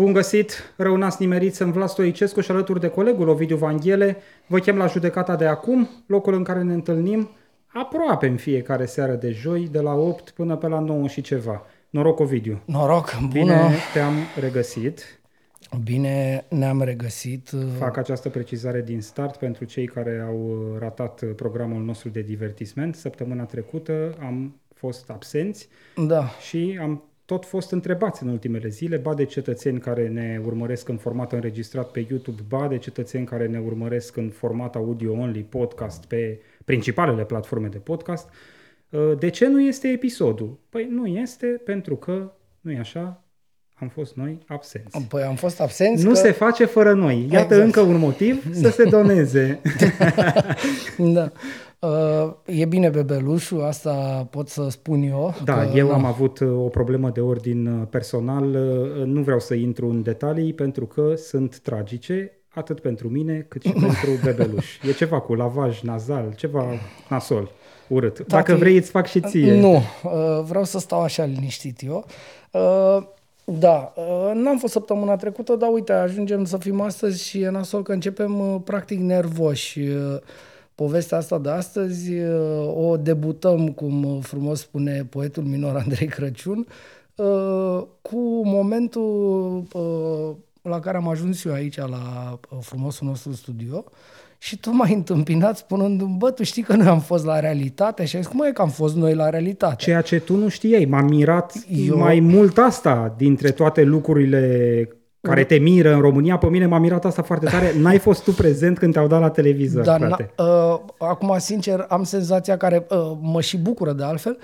Bun găsit, răunați nimerit, sunt Vlad Stoicescu și alături de colegul Ovidiu Vanghele. Vă chem la judecata de acum, locul în care ne întâlnim aproape în fiecare seară de joi, de la 8 până pe la 9 și ceva. Noroc, Ovidiu! Noroc, bună! Bine te-am regăsit. Bine ne-am regăsit. Fac această precizare din start pentru cei care au ratat programul nostru de divertisment. Săptămâna trecută am fost absenți Da. și am tot fost întrebați în ultimele zile, ba de cetățeni care ne urmăresc în format înregistrat pe YouTube, ba de cetățeni care ne urmăresc în format audio-only, podcast, pe principalele platforme de podcast. Uh, De ce nu este episodul? Păi nu este pentru că, nu e așa, am fost noi absenți. Păi am fost absenți Nu că... se face fără noi. Iată Exact. încă un motiv să se doneze. Da. Uh, e bine bebelușul, asta pot să spun eu. Da, că, eu am avut uh, o problemă de ordin uh, personal, uh, nu vreau să intru în detalii pentru că sunt tragice, atât pentru mine cât și pentru bebeluș. E ceva cu lavaj nazal, ceva nasol, urât. Dacă vrei îți fac și ție. Nu, uh, vreau să stau așa liniștit eu. Uh, Da, uh, n-am fost săptămâna trecută, dar uite, ajungem să fim astăzi și e nasol că începem uh, practic nervoși. Uh, Povestea asta de astăzi uh, o debutăm, cum uh, frumos spune poetul minor Andrei Crăciun, uh, cu momentul uh, la care am ajuns eu aici, la uh, frumosul nostru studio, și tu m-ai întâmpinat spunându-mi, bă, tu știi că noi am fost la realitate? Și ai zis, cum e că am fost noi la realitate? Ceea ce tu nu știai, m-am mirat Eu- mai mult asta dintre toate lucrurile care te miră în România. Pe mine m-a mirat asta foarte tare. N-ai fost tu prezent când te-au dat la televizor, Dar frate. na, uh, acum, sincer, am senzația care uh, mă și bucură de altfel,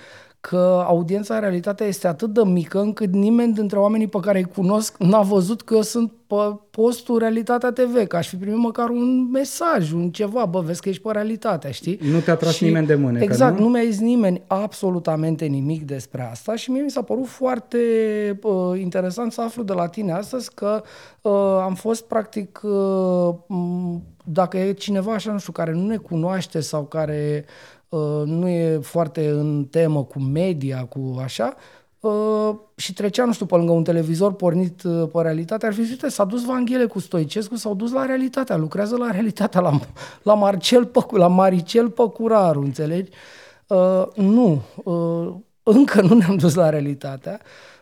că audiența în realitate este atât de mică încât nimeni dintre oamenii pe care îi cunosc n-a văzut că eu sunt pe postul Realitatea TV, că aș fi primit măcar un mesaj, un ceva, bă, vezi că ești pe Realitatea, știi? Nu te-a tras nimeni de mânecă, Exact, nu? nu mi-a zis nimeni absolutamente nimic despre asta și mie mi s-a părut foarte uh, interesant să aflu de la tine astăzi că uh, am fost practic, uh, m- dacă e cineva așa, nu știu, care nu ne cunoaște sau care uh, nu e foarte în temă cu media, cu așa, uh, și trecea, nu știu, pe lângă un televizor pornit uh, pe realitate, ar fi zis, uite, s-a dus Vanghele cu Stoicescu, s-au dus la realitatea, lucrează la realitatea, la, la Marcel Păcu, la Maricel Păcuraru, înțelegi? Uh, nu, uh, încă nu ne-am dus la realitatea. Uh,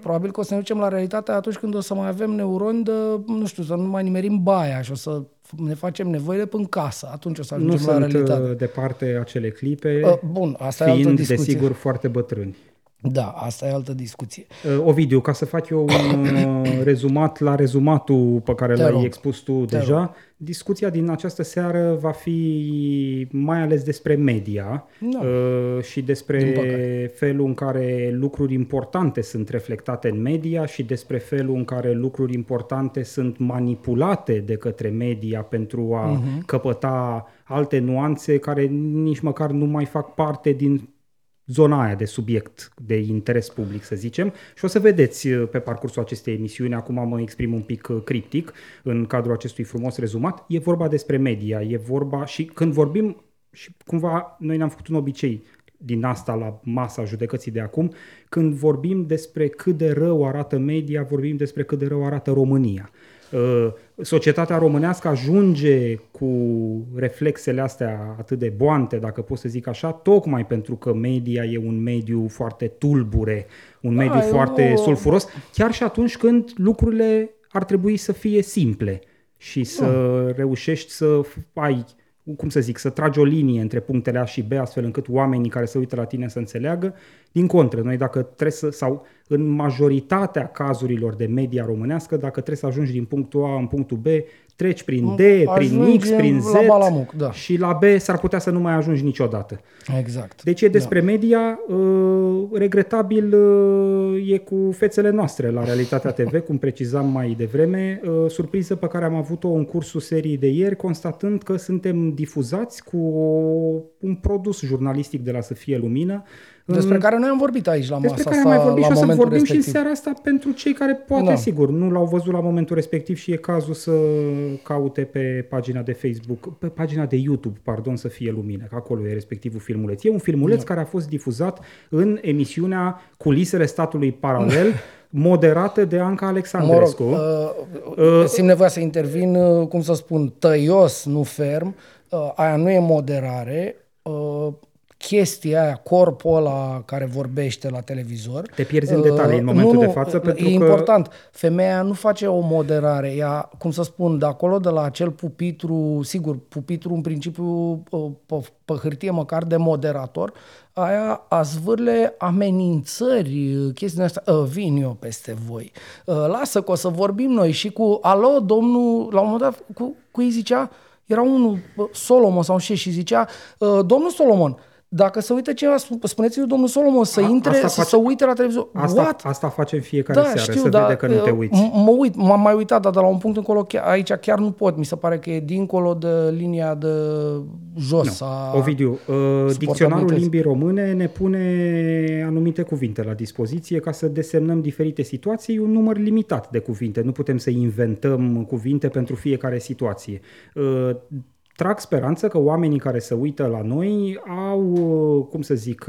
probabil că o să ne ducem la realitate atunci când o să mai avem neuroni de, nu știu, să nu mai nimerim baia și o să ne facem nevoile până în casă. Atunci o să Nu ajungem la sunt realitate. uh, departe acele clipe, Uh, bun, asta e altă fiind, discuție. desigur, foarte bătrâni. Da, asta e altă discuție. Uh, Ovidiu, ca să fac eu un uh, rezumat la rezumatul pe care Te l-ai rog. expus tu deja, discuția din această seară va fi mai ales despre media Da. uh, și Din despre păcate. felul în care lucruri importante sunt reflectate în media și despre felul în care lucruri importante sunt manipulate de către media pentru a Mhm. căpăta alte nuanțe care nici măcar nu mai fac parte din zona aia de subiect de interes public, să zicem. Și o să vedeți uh, pe parcursul acestei emisiuni, acum mă exprim un pic uh, criptic în cadrul acestui frumos rezumat, e vorba despre media, e vorba și când vorbim, și cumva noi ne-am făcut un obicei din asta la masa judecății de acum, când vorbim despre cât de rău arată media, vorbim despre cât de rău arată România. Uh, Societatea românească ajunge cu reflexele astea atât de boante, dacă pot să zic așa, tocmai pentru că media e un mediu foarte tulbure, un mediu e foarte o- sulfuros, chiar și atunci când lucrurile ar trebui să fie simple și să reușești să f- ai, cum să zic, să tragi o linie între punctele A și B, astfel încât oamenii care se uită la tine să înțeleagă. Din contră, noi dacă trebuie să, sau în majoritatea cazurilor de media românească, dacă trebuie să ajungi din punctul A în punctul B, treci prin D, prin Ajungem X, prin Z la Balamuc, da. și la B s-ar putea să nu mai ajungi niciodată. Exact. Deci e despre media, uh, regretabil uh, e cu fețele noastre la Realitatea TV, cum precizam mai devreme, uh, surpriză pe care am avut-o în cursul seriei de ieri, constatând că suntem difuzați cu un produs jurnalistic de la Să fie lumină, Despre care noi am vorbit aici la despre masa care am asta mai vorbit la și o să momentul vorbim și în respectiv. seara asta pentru cei care poate, Da. sigur, nu l-au văzut la momentul respectiv și e cazul să caute pe pagina de Facebook, pe pagina de YouTube, pardon, să fie lumină, că acolo e respectivul filmuleț. E un filmuleț Da. care a fost difuzat în emisiunea Culisele statului paralel moderată de Anca Alexandrescu. Mă rog, uh, uh, simt nevoia să intervin, uh, cum să spun, tăios, nu ferm. Uh, aia nu e moderare. Uh, chestia aia, corpul ăla care vorbește la televizor. Te pierzi în detalii în momentul nu, de față. E pentru că... important. Femeia nu face o moderare. Ea, cum să spun, de acolo, de la acel pupitru, sigur, pupitru în principiu pe, pe hârtie măcar de moderator, aia a zvârle amenințări, chestia asta, vin eu peste voi. Lasă că o să vorbim noi și cu, alo, domnul, la un moment dat, cu, cu ei zicea, era unul, Solomon sau ce, și zicea, domnul Solomon, dacă se uită ceva, spuneți-i domnul Solomon să intre, asta să face, se uite la televizor. Asta, What? asta facem fiecare da, seară, știu, să da, vede că nu te uiți. Mă uit, m-am mai uitat, dar de la un punct încolo, chiar, aici chiar nu pot. Mi se pare că e dincolo de linia de jos. Nu. A Ovidiu, uh, dicționarul limbii române ne pune anumite cuvinte la dispoziție ca să desemnăm diferite situații, un număr limitat de cuvinte. Nu putem să inventăm cuvinte pentru fiecare situație. Uh, trag speranță că oamenii care se uită la noi au, cum să zic,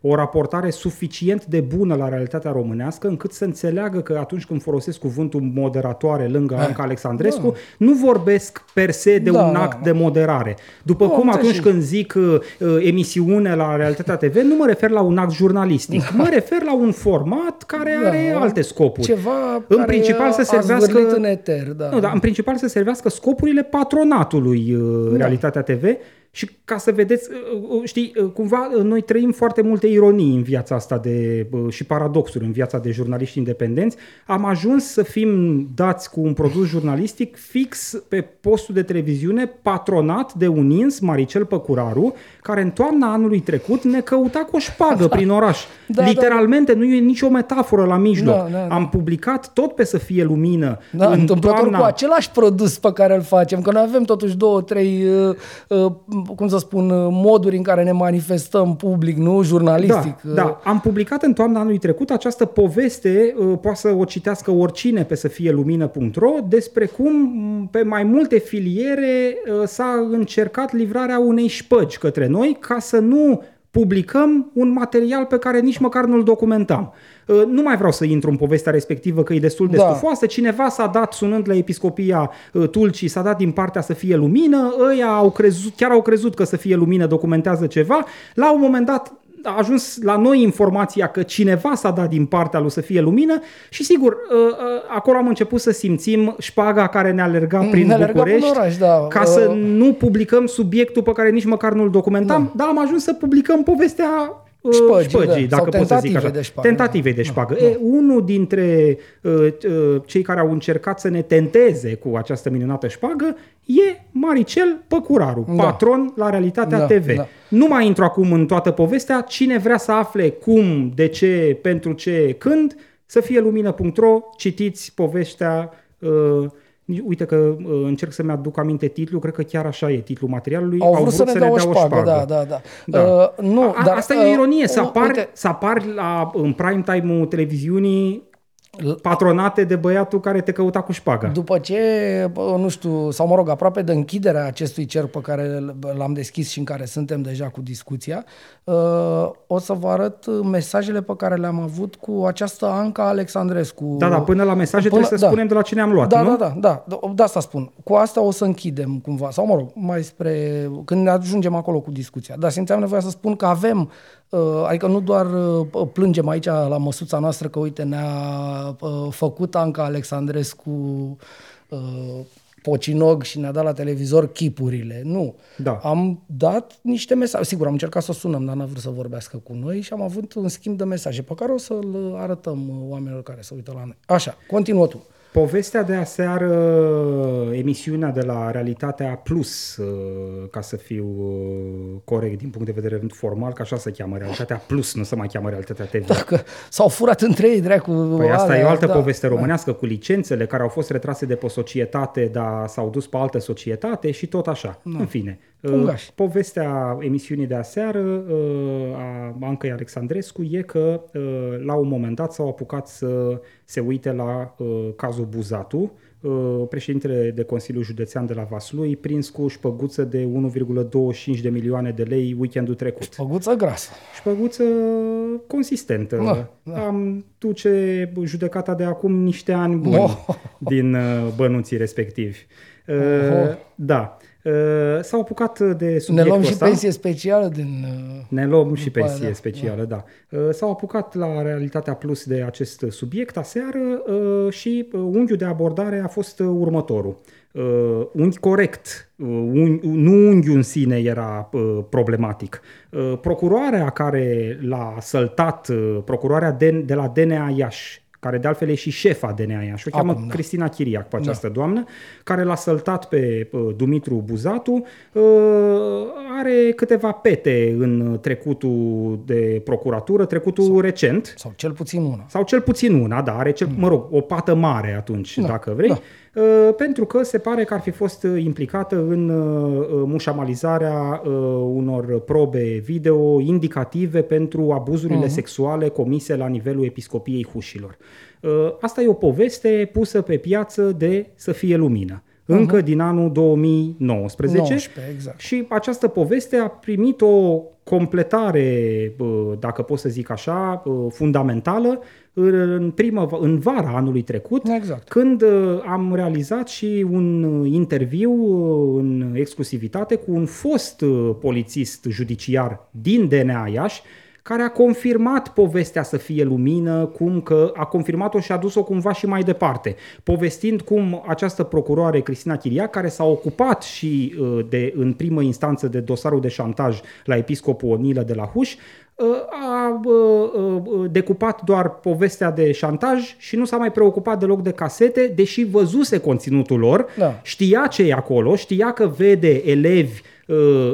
o raportare suficient de bună la realitatea românească încât să înțeleagă că atunci când folosesc cuvântul moderatoare lângă Eh, Anca Alexandrescu, da. nu vorbesc per se de Da, un da, act da. de moderare. După Nu, cum am atunci înțeles. când zic uh, emisiune la Realitatea TV, nu mă refer la un act jurnalistic, mă refer la un format care Da, are alte scopuri. Ceva în care principal să a servească zvârlit în eter, da. nu, dar în principal să servească scopurile patronatului uh, Da. Realitatea TV și ca să vedeți, uh, uh, știi, uh, cumva uh, noi trăim foarte multe ironii în viața asta de, uh, și paradoxuri în viața de jurnaliști independenți. Am ajuns să fim dați cu un produs jurnalistic fix pe postul de televiziune patronat de un ins, Maricel Păcuraru, care în toamna anului trecut ne căuta cu o șpagă prin oraș. Da, da. Literalmente, nu e nicio metaforă la mijloc. Da, da, da. Am publicat tot pe Să fie lumină Da, în întâmplător toamna... cu același produs pe care îl facem, că noi avem totuși două, trei, uh, uh, cum să spun, uh, moduri în care ne manifestăm public, nu? Jurnalistic. Da, da, am publicat în toamna anului trecut această poveste, uh, poate să o citească oricine pe să fie lumină.ro, despre cum m, pe mai multe filiere uh, s-a încercat livrarea unei șpăgi către noi ca să nu publicăm un material pe care nici măcar nu-l documentam. Uh, Nu mai vreau să intru în povestea respectivă că e destul de Da. stufoasă. Cineva s-a dat, sunând la episcopia uh, Tulcii, s-a dat din partea să fie lumină, ăia au crezut, chiar au crezut că să fie lumină documentează ceva. La un moment dat a ajuns la noi informația că cineva s-a dat din partea lui să fie lumină și sigur, uh, uh, acolo am început să simțim șpaga care ne alerga prin Ne alerga București prin oraș, da. ca să Uh, nu publicăm subiectul pe care nici măcar nu-l documentam, da. dar am ajuns să publicăm povestea uh, Șpăgii, șpăgii, da. dacă Sau pot să zic tentative așa. de șpagă, Tentative da. de șpagă. E, unul dintre uh, uh, cei care au încercat să ne tenteze cu această minunată șpagă e Maricel Păcuraru, Da. patron la Realitatea Da, TV. da. Nu mai intru acum în toată povestea. Cine vrea să afle cum, de ce, pentru ce, când, să fie lumină.ro, citiți povestea. Uh, uite că uh, încerc să-mi aduc aminte titlul, cred că chiar așa e titlul materialului. Au vrut, să ne dea o șpagă, da, da, da. Da. Uh, nu, A, dar, asta e o ironie, să uh, apar, uite, să apar la, în prime time-ul televiziunii patronate de băiatul care te căuta cu șpaga. După ce, bă, nu știu, sau mă rog, aproape de închiderea acestui cer pe care l-am deschis și în care suntem deja cu discuția, uh, o să vă arăt mesajele pe care le-am avut cu această Anca Alexandrescu. Da, da, până la mesaje Până- trebuie să da. spunem de la cine am luat, Da, nu? da, da, da, da, de asta spun. Cu asta o să închidem cumva, sau mă rog, mai spre, când ne ajungem acolo cu discuția. Dar simțeam nevoia să spun că avem, uh, adică nu doar uh, plângem aici la măsuța noastră că, uite, ne-a uh, făcut Anca Alexandrescu uh, pocinog și ne-a dat la televizor chipurile. Nu. Da. Am dat niște mesaje. Sigur, am încercat să o sunăm, dar n-a vrut să vorbească cu noi și am avut un schimb de mesaje pe care o să-l arătăm uh, oamenilor care se uită la noi. Așa, continuă tu. Povestea de aseară, emisiunea de la Realitatea Plus, uh, ca să fiu uh, corect din punct de vedere formal, că așa se cheamă Realitatea Plus, nu se mai cheamă Realitatea TV. Dacă s-au furat între ei, dracu. Păi asta alea, e o altă da. poveste românească cu licențele care au fost retrase de pe societate, dar s-au dus pe altă societate și tot așa. În fine, Fungaș. Povestea emisiunii de aseară a Ancăi Alexandrescu e că la un moment dat s-au apucat să se uite la cazul Buzatu, Uh, președintele de Consiliul Județean de la Vaslui, prins cu șpăguță de 1,25 de milioane de lei weekendul trecut. Șpăguță grasă. Șpăguță consistentă. Da, da. Am duce judecata de acum niște ani buni oh. din uh, bănuții respectivi. Oh. Da. Uh, s-au apucat de subiectul Ne luăm și ăsta. pensie specială din... Uh, ne luăm și pensie da. specială, da. da. S-au apucat la Realitatea Plus de acest subiect aseară și unghiul de abordare a fost următorul. Unghi corect, nu unghiul în sine era problematic. Procuroarea care l-a săltat, procuroarea de, de la DNA Iași, care de altfel e și șefa DNA și o cheamă Acum, da. Cristina Chiriac pe această da. doamnă, care l-a săltat pe uh, Dumitru Buzatu, uh, are câteva pete în trecutul de procuratură, trecutul sau, recent. Sau cel puțin una. Sau cel puțin una, da, are cel, mm. mă rog, o pată mare atunci, da. dacă vrei. Da. Uh, pentru că se pare că ar fi fost implicată în mușamalizarea unor probe video indicative pentru abuzurile uh-huh. sexuale comise la nivelul episcopiei Hușilor. Asta e o poveste pusă pe piață de să fie lumină încă uh-huh. din anul 2019 19, exact. și această poveste a primit o completare, dacă pot să zic așa, fundamentală în, primă, în vara anului trecut, exact. când am realizat și un interviu în exclusivitate cu un fost polițist judiciar din DNA Iași, care a confirmat povestea să fie lumină, cum că a confirmat-o și a dus-o cumva și mai departe, povestind cum această procuroare, Cristina Chiria, care s-a ocupat și uh, de, în primă instanță de dosarul de șantaj la episcopul Onilă de la Huș, uh, a uh, decupat doar povestea de șantaj și nu s-a mai preocupat deloc de casete, deși văzuse conținutul lor, da. știa ce e acolo, știa că vede elevi Uh,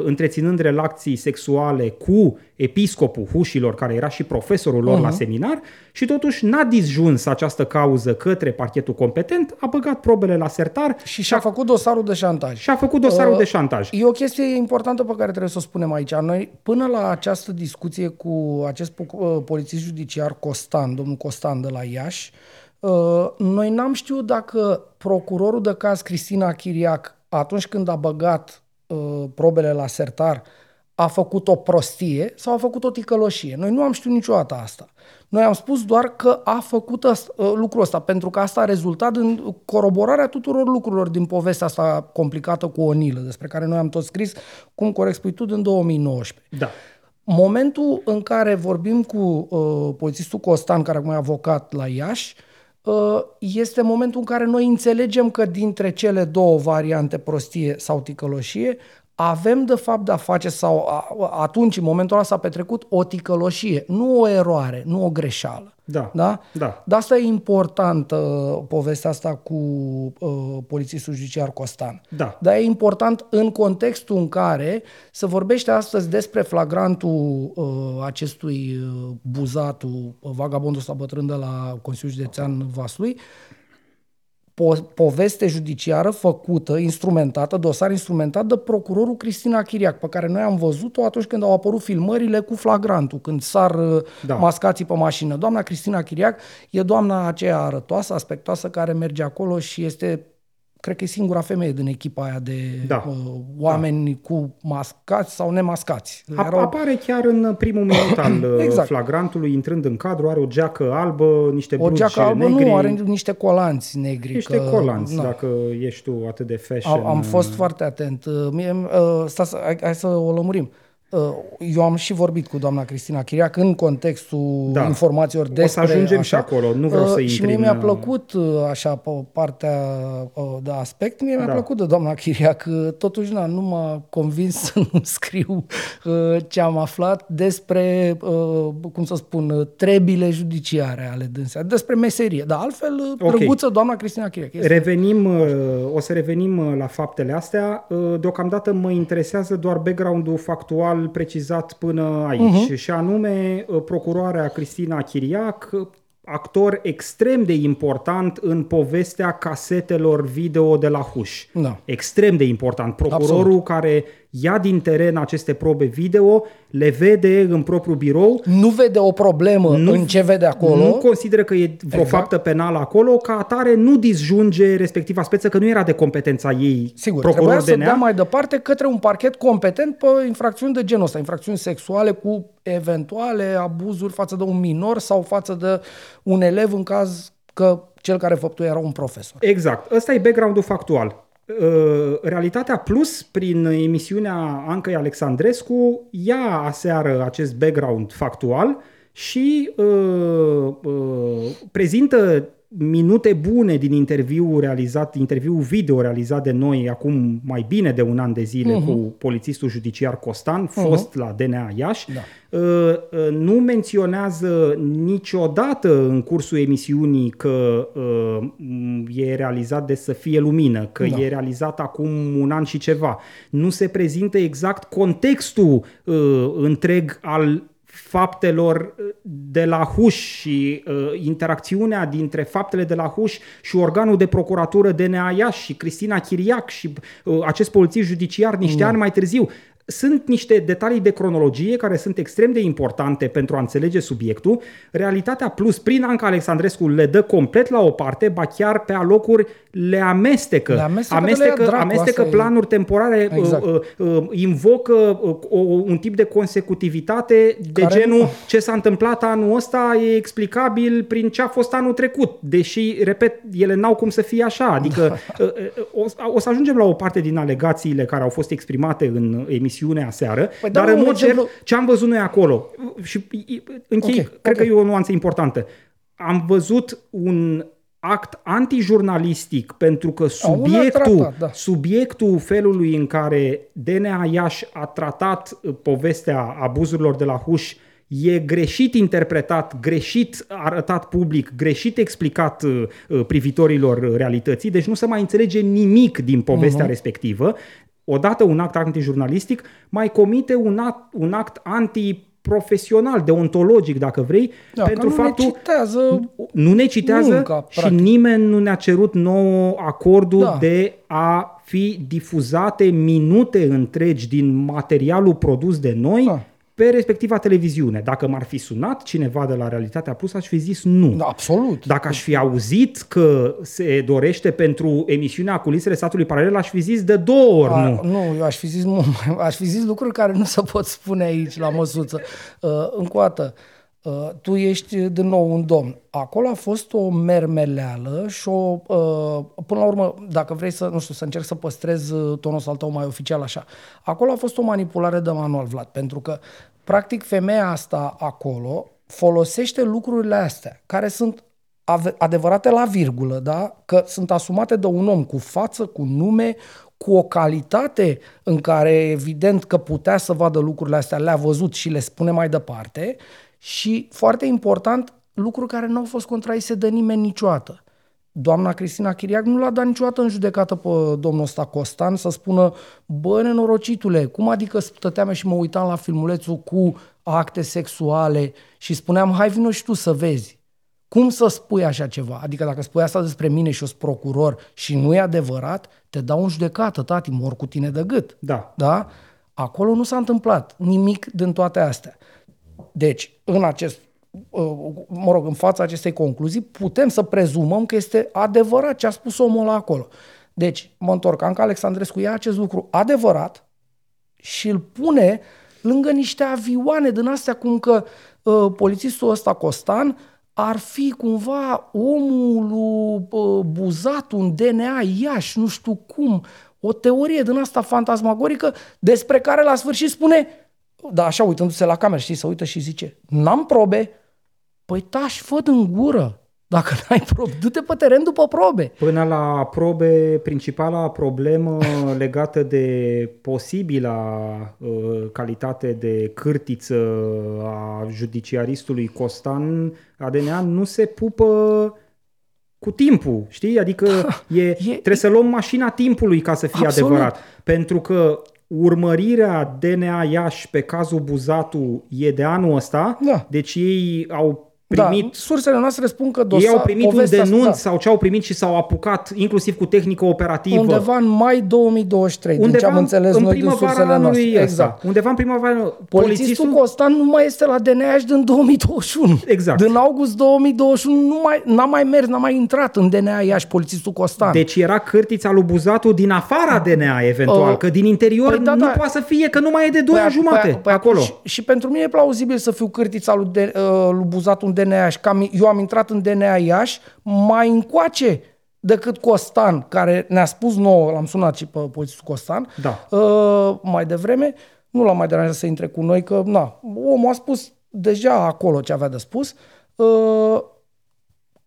întreținând relații sexuale cu episcopul Hușilor, care era și profesorul lor uh-huh. la mhm. seminar, și totuși n-a disjuns această cauză către parchetul competent, a băgat probele la sertar. Și și-a făcut dosarul de șantaj. Și a făcut dosarul uh, de șantaj. E o chestie importantă pe care trebuie să o spunem aici. Noi, până la această discuție cu acest uh, polițist judiciar Costan, domnul Costan de la Iași, uh, noi n-am știut dacă procurorul de caz Cristina Chiriac, atunci când a băgat Uh, probele la sertar a făcut o prostie sau a făcut o ticăloșie. Noi nu am știut niciodată asta. Noi am spus doar că a făcut asta, uh, lucrul ăsta, pentru că asta a rezultat în coroborarea tuturor lucrurilor din povestea asta complicată cu Onilă, despre care noi am tot scris, cum corect spui tu, din 2019. Da. Momentul în care vorbim cu uh, polițistul Costan, care acum e avocat la Iași, uh, este momentul în care noi înțelegem că dintre cele două variante, prostie sau ticăloșie, avem de fapt de-a face sau atunci, în momentul ăla s-a petrecut o ticăloșie, nu o eroare, nu o greșeală. Da. Da? da. De asta e importantă uh, povestea asta cu uh, polițistul judiciar Costan. Da. Dar e important în contextul în care se vorbește astăzi despre flagrantul uh, acestui uh, buzatul, uh, vagabondul ăsta bătrân de la Consiliul Județean Vaslui, po- poveste judiciară făcută, instrumentată, dosar instrumentat de procurorul Cristina Chiriac, pe care noi am văzut-o atunci când au apărut filmările cu flagrantul, când sar uh, da. mascații pe mașină. Doamna Cristina Chiriac e doamna aceea arătoasă, aspectoasă, care merge acolo și este cred că e singura femeie din echipa aia de da. uh, oameni da. cu mascați sau nemascați. Erau... Apare chiar în primul minut al uh, exact. flagrantului, intrând în cadru, are o geacă albă, niște o geacă albă, negri. nu, are niște colanți negri. Niște că, colanți, na. dacă ești tu atât de fashion. Am, am fost foarte atent. Uh, mie, uh, stați, hai, hai să o lămurim. Uh, Uh, eu am și vorbit cu doamna Cristina Chiriac în contextul da. informațiilor despre... O să ajungem așa, și acolo, nu vreau uh, să Și mie mi-a uh, plăcut așa pe partea de aspect, mie mi-a da. plăcut de doamna Chiriac. Totuși, na, nu m-a convins să nu scriu ce am aflat despre, cum să spun, trebile judiciare ale dânsea, despre meserie. Dar altfel, okay. drăguță doamna Cristina Chiriac. Este revenim, o să revenim la faptele astea. Deocamdată mă interesează doar background-ul factual precizat până aici, uh-huh. și anume uh, procuroarea Cristina Chiriac actor extrem de important în povestea casetelor video de la Huș. Da. Extrem de important. Procurorul Absolut. care ia din teren aceste probe video, le vede în propriul birou, Nu vede o problemă Nu- în ce vede acolo. nu consideră că e vreo Exact. faptă penală acolo, ca atare nu disjunge respectiva speță, că nu era de competența ei Sigur, procuror trebuia să DNA. dea mai departe către un parchet competent pe infracțiuni de genul ăsta, infracțiuni sexuale cu eventuale abuzuri față de un minor sau față de un elev în caz că cel care făptuie era un profesor. Exact. Ăsta e background-ul factual. Uh, Realitatea Plus, prin emisiunea Ancăi Alexandrescu, ia aseară acest background factual și uh, uh, prezintă minute bune din interviu realizat, interviu video realizat de noi acum mai bine de un an de zile uh-huh. cu polițistul judiciar Costan, fost uh-huh. la DNA Iași. Da. Uh, uh, nu menționează niciodată în cursul emisiunii că uh, m, e realizat de să fie lumină, că Da. e realizat acum un an și ceva. Nu se prezintă exact contextul uh, întreg al faptelor uh, de la Huș și uh, interacțiunea dintre faptele de la Huș și organul de procuratură DNA Iași și Cristina Chiriac și uh, acest polițist judiciar niște ani mai târziu. Sunt niște detalii de cronologie care sunt extrem de importante pentru a înțelege subiectul. Realitatea Plus, prin Anca Alexandrescu, le dă complet la o parte, ba chiar pe alocuri le amestecă. Le amestecă de le amestecă, ia dracu, amestecă asta e. planuri temporare, Exact. uh, uh, uh, invocă uh, o, un tip de consecutivitate de Care genul nu- ce s-a întâmplat anul ăsta e explicabil prin ce a fost anul trecut, deși, repet, ele n-au cum să fie așa. Adică uh, uh, o, o să ajungem la o parte din alegațiile care au fost exprimate în emisiunea aseară, Păi dar dă-mi în un mod exemplu. cert, ce am văzut noi acolo, și închei, Ok, cred ok. că e o nuanță importantă, am văzut un act antijurnalistic pentru că un act subiectul, tratat, da. subiectul felului în care DNA Iași a tratat uh, povestea abuzurilor de la Huș e greșit interpretat, greșit arătat public, greșit explicat uh, uh, privitorilor realității, deci nu se mai înțelege nimic din povestea Mhm. respectivă. Odată un act antijurnalistic, mai comite un act, un act antiprofesional, deontologic, dacă vrei, Da, pentru că nu faptul ne citează nu ne citează munca, și practic. nimeni nu ne-a cerut nouă acordul Da. de a fi difuzate minute întregi din materialul produs de noi Da. Pe respectiva televiziune. Dacă m-ar fi sunat cineva de la Realitatea Plus, aș fi zis nu. Da, absolut. Dacă aș fi auzit că se dorește pentru emisiunea Culisele Statului Paralel, aș fi zis de două ori A, nu. nu, eu aș fi zis mult mai, aș fi zis lucruri care nu se pot spune aici la măsuță. Uh, încă o dată, uh, tu ești din nou un domn. Acolo a fost o mermeleală și o, uh, până la urmă, dacă vrei să, nu știu, să încerc să păstrez uh, tonul ăsta al tău mai oficial așa, acolo a fost o manipulare de manual, Vlad, pentru că, practic, femeia asta acolo folosește lucrurile astea, care sunt ave- adevărate la virgulă, da? că sunt asumate de un om cu față, cu nume, cu o calitate în care evident că putea să vadă lucrurile astea, le-a văzut și le spune mai departe și, foarte important, lucruri care nu au fost contraise de nimeni niciodată. Doamna Cristina Chiriac nu l-a dat niciodată în judecată pe domnul ăsta Costan să spună bă, nenorocitule, cum adică stăteam și mă uitam la filmulețul cu acte sexuale și spuneam, hai vină și tu să vezi. Cum să spui așa ceva? Adică dacă spui asta despre mine și eu sunt procuror și nu e adevărat, te dau în judecată, tati, mor cu tine de gât. Da. Da? Acolo nu s-a întâmplat nimic din toate astea. Deci, în acest, uh, mă rog, în fața acestei concluzii, putem să prezumăm că este adevărat ce a spus omul ăla acolo. Deci, mă întorc, Anca Alexandrescu ia acest lucru adevărat și îl pune lângă niște avioane din astea, cum că uh, polițistul ăsta Costan ar fi cumva omul lui uh, Buzat, un DNA Iași, nu știu cum, o teorie din asta fantasmagorică despre care la sfârșit spune, da, așa uitându-se la cameră, știi, să uită și zice, n-am probe, păi tași, fă în gură, dacă n-ai probe, du-te pe teren după probe. Până la probe, principala problemă legată de posibila uh, calitate de cârtiță a judiciaristului Costan ADNA nu se pupă cu timpul, știi? Adică e, E- trebuie să luăm mașina timpului ca să fie Absolut. adevărat. Pentru că urmărirea DNA Iași pe cazul Buzatu e de anul ăsta, Da. deci ei au primit... Da, sursele noastre spun că dosar, ei au primit un denunț da, sau ce au primit și s-au apucat, inclusiv cu tehnică operativă. Undeva în mai 2023, undeva din ce am înțeles în noi din sursele noastre. Ăsta. Exact. Undeva în primăvara Polițistul, polițistul Costan nu mai este la DNA din 2021. Exact. Din august 2021 nu mai, n-a mai mers, n-a mai intrat în DNA Iași polițistul Costan. Deci era cârtița lui Buzatu din afara DNA eventual, uh, că din interior păi da, nu da. poate să fie, că nu mai e de 2 păi, ani jumate păi, păi, acolo. Și, și pentru mine e plauzibil să fiu cârtița lui, de, uh, lui Buzatu în DNA Iași, că am, eu am intrat în DNA Iași mai încoace decât Costan, care ne-a spus nouă, l-am sunat și pe polițistul Costan, da. uh, mai devreme, nu l-am mai deranjat să intre cu noi, că na, omul a spus deja acolo ce avea de spus, uh,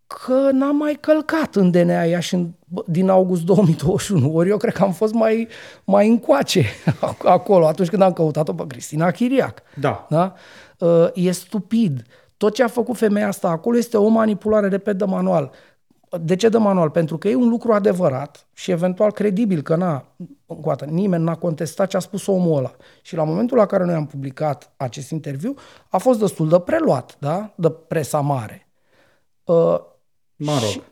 că n-am mai călcat în DNA Iași în, din august 2021, ori eu cred că am fost mai, mai încoace acolo atunci când am căutat-o pe Cristina Chiriac. Da. da? Uh, e stupid. Tot ce a făcut femeia asta acolo este o manipulare, repet, de manual. De ce de manual? Pentru că e un lucru adevărat și eventual credibil, că n-a, încoată, nimeni n-a contestat ce a spus omul ăla. Și la momentul la care noi am publicat acest interviu, a fost destul de preluat, da? de presa mare. Uh, mă rog. Și,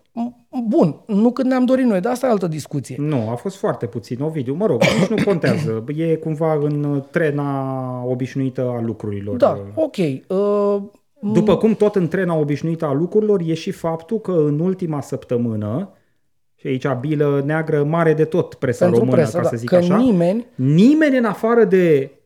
Bun, nu când ne-am dorit noi, dar asta e altă discuție. Nu, a fost foarte puțin, Ovidiu. Mă rog, nici nu contează. E cumva în trena obișnuită a lucrurilor. Da, ok. Uh, după cum tot în trena obișnuită a lucrurilor e și faptul că în ultima săptămână, și aici bilă neagră mare de tot presa Pentru română, presă, ca da, să zic că așa, nimeni, nimeni în afară de Uh,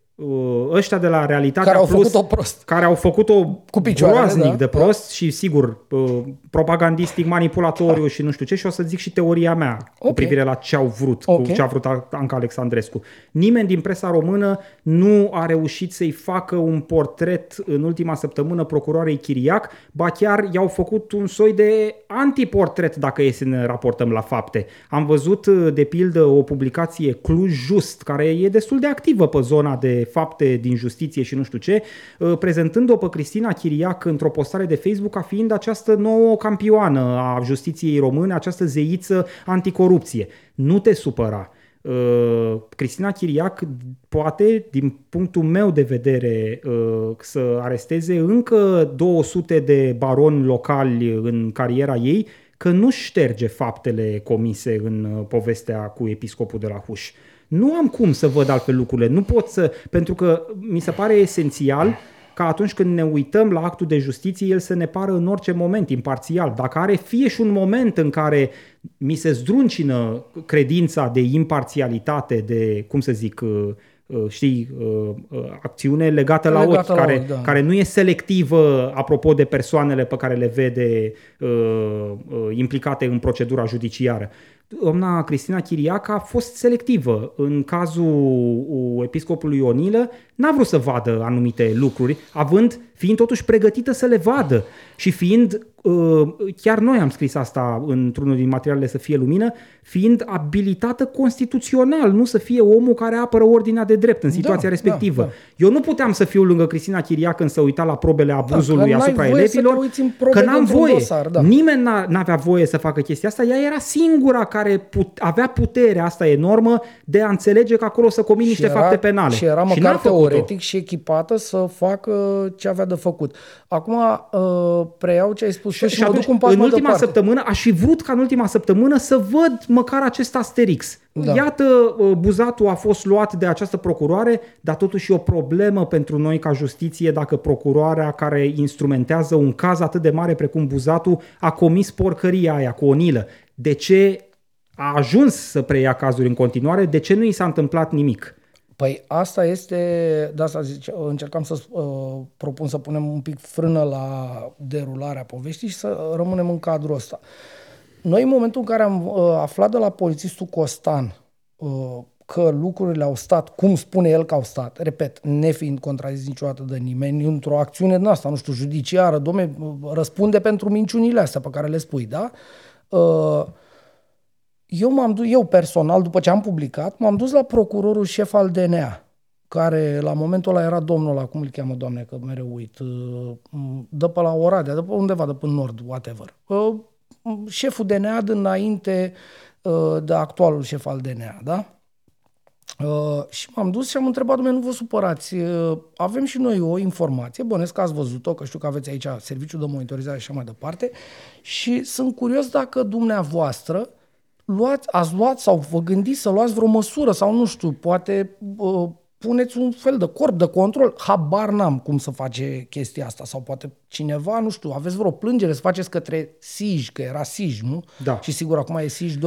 ăștia de la Realitatea care au Plus, făcut-o prost. care au făcut-o cu groaznic da? de prost și sigur uh, propagandistic, manipulatoriu și nu știu ce și o să zic și teoria mea okay. cu privire la ce au vrut, okay. cu ce a vrut Anca Alexandrescu. Nimeni din presa română nu a reușit să-i facă un portret în ultima săptămână procuroarei Chiriac, ba chiar i-au făcut un soi de antiportret dacă e să ne raportăm la fapte. Am văzut de pildă o publicație Cluj Just, care e destul de activă pe zona de fapte din justiție și nu știu ce, uh, prezentând-o pe Cristina Chiriac într-o postare de Facebook ca fiind această nouă campioană a justiției române, această zeiță anticorupție. Nu te supăra. Uh, Cristina Chiriac poate, din punctul meu de vedere, uh, să aresteze încă 200 de baroni locali în cariera ei, că nu șterge faptele comise în povestea cu episcopul de la Huș. Nu am cum să văd altfel lucrurile. Nu pot să... Pentru că mi se pare esențial ca atunci când ne uităm la actul de justiție, el să ne pară în orice moment imparțial. Dacă are fie și un moment în care mi se zdruncină credința de imparțialitate, de, cum să zic, uh, uh, știi, uh, acțiune legată la legată ochi, la care, ochi da. care nu e selectivă apropo de persoanele pe care le vede implicate în procedura judiciară doamna Cristina Chiriac a fost selectivă. În cazul episcopului Ionilă, n-a vrut să vadă anumite lucruri, având, fiind totuși pregătită să le vadă și fiind Uh, chiar noi am scris asta într-unul din materialele să fie lumină, fiind abilitată constituțional, nu să fie omul care apără ordinea de drept în da, situația da, respectivă. Da, da. Eu nu puteam să fiu lângă Cristina Chiriac când să uita la probele da, abuzului da, asupra elevilor, că n-am voie. Dosar, da. Nimeni n-avea voie să facă chestia asta, ea era singura care put- avea puterea asta enormă de a înțelege că acolo să comit niște era, fapte penale. Și era măcar și teoretic și echipată să facă ce avea de făcut. Acum uh, preiau ce ai spus și, și atunci, un pas în ultima departe. săptămână, aș fi vrut ca în ultima săptămână să văd măcar acest asterix. Da. Iată, uh, Buzatul a fost luat de această procuroare, dar totuși e o problemă pentru noi ca justiție dacă procuroarea care instrumentează un caz atât de mare precum Buzatul a comis porcăria aia cu Onilă. De ce a ajuns să preia cazuri în continuare? De ce nu i s-a întâmplat nimic? Păi asta este, de asta zice, încercam să uh, propun să punem un pic frână la derularea poveștii și să rămânem în cadrul ăsta. Noi în momentul în care am uh, aflat de la polițistul Costan uh, că lucrurile au stat cum spune el că au stat, repet, nefiind contrazis niciodată de nimeni, într-o acțiune din asta, nu știu, judiciară, domne, răspunde pentru minciunile astea pe care le spui, da? Uh, eu m-am dus, eu personal, după ce am publicat, m-am dus la procurorul șef al DNA, care la momentul ăla era domnul ăla, cum îl cheamă, doamne, că mereu uit, uh, de pe la Oradea, de pe undeva, de pe nord, whatever. Uh, șeful DNA dinainte uh, de actualul șef al DNA, da? Uh, și m-am dus și am întrebat, domnule, nu vă supărați, uh, avem și noi o informație, bănesc că ați văzut-o, că știu că aveți aici serviciul de monitorizare și așa mai departe, și sunt curios dacă dumneavoastră luați, ați luat sau vă gândiți să luați vreo măsură sau nu știu, poate uh, puneți un fel de corp de control, habar n-am cum să face chestia asta sau poate cineva, nu știu, aveți vreo plângere să faceți către SIJ, că era SIJ, nu? Da. Și sigur acum e SIJ 2.0.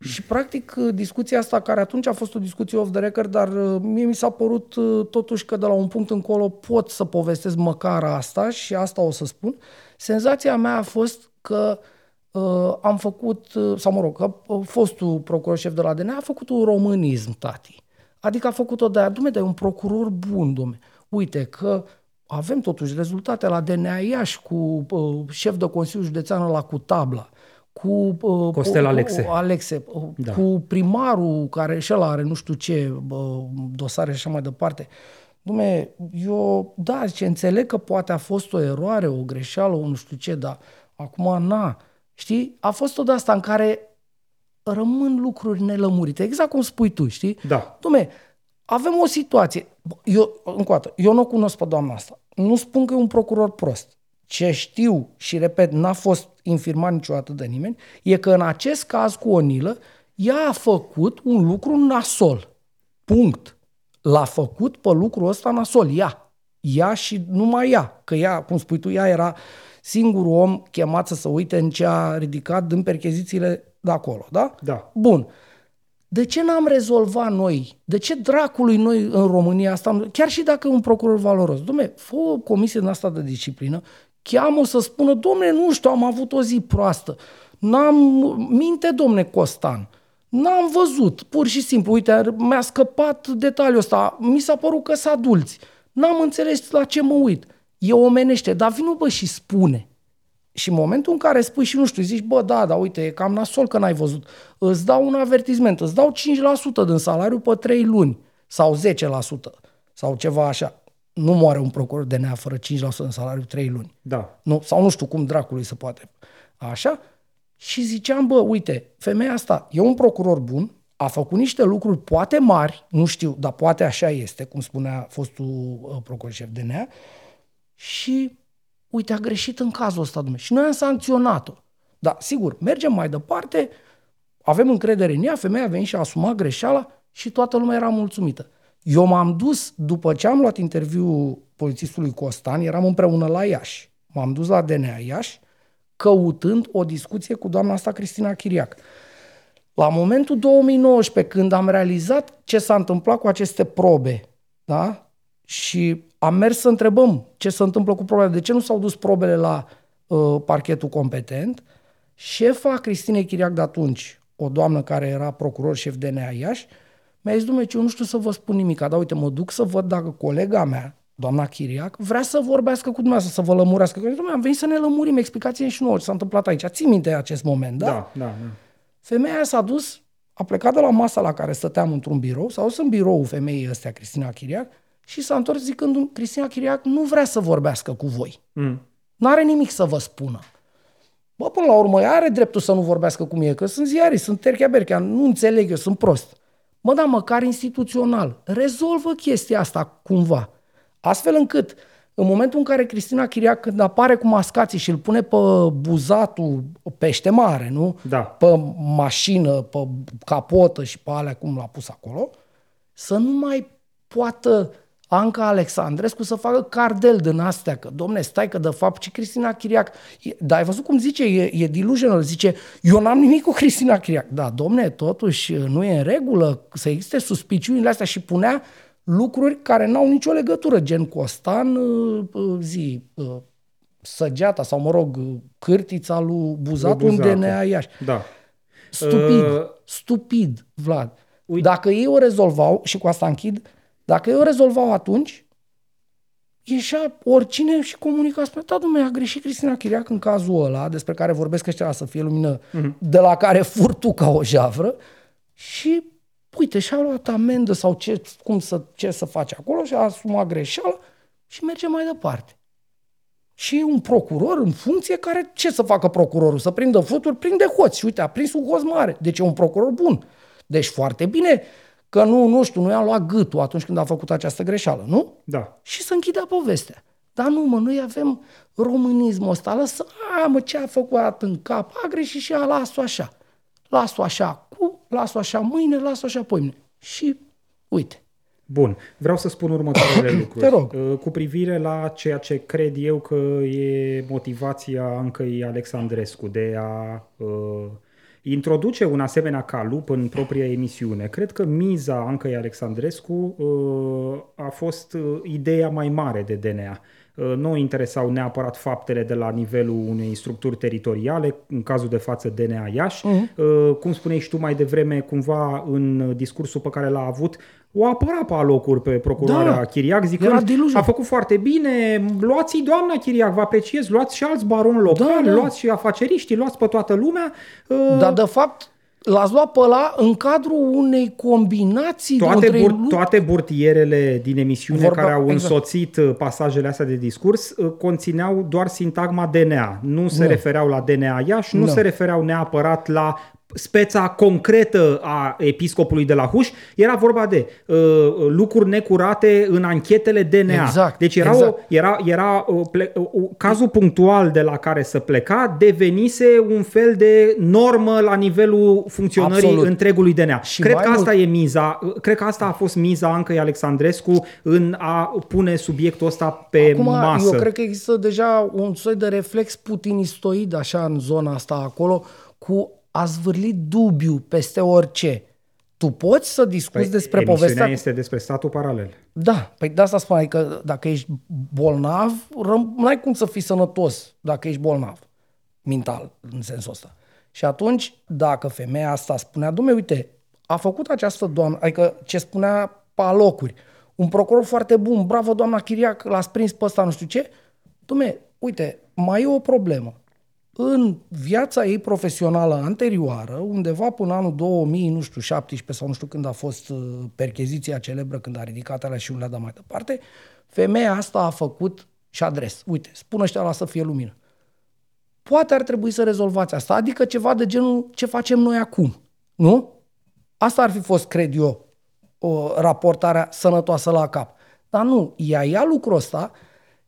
Și practic discuția asta, care atunci a fost o discuție off the record, dar uh, mie mi s-a părut uh, totuși că de la un punct încolo pot să povestesc măcar asta și asta o să spun. Senzația mea a fost că uh, am făcut, uh, sau mă rog, că uh, fostul procuror șef de la DNA a făcut un românism, tati. Adică a făcut-o de aia, dumne, dar e un procuror bun, domne. Uite că avem totuși rezultate la DNA Iași cu uh, șef de Consiliu Județean la cu tabla cu uh, Costel Alexe, uh, Alexe uh, Da. cu primarul care și ăla are nu știu ce uh, dosare și așa mai departe. Dume, eu, da, zice, înțeleg că poate a fost o eroare, o greșeală, o nu știu ce, dar acum, na, știi, a fost tot asta în care rămân lucruri nelămurite, exact cum spui tu, știi? Da. Dom'le, avem o situație. Eu, încă o dată, eu nu o cunosc pe doamna asta. Nu spun că e un procuror prost. Ce știu și, repet, n-a fost infirmat niciodată de nimeni, e că în acest caz cu Onilă, ea a făcut un lucru nasol. Punct. L-a făcut pe lucrul ăsta nasol. Ea. Ea și numai ea. Că ea, cum spui tu, ea era singurul om chemat să se uite în ce a ridicat din perchezițiile de acolo. Da? Da. Bun. De ce n-am rezolvat noi? De ce dracului noi în România asta, chiar și dacă e un procuror valoros, domne, fă o comisie din asta de disciplină, cheamă să spună, domne, nu știu, am avut o zi proastă, n-am, minte, domne Costan, n-am văzut, pur și simplu, uite, mi-a scăpat detaliul ăsta, mi s-a părut că sunt adulți, n-am înțeles la ce mă uit, e omenește, dar vină bă și spune. Și în momentul în care spui și nu știu, zici, bă, da, dar uite, e cam nasol că n-ai văzut, îți dau un avertisment, îți dau 5% din salariu pe 3 luni sau 10% sau ceva așa. Nu moare un procuror de nea fără 5% din salariu 3 luni. Da. Nu, sau nu știu cum dracului se poate. Așa? Și ziceam, bă, uite, femeia asta e un procuror bun, a făcut niște lucruri poate mari, nu știu, dar poate așa este, cum spunea fostul uh, procuror șef de nea, și uite, a greșit în cazul ăsta, dumne. Și noi am sancționat-o. Da, sigur, mergem mai departe, avem încredere în ea, femeia a venit și a asumat greșeala și toată lumea era mulțumită. Eu m-am dus, după ce am luat interviul polițistului Costan, eram împreună la Iași. M-am dus la DNA Iași, căutând o discuție cu doamna asta Cristina Chiriac. La momentul 2019, când am realizat ce s-a întâmplat cu aceste probe, da? și am mers să întrebăm ce se întâmplă cu probele, de ce nu s-au dus probele la uh, parchetul competent, șefa Cristinei Chiriac de atunci, o doamnă care era procuror șef DNA Iași, mi-a zis, domnule, eu nu știu să vă spun nimic, dar uite, mă duc să văd dacă colega mea, doamna Chiriac, vrea să vorbească cu dumneavoastră, să vă lămurească. Că, domnule, am venit să ne lămurim, explicați și nouă ce s-a întâmplat aici. Ții minte acest moment, da? Da, da, da. Femeia aia s-a dus, a plecat de la masa la care stăteam într-un birou, s-a dus în biroul femeii ăstea, Cristina Chiriac, și s-a întors zicând, Cristina Chiriac nu vrea să vorbească cu voi. Mm. Nu are nimic să vă spună. Bă, până la urmă, ea are dreptul să nu vorbească cu mine, că sunt ziariști, sunt terchea berchea, nu înțeleg eu, sunt prost. Mă, da, măcar instituțional, rezolvă chestia asta cumva. Astfel încât, în momentul în care Cristina Chiriac, când apare cu mascații și îl pune pe buzatul pește mare, nu? Da. Pe mașină, pe capotă și pe alea cum l-a pus acolo, să nu mai poată Anca Alexandrescu să facă cardel din astea, că domne, stai că de fapt și Cristina Chiriac, e, dar ai văzut cum zice, e, e delusional, zice, eu n-am nimic cu Cristina Chiriac. Da, domne, totuși nu e în regulă să existe suspiciunile astea și punea lucruri care n-au nicio legătură, gen Costan, uh, uh, zi, uh, săgeata sau, mă rog, cârtița lui Buzatu în Buzatu. DNA Iași. Da. Stupid, Uh, stupid, Vlad. Uite- Dacă ei o rezolvau, și cu asta închid, dacă ei o rezolvau atunci, ieșea oricine și comunica, spune, da, domnule, a greșit Cristina Chiriac în cazul ăla, despre care vorbesc ăștia să fie lumină, de la care fur tu ca o javră, și uite, și-a luat amendă sau ce, cum să, ce să face acolo și a asumat greșeala și merge mai departe. Și e un procuror în funcție care, ce să facă procurorul? Să prindă futuri? Prinde hoți. Și uite, a prins un hoț mare. Deci e un procuror bun. Deci foarte bine că nu, nu știu, nu i-am luat gâtul atunci când a făcut această greșeală, nu? Da. Și să închidea povestea. Dar nu, mă, noi avem românismul ăsta, lăsă, a, mă, ce a făcut în cap, a greșit și a, las-o așa. Las-o așa cu, las-o așa mâine, las-o așa poimne. Și uite. Bun, vreau să spun următoarele lucruri. Te rog. Uh, Cu privire la ceea ce cred eu că e motivația Ancăi Alexandrescu de a uh, introduce un asemenea calup în propria emisiune. Cred că miza Ancăi Alexandrescu uh, a fost uh, ideea mai mare de DNA. Uh, Nu o interesau neapărat faptele de la nivelul unei structuri teritoriale, în cazul de față DNA Iași. Mhm. Uh, Cum spuneai și tu mai devreme, cumva în discursul pe care l-a avut, o apăra pe alocuri pe procuroarea Da. Chiriac, zicând Era diluviu. a făcut foarte bine, luați-i doamna Chiriac, vă apreciez, luați și alți baroni locali, Da, da. luați și afaceriștii, luați pe toată lumea. Uh, Dar, de fapt, l-ați luat pe ăla în cadrul unei combinații toate, între bur, lu- toate burtierele din emisiune Vorba- care au exact. însoțit uh, pasajele astea de discurs uh, conțineau doar sintagma DNA. Nu se Nu. refereau la DNA Iași, nu Nu. se refereau neapărat la speța concretă a episcopului de la Huș. Era vorba de uh, lucruri necurate în anchetele DNA. Exact, Deci era, exact. o, era, era uh, ple, uh, cazul punctual de la care să pleca devenise un fel de normă la nivelul funcționării Absolut. întregului DNA. Și cred mai că asta mult- e miza, cred că asta a fost miza Ancăi Alexandrescu în a pune subiectul ăsta pe Acum, masă. eu cred că există deja un soi de reflex putinistoid așa în zona asta acolo cu a zvârli dubiu peste orice. Tu poți să discuți Păi, despre emisiunea povestea... este despre statul paralel. Da, păi de asta spun, că dacă ești bolnav, răm- n-ai cum să fii sănătos dacă ești bolnav, mental, în sensul ăsta. Și atunci, dacă femeia asta spunea, dumne, uite, a făcut această doamnă, adică ce spunea pe alocuri, un procuror foarte bun, bravo doamna Chiriac, l-ați prins pe ăsta, nu știu ce, dumne, uite, mai e o problemă. În viața ei profesională anterioară, undeva până anul 2000, nu știu, 17 sau nu știu când a fost uh, percheziția celebră, când a ridicat alea și un le-a dat mai departe, femeia asta a făcut și adres. Uite, spun ăștia la să fie lumină. Poate ar trebui să rezolvați asta, adică ceva de genul ce facem noi acum, nu? Asta ar fi fost, cred eu, o raportarea sănătoasă la cap. Dar nu, ea ia lucrul ăsta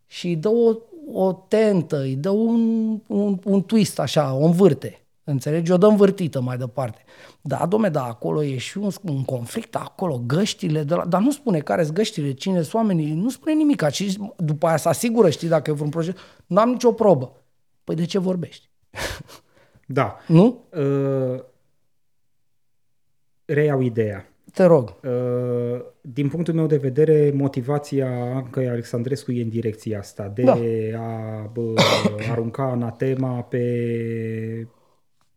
și îi dă o, o tentă, îi dă un, un, un twist așa, o învârte. Înțelegi? O dă învârtită mai departe. Da, domne, da, acolo e și un, un conflict, acolo, găștile, de la, dar nu spune care sunt găștile, cine sunt oamenii, nu spune nimic. Și după aia se asigură, știi, dacă e vreun proiect, n-am nicio probă. Păi de ce vorbești? Da. Nu? Uh, reiau ideea. Te rog. Uh, din punctul meu de vedere, motivația Ancăi Alexandrescu e în direcția asta, de Da. a bă, arunca anatema pe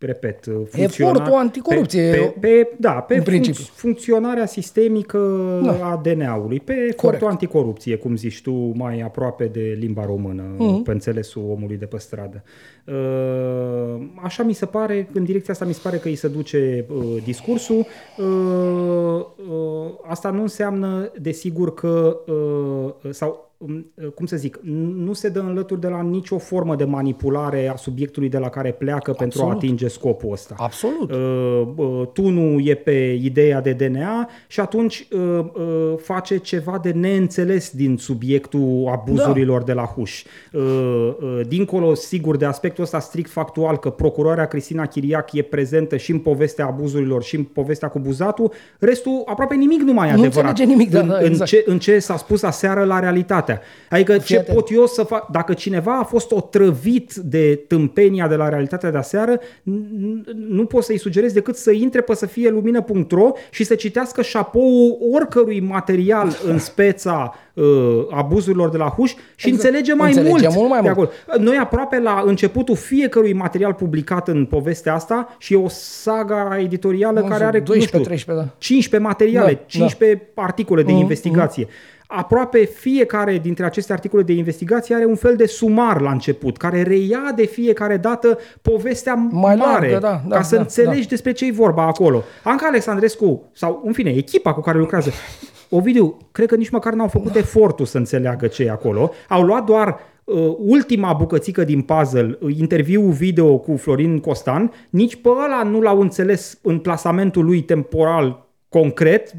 repet, Efortul anticorupție, Pe, pe, pe, da, pe în func- principiu. funcționarea sistemică Da. a DNA-ului, pe efortul Corect. anticorupție, cum zici tu, mai aproape de limba română, Mhm. pe înțelesul omului de pe stradă. Uh, Așa mi se pare, în direcția asta mi se pare că îi se duce uh, discursul. Uh, uh, Asta nu înseamnă, desigur, că, uh, sau um, cum să zic, nu se dă înlături de la nicio formă de manipulare a subiectului de la care pleacă pentru a Absolut. atinge scopul ăsta. Absolut. Uh, uh, tunul e pe ideea de DNA și atunci uh, uh, face ceva de neînțeles din subiectul abuzurilor da. de la Huș. Uh, uh, dincolo, sigur, de aspectul ăsta strict factual că procurarea Cristina Chiriac e prezentă și în povestea abuzurilor și în povestea cu Buzatul, restul aproape nimic nu mai e Nu adevărat. înțelege nimic, da, în, da, în, exact. ce, în ce s-a spus aseară la realitatea. Adică ce atent. pot eu să fac, dacă cineva a fost otrăvit de tâmpenia de la realitatea de aseară, n- n- nu pot să-i sugerez decât să intre pe să fie lumină.ro și să citească șapoul oricărui material în speța uh, abuzurilor de la Huș și Exact. înțelege mai Înțelege mult. mult mai de mult. acolo. Noi aproape la începutul fiecărui material publicat în povestea asta și e o saga editorială Nu care știu, are, 12, nu știu, 13, da. 15 materiale, Da, 15 articole de Mhm, investigație. Aproape fiecare dintre aceste articole de investigație are un fel de sumar la început, care reia de fiecare dată povestea Mai mare, largă, da, da, ca să da, înțelegi despre ce e vorba acolo. Anca Alexandrescu, sau în fine, echipa cu care lucrează, Ovidiu, cred că nici măcar n-au făcut efortul să înțeleagă ce e acolo. Au luat doar uh, ultima bucățică din puzzle, uh, interviul video cu Florin Costan, nici pe ăla nu l-au înțeles în plasamentul lui temporal concret,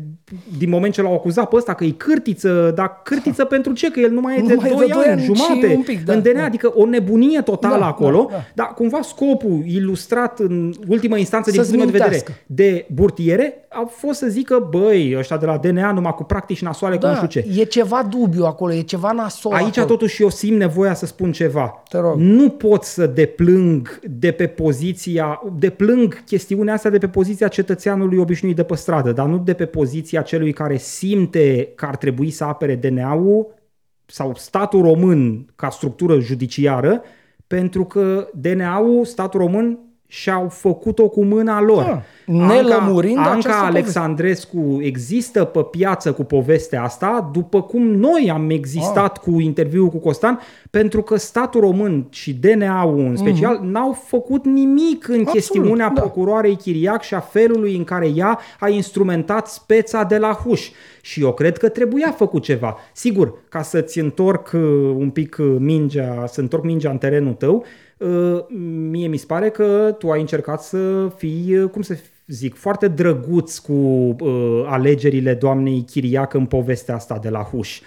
din moment ce l-au acuzat pe ăsta că e cârtiță, dar cârtiță pentru ce? Că el nu mai e Nu de mai e 2 de doi ani, ani jumate și un pic, da, în DNA, da. adică o nebunie totală Da, acolo, da, da. dar cumva scopul ilustrat în ultima instanță din Să-ți punctul meu de vedere mintească. de burtiere a fost să zică, băi, ăștia de la DNA numai cu practici nasoale, că nu Da, știu ce. e ceva dubiu acolo, e ceva nasol Aici acolo. totuși eu simt nevoia să spun ceva. Te rog. Nu pot să deplâng de pe poziția, deplâng chestiunea asta de pe poziția cetățeanului obișnuit de pe stradă, dar nu de pe poziția celui care simte că ar trebui să apere DNA-ul sau statul român ca structură judiciară, pentru că DNA-ul, statul român, și-au făcut-o cu mâna lor. Da, nelămurind Anca, această Anca poveste. Alexandrescu există pe piață cu povestea asta, după cum noi am existat Ah. cu interviul cu Costan, pentru că statul român și DNA-ul în special mm-hmm. n-au făcut nimic în Mhm. Absolut, chestiunea da. procuroarei Chiriac și a felului în care ea a instrumentat speța de la Huș. Și eu cred că trebuia făcut ceva. Sigur, ca să-ți întorc uh, un pic uh, mingea, să întorc mingea în terenul tău, uh, mie mi se pare că tu ai încercat să fii, uh, cum să zic, foarte drăguț cu uh, alegerile doamnei Chiriac în povestea asta de la Huș.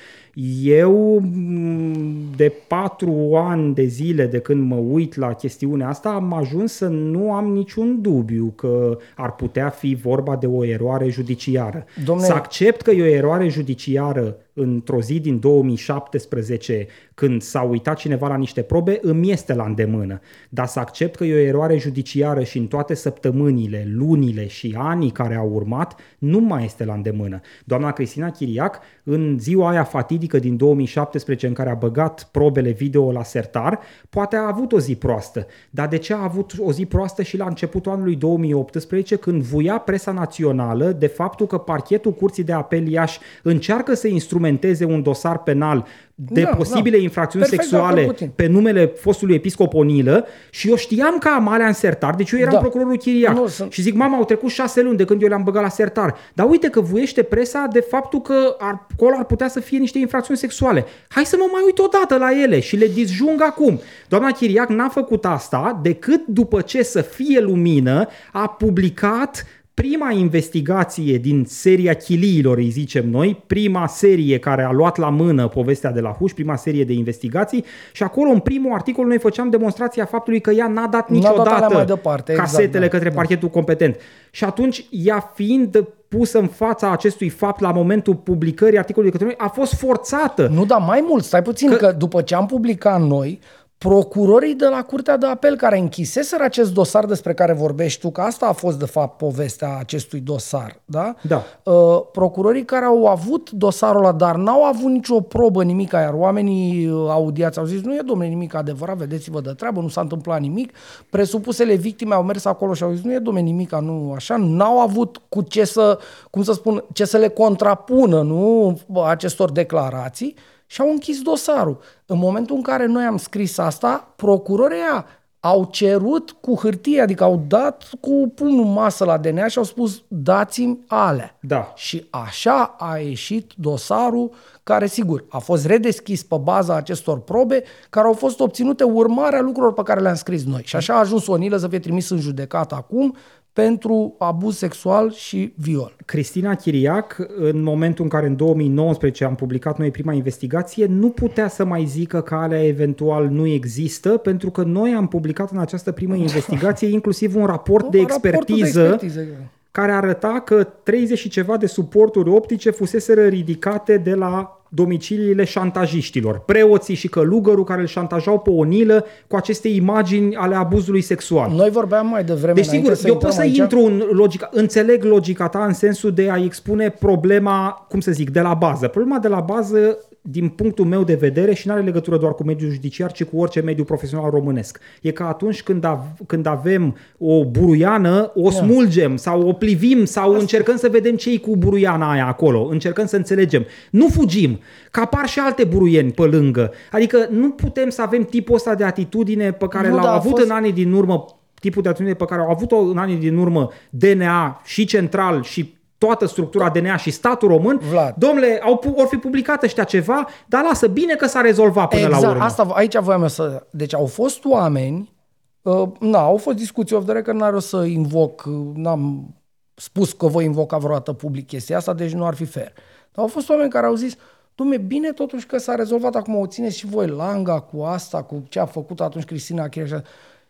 Eu, m, de patru ani de zile de când mă uit la chestiunea asta, am ajuns să nu am niciun dubiu că ar putea fi vorba de o eroare judiciară. Domnule- Să accept că e o eroare judiciară într-o zi din 2017, când s-a uitat cineva la niște probe, îmi este la îndemână. Dar să accept că e o eroare judiciară și în toate săptămânile, lunile și anii care au urmat, nu mai este la îndemână. Doamna Cristina Chiriac, în ziua aia fatidică din 2017 în care a băgat probele video la sertar, poate a avut o zi proastă. Dar de ce a avut o zi proastă și la începutul anului 2018, când vuia presa națională de faptul că parchetul Curții de Apel Iași încearcă să instrumenteze un dosar penal de Da, posibile da. infracțiuni Perfect de sexuale acord cu tine. pe numele fostului episcop Onilă și eu știam că am alea în sertar, deci eu eram Da. procurorul Chiriac. Nu, sunt- Și zic, mama, au trecut șase luni de când eu le-am băgat la sertar. Dar uite că vuiește presa de faptul că ar, acolo ar putea să fie niște infracțiuni sexuale. Hai să mă mai uit odată la ele și le disjung acum. Doamna Chiriac n-a făcut asta decât după ce să fie lumină a publicat prima investigație din seria chiliilor, îi zicem noi, prima serie care a luat la mână povestea de la Huș, prima serie de investigații și acolo în primul articol noi făceam demonstrația faptului că ea n-a dat N-a dat niciodată alea mai departe, exact, casetele da, către da. parchetul competent. Și atunci, ea fiind pusă în fața acestui fapt la momentul publicării articolului către noi, a fost forțată. Nu, dar mai mult, stai puțin, că, că după ce am publicat noi, procurorii de la Curtea de Apel care închiseseră acest dosar despre care vorbești tu, că asta a fost de fapt povestea acestui dosar, da? Da. Uh, procurorii care au avut dosarul ăla, dar n-au avut nicio probă, nimic, iar oamenii uh, audiați au zis, nu e domnule nimic adevărat, vedeți-vă de treabă, nu s-a întâmplat nimic. Presupusele victime au mers acolo și au zis, nu e domnule nimic, nu așa, n-au avut cu ce să, cum să spun, ce să le contrapună, nu, acestor declarații și au închis dosarul. În momentul în care noi am scris asta, procurorii aia au cerut cu hârtie, adică au dat cu pumnul în masă la DNA și au spus dați-mi alea. Da. Și așa a ieșit dosarul care, sigur, a fost redeschis pe baza acestor probe care au fost obținute urmarea lucrurilor pe care le-am scris noi. Și așa a ajuns Onilă să fie trimis în judecată acum pentru abuz sexual și viol. Cristina Chiriac, în momentul în care în 2019 am publicat noi prima investigație, nu putea să mai zică că alea eventual nu există, pentru că noi am publicat în această primă investigație inclusiv un raport de Raportul expertiză, de expertiză. exact. care arăta că 30 și ceva de suporturi optice fuseseră ridicate de la domiciliile șantajiștilor, preoții și călugărul care îl șantajau pe Onilă cu aceste imagini ale abuzului sexual. Noi vorbeam mai devreme Deci, înainte sigur, să eu intrăm pot să aici. intru în logica, înțeleg logica ta în sensul de a expune problema, cum să zic, de la bază. Problema de la bază, din punctul meu de vedere, și nu are legătură doar cu mediul judiciar, ci cu orice mediu profesional românesc. E că atunci când, av- când avem o buruiană, o smulgem sau o plivim sau încercăm să vedem ce cu buruiana aia acolo, încercăm să înțelegem. Nu fugim, că apar și alte buruieni pe lângă. Adică nu putem să avem tipul ăsta de atitudine pe care Nu, l-au dar a avut fost- în anii din urmă tipul de atitudine pe care au avut-o în anii din urmă DNA și central și toată structura DNA și statul român, Vlad. domnule, au, pu- or fi publicat ăștia ceva, dar lasă, bine că s-a rezolvat până exact, la urmă. asta, aici voiam eu să... Deci au fost oameni, uh, na, au fost discuții off the record, n-are o să invoc, uh, n-am spus că voi invoca vreodată public chestia asta, deci nu ar fi fair. Dar au fost oameni care au zis, Dumne, bine totuși că s-a rezolvat, acum o țineți și voi langa cu asta, cu ce a făcut atunci Cristina Achille.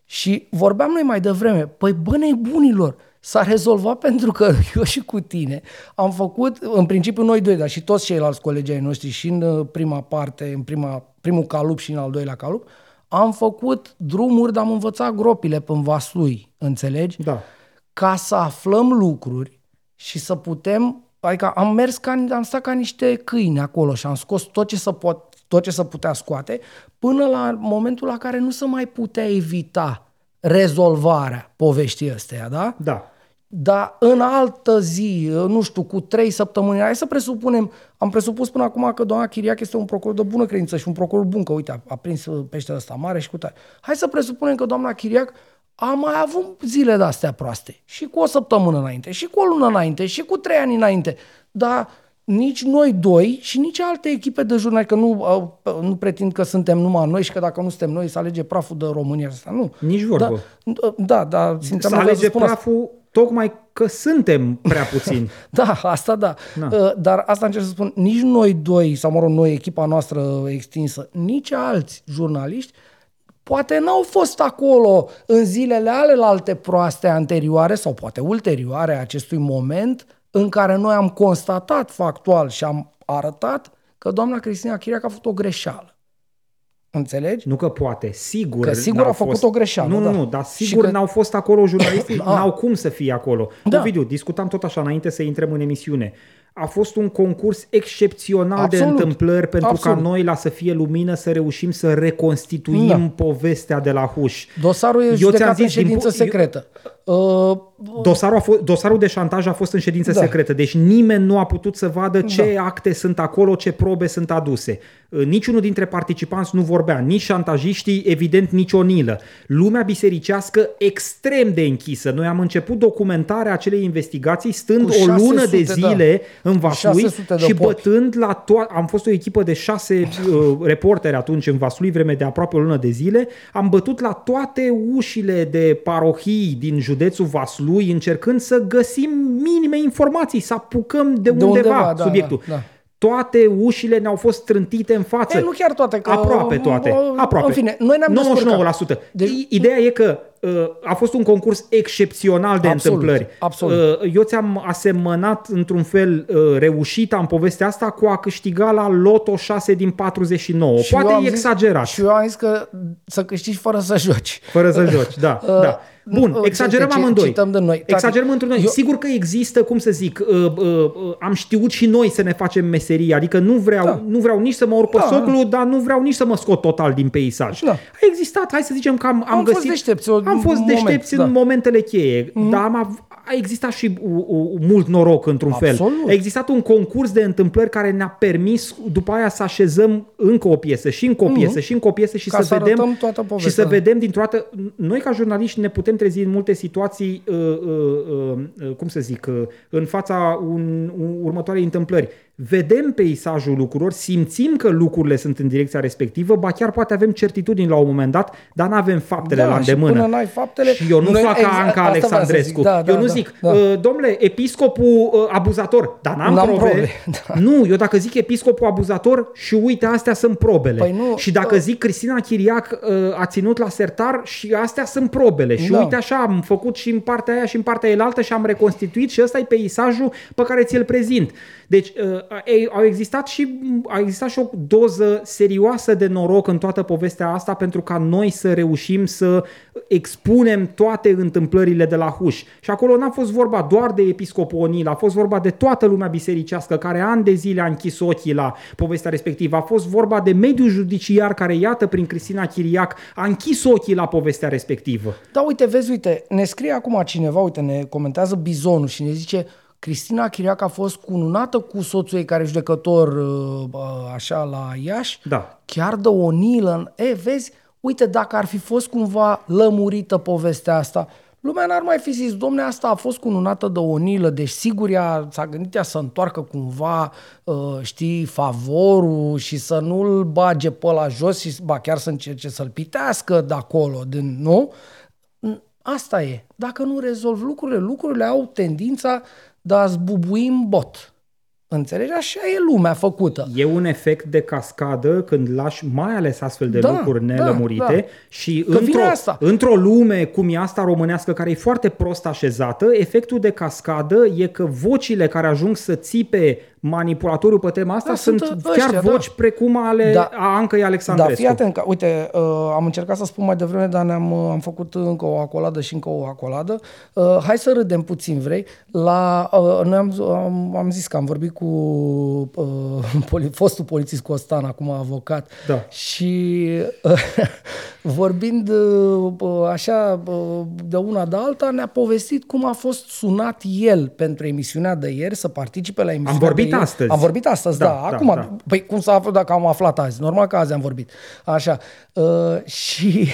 Și vorbeam noi mai devreme, păi bă nebunilor, s-a rezolvat pentru că eu și cu tine am făcut, în principiu noi doi, dar și toți ceilalți colegi ai noștri și în uh, prima parte, în prima, primul calup și în al doilea calup, am făcut drumuri, dar am învățat gropile pe Vaslui, înțelegi? Da. Ca să aflăm lucruri și să putem, adică am mers ca, am stat ca niște câini acolo și am scos tot ce să pot, tot ce să putea scoate, până la momentul la care nu se mai putea evita rezolvarea poveștii astea, da? Da. Dar în altă zi, nu știu, cu trei săptămâni, hai să presupunem, am presupus până acum că doamna Chiriac este un procuror de bună credință și un procuror bun, că uite, a, a prins peștele ăsta mare și cu tare. Hai să presupunem că doamna Chiriac a mai avut zile de-astea proaste. Și cu o săptămână înainte, și cu o lună înainte, și cu trei ani înainte. Dar nici noi doi și nici alte echipe de jurnaliști, că nu, nu pretind că suntem numai noi și că dacă nu suntem noi să alege praful de România asta. Nu. Nici vorbă. Da, da, da simțeam să alege să praful asta. Tocmai că suntem prea puțini. da, asta da. da. Dar asta încerc să spun, nici noi doi, sau mă rog, noi, echipa noastră extinsă, nici alți jurnaliști poate n-au fost acolo în zilele alelalte proaste anterioare sau poate ulterioare acestui moment în care noi am constatat factual și am arătat că doamna Cristina Chiriac a făcut o greșeală. Înțelegi? Nu că poate, sigur. Că sigur a făcut fost... o greșeală. Nu, nu, da. nu, dar sigur că... n-au fost acolo jurnaliștii, n-au cum să fie acolo. Da. Ovidiu, discutam tot așa înainte să intrăm în emisiune a fost un concurs excepțional Absolut. de întâmplări pentru Absolut. ca noi la Să fie lumină să reușim să reconstituim da. povestea de la Huș. Dosarul e judecat în ședință din... secretă. Uh, dosarul, a fost, dosarul de șantaj a fost în ședință da. secretă, deci nimeni nu a putut să vadă ce da. acte sunt acolo, ce probe sunt aduse. Uh, niciunul dintre participanți nu vorbea, nici șantajiștii, evident nici o nilă. Lumea bisericească extrem de închisă. Noi am început documentarea acelei investigații stând Cu o lună 600, de zile da. în Vaslui și bătând la toate... Am fost o echipă de șase uh, reporteri atunci în Vaslui, vreme de aproape o lună de zile. Am bătut la toate ușile de parohii din județul Vaslui, încercând să găsim minime informații, să apucăm de, de undeva, undeva da, subiectul. Da, da toate ușile ne-au fost strântite în față. E, nu chiar toate. Că aproape toate. Aproape. În fine, noi ne-am 99%. Deci... Ideea e că uh, a fost un concurs excepțional de absolut, întâmplări. Absolut. Uh, eu ți-am asemănat într-un fel uh, reușit în povestea asta cu a câștiga la Loto 6 din 49. Și Poate e exagerat. Și eu am zis că să câștigi fără să joci. Fără să joci, da. uh, da. Bun, exagerăm deci, amândoi. Cităm de noi. Exagerăm într noi. Eu... Sigur că există, cum să zic, uh, uh, uh, am știut și noi să ne facem meserie, adică nu vreau, da. nu vreau nici să mă urc pe da. soclu, dar nu vreau nici să mă scot total din peisaj. Da. A existat, hai să zicem că am, am, am găsit... Fost deștepți, am fost moment, deștepți da. în momentele cheie, mm-hmm. dar am, a existat și u, u, mult noroc într-un Absolut. fel. A existat un concurs de întâmplări care ne-a permis după aia să așezăm încă o piesă și încă o piesă mm-hmm. și încă o piesă și Ca să, să vedem toată și să vedem dintr-o dată noi ca jurnaliști ne putem trezi în multe situații uh, uh, uh, cum să zic uh, în fața un, un, următoarei întâmplări vedem peisajul lucrurilor, simțim că lucrurile sunt în direcția respectivă, ba chiar poate avem certitudini la un moment dat, dar nu avem faptele da, la îndemână. Și până n-ai faptele... Și eu nu noi, fac ca exact, Anca Alexandrescu. Da, da, eu nu da, zic, da. Uh, domnule, episcopul uh, abuzator, dar n-am, n-am probe. probe. Da. Nu, eu dacă zic episcopul abuzator și uite, astea sunt probele. Păi nu, și dacă uh, zic Cristina Chiriac uh, a ținut la sertar și astea sunt probele. Și da. uite așa, am făcut și în partea aia și în partea elaltă și am reconstituit și ăsta e peisajul pe care ți-l prezint. Deci uh, au existat și, a existat și o doză serioasă de noroc în toată povestea asta pentru ca noi să reușim să expunem toate întâmplările de la Huș. Și acolo n-a fost vorba doar de episcopul Onil, a fost vorba de toată lumea bisericească care ani de zile a închis ochii la povestea respectivă. A fost vorba de mediul judiciar care, iată, prin Cristina Chiriac, a închis ochii la povestea respectivă. Da, uite, vezi, uite, ne scrie acum cineva, uite, ne comentează Bizonul și ne zice Cristina Chiriac a fost cununată cu soțul ei care e judecător uh, așa la Iași, da. chiar de o nilă. E, vezi, uite, dacă ar fi fost cumva lămurită povestea asta, lumea n-ar mai fi zis, domne, asta a fost cununată de o nilă, deci sigur ea s-a gândit ea să întoarcă cumva, uh, știi, favorul și să nu-l bage pe la jos și ba chiar să încerce să-l pitească de acolo, din, nu? Asta e. Dacă nu rezolvi lucrurile, lucrurile au tendința de a zbubui în bot. Înțelegi? Așa e lumea făcută. E un efect de cascadă când lași mai ales astfel de Da, lucruri da, nelămurite da. și Că vine într-o, asta. într-o lume cum e asta românească, care e foarte prost așezată, efectul de cascadă e că vocile care ajung să țipe manipulatorul pe tema asta Da, sunt, sunt chiar ăștia, voci da. precum ale Da. a Ancăi Da, Alexandrescu. fii atent, că, uite, uh, am încercat să spun mai devreme, dar ne-am uh, am făcut încă o acoladă și încă o acoladă. Uh, hai să râdem puțin, vrei? La, uh, noi am, am, am zis că am vorbit cu uh, poli, fostul polițist Costan, acum avocat, Da. și uh, vorbind uh, uh, așa uh, de una de alta, ne-a povestit cum a fost sunat el pentru emisiunea de ieri, să participe la emisiunea vorbit de ieri. Astăzi. Am vorbit astăzi, da. Da, da. da, Acum, da. Păi cum să aflu dacă am aflat azi? Normal că azi am vorbit. Așa. Uh, și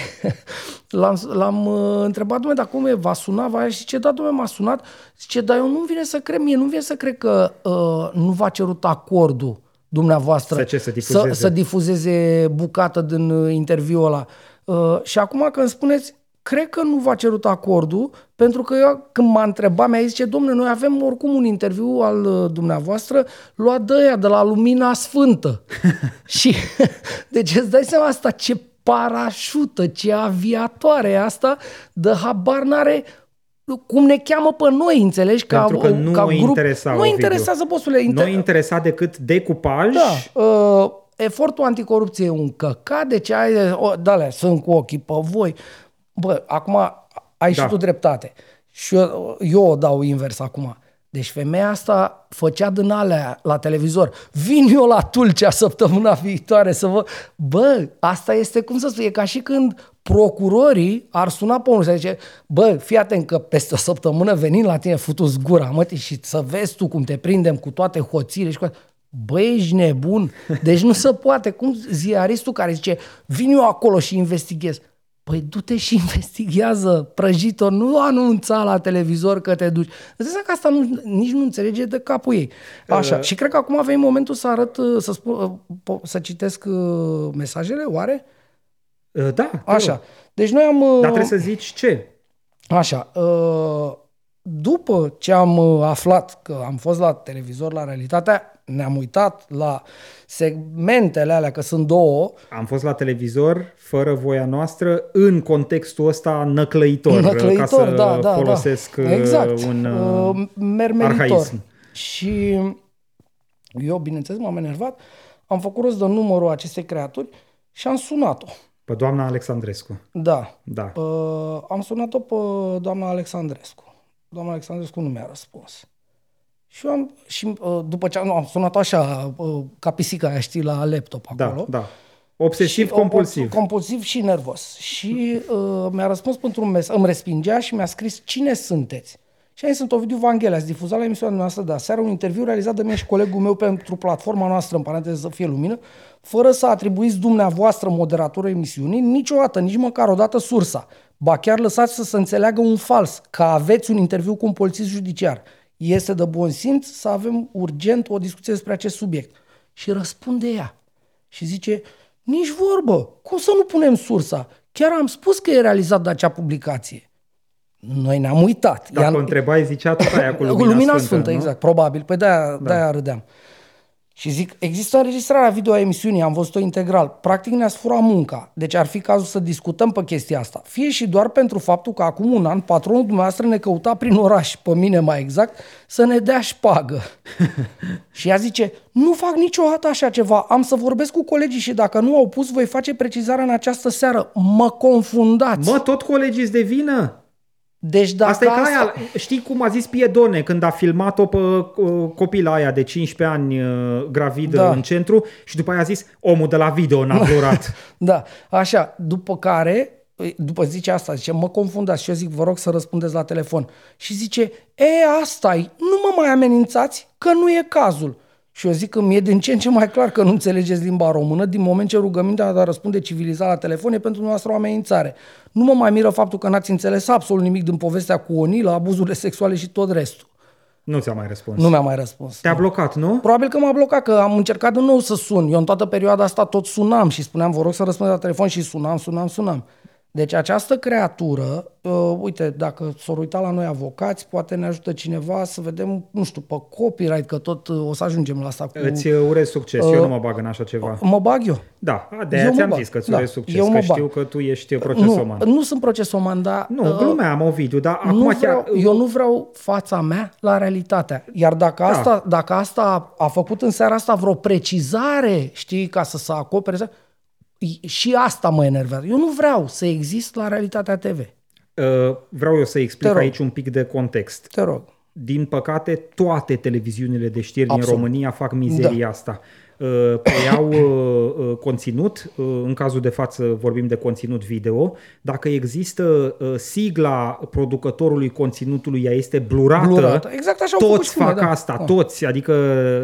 l-am, l-am uh, întrebat, domnule, dar cum e? Va suna? Va... Și ce, da, domnule, m-a sunat. Zice, dar eu nu vine să cred, mie nu vine să cred că uh, nu v-a cerut acordul dumneavoastră Să ce, să difuzeze? să, să difuzeze bucată din uh, interviul ăla. Uh, și acum când îmi spuneți, cred că nu v-a cerut acordul, pentru că eu când m-a întrebat, mi-a zis, domnule, noi avem oricum un interviu al uh, dumneavoastră luat de aia, de la Lumina Sfântă. și, deci îți dai seama asta, ce parașută, ce aviatoare e asta, de habar n-are cum ne cheamă pe noi, înțelegi? Ca, Pentru că nu ca o grup. interesa, Nu Ovidiu. interesează, bosule. Nu interesa decât decupaj, Da. Uh, efortul anticorupție e un căcat, deci ai, o, da, sunt cu ochii pe voi. Bă, acum ai Da. și tu dreptate. Și eu, eu o dau invers acum. Deci femeia asta făcea din alea la televizor. Vin eu la Tulcea săptămâna viitoare să vă... Bă, asta este, cum să spun, e ca și când procurorii ar suna pe unul și zice, bă, fii atent că peste o săptămână venim la tine futus gura, mă, și să vezi tu cum te prindem cu toate hoțile și cu Bă, ești nebun? Deci nu se poate. Cum ziaristul care zice, vin eu acolo și investighez. Păi du-te și investigează, prăjitor, nu anunța la televizor că te duci. Îți dai seama că asta nu, nici nu înțelege de capul ei. Așa, uh. și cred că acum a venit momentul să arăt, uh, să, spun, uh, po- să citesc uh, mesajele, oare? Uh, da, te Așa. rog. Deci noi am... uh, Dar trebuie să zici ce. Așa, uh, după ce am uh, aflat că am fost la televizor, la realitatea, ne-am uitat la segmentele alea, că sunt două, Am fost la televizor fără voia noastră în contextul ăsta năclăitor, Năclăitor, ca să da, da, folosesc da. uh, exact. un uh, uh, mermeritor. arhaism. Și eu, bineînțeles, m-am enervat, am făcut rost de numărul acestei creaturi și am sunat-o. pe doamna Alexandrescu. Da. Da. Uh, am sunat-o pe doamna Alexandrescu. Doamna Alexandrescu nu mi-a răspuns. Și, eu am, și uh, după ce am, nu, am sunat așa, uh, ca pisica aia, știi, la laptop Da, acolo. da. Obsesiv Și- compulsiv. o- Compulsiv și nervos. Și uh, mi-a răspuns pentru un mesaj, îmi respingea și mi-a scris cine sunteți. Și ai sunt Ovidiu Vanghele, ați difuzat la emisiunea noastră de aseară un interviu realizat de mine și colegul meu pentru platforma noastră, în paranteză să fie lumină, fără să atribuiți dumneavoastră moderatorul emisiunii niciodată, nici măcar o dată sursa. Ba chiar lăsați să se înțeleagă un fals, că aveți un interviu cu un polițist judiciar. Este de bun simț să avem urgent o discuție despre acest subiect. Și răspunde ea. Și zice, nici vorbă, cum să nu punem sursa? Chiar am spus că e realizat de acea publicație. Noi ne-am uitat. Dacă I-am- o întrebai, zicea tot aia cu lumina, cu lumina sfântă, sfântă, nu? exact, probabil. Păi de-aia, da. de-aia râdeam. Și zic, există înregistrarea video a emisiunii, am văzut-o integral. Practic ne-ați furat munca. Deci ar fi cazul să discutăm pe chestia asta. Fie și doar pentru faptul că acum un an patronul dumneavoastră ne căuta prin oraș, pe mine mai exact, să ne dea șpagă. și ea zice, nu fac niciodată așa ceva, am să vorbesc cu colegii și dacă nu au pus, voi face precizarea în această seară. Mă confundați. Mă, tot colegii de vină? Deci dacă Asta e ca aia, știi cum a zis Piedone când a filmat-o pe uh, copila aia de 15 ani uh, gravidă Da. în centru și după aia a zis omul de la video n-a blurat. Da, așa, după care, după zice asta, zice, mă confundați și eu zic, vă rog să răspundeți la telefon. Și zice, e, asta nu mă mai amenințați, că nu e cazul. Și eu zic că mi-e din ce în ce mai clar că nu înțelegeți limba română, din moment ce rugămintea de a răspunde civilizat la telefon e pentru noastră o amenințare. Nu mă mai miră faptul că n-ați înțeles absolut nimic din povestea cu Onila, abuzurile sexuale și tot restul. nu ți-a mai răspuns. Nu mi-a mai răspuns. Te-a blocat, nu? Probabil că m-a blocat, că am încercat din nou să sun. Eu în toată perioada asta tot sunam și spuneam, vă rog să răspundeți la telefon și sunam, sunam, sunam. Deci această creatură, uh, uite, dacă s-or uita la noi avocați, poate ne ajută cineva să vedem, nu știu, pe copyright, că tot uh, o să ajungem la asta cu... Îți urez succes, uh, eu nu mă bag în așa ceva. Mă bag eu. Da, de aia ți-am zis că îți da, urez succes, eu că bag. știu că tu ești procesoman. Nu, nu sunt procesoman, dar... Nu, uh, glumeam, Ovidiu, dar nu acum vreau, chiar... Eu nu vreau fața mea la realitatea. Iar dacă, da. asta, dacă asta a făcut în seara asta vreo precizare, știi, ca să se acopere și asta mă enervează. Eu nu vreau să exist la realitatea TV. Uh, vreau eu să explic aici un pic de context. Te rog. Din păcate, toate televiziunile de știri Absolut. din România fac mizeria da. asta. Uh, preiau uh, conținut, în cazul de față vorbim de conținut video, dacă există sigla producătorului conținutului, ea este blurată, blurată. Exact așa toți fac da. asta, da. toți, adică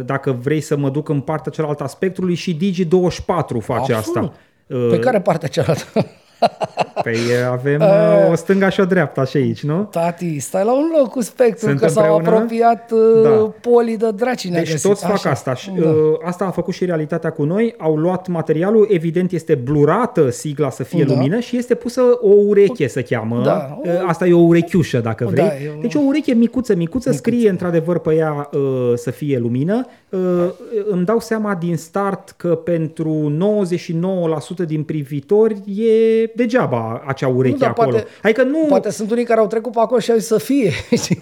dacă vrei să mă duc în partea cealaltă a spectrului și Digi24 face Absolut. asta. Pe care partea cealaltă? Păi avem uh, o stânga și o dreapta și aici, nu? Tati, stai la un loc cu spectru, că s-au apropiat uh, da. poli de draci. Deci găsit. toți fac Așa. asta. Și, da. uh, asta a făcut și realitatea cu noi. Au luat materialul, evident este blurată sigla să fie da. lumină și este pusă o ureche, să cheamă. Da. Uh, asta e o urechiușă, dacă vrei. Da, eu... Deci o ureche micuță, micuță, micuță. scrie într-adevăr pe ea uh, să fie lumină. Uh, îmi dau seama din start că pentru 99% din privitori e degeaba acea ureche nu, acolo. Poate, adică nu... poate sunt unii care au trecut pe acolo și au zis să fie.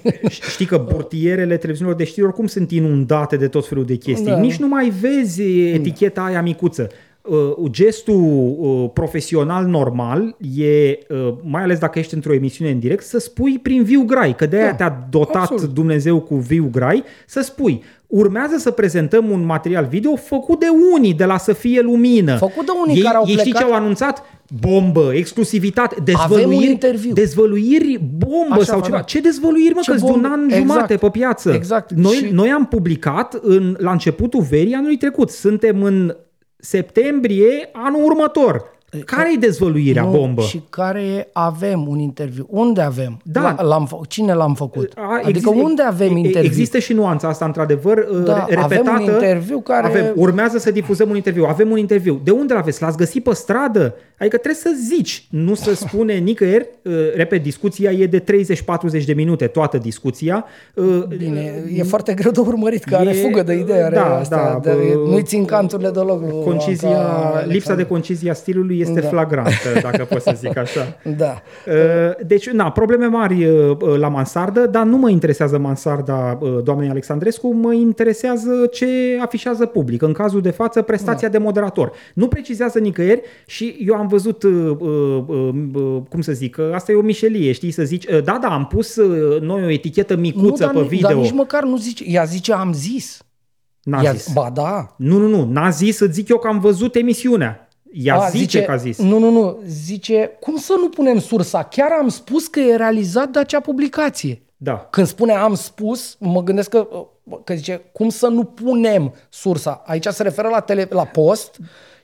Știi că burtierele televiziunilor de știri oricum sunt inundate de tot felul de chestii. Da. Nici nu mai vezi eticheta aia micuță. Uh, gestul uh, profesional normal e, uh, mai ales dacă ești într-o emisiune în direct, să spui prin viu grai, că de-aia da, te-a dotat absolut. Dumnezeu cu viu grai, să spui urmează să prezentăm un material video făcut de unii de la Să fie lumină. Făcut de unii ei, care au ei plecat... știi ce au anunțat? Bombă, exclusivitate, dezvăluiri, dezvăluiri bombă Așa, sau ceva. Da. Ce dezvăluiri, mă, că de un an exact. jumate pe piață. Exact. Noi, și... noi am publicat în, la începutul verii anului trecut. Suntem în septembrie anul următor. Care e dezvăluirea nu, bombă? Și care avem un interviu? Unde avem? Da. L-am, cine l-am făcut? A, adică unde avem interviu? Există și nuanța asta, într-adevăr, da, repetată. Avem un interviu care... Avem, urmează să difuzăm un interviu. Avem un interviu. De unde l-aveți? L-ați găsit pe stradă? Adică trebuie să zici, nu să spune nicăieri. Repet, discuția e de 30-40 de minute, toată discuția. Bine, e foarte greu de urmărit, că e, are fugă de idee. Da, asta, da. De, nu-i țin canturile deloc. Concizia, lipsa de concizia stilului este da. flagrantă, dacă pot să zic așa. Da. Uh, deci, na, probleme mari uh, la mansardă, dar nu mă interesează mansarda uh, doamnei Alexandrescu, mă interesează ce afișează public. În cazul de față, prestația da. de moderator. Nu precizează nicăieri și eu am văzut, cum să zic, asta e o mișelie, știi, să zici, da, da, am pus noi o etichetă micuță nu, pe video. Dar nici măcar nu zice, ea zice am zis. N-a Ia, zis. Ba da. Nu, nu, nu, n-a zis să zic eu că am văzut emisiunea. Ea A, zice, zice că a zis. Nu, nu, nu. Zice, cum să nu punem sursa? Chiar am spus că e realizat de acea publicație. Da. Când spune am spus, mă gândesc că, că zice, cum să nu punem sursa? Aici se referă la, tele, la post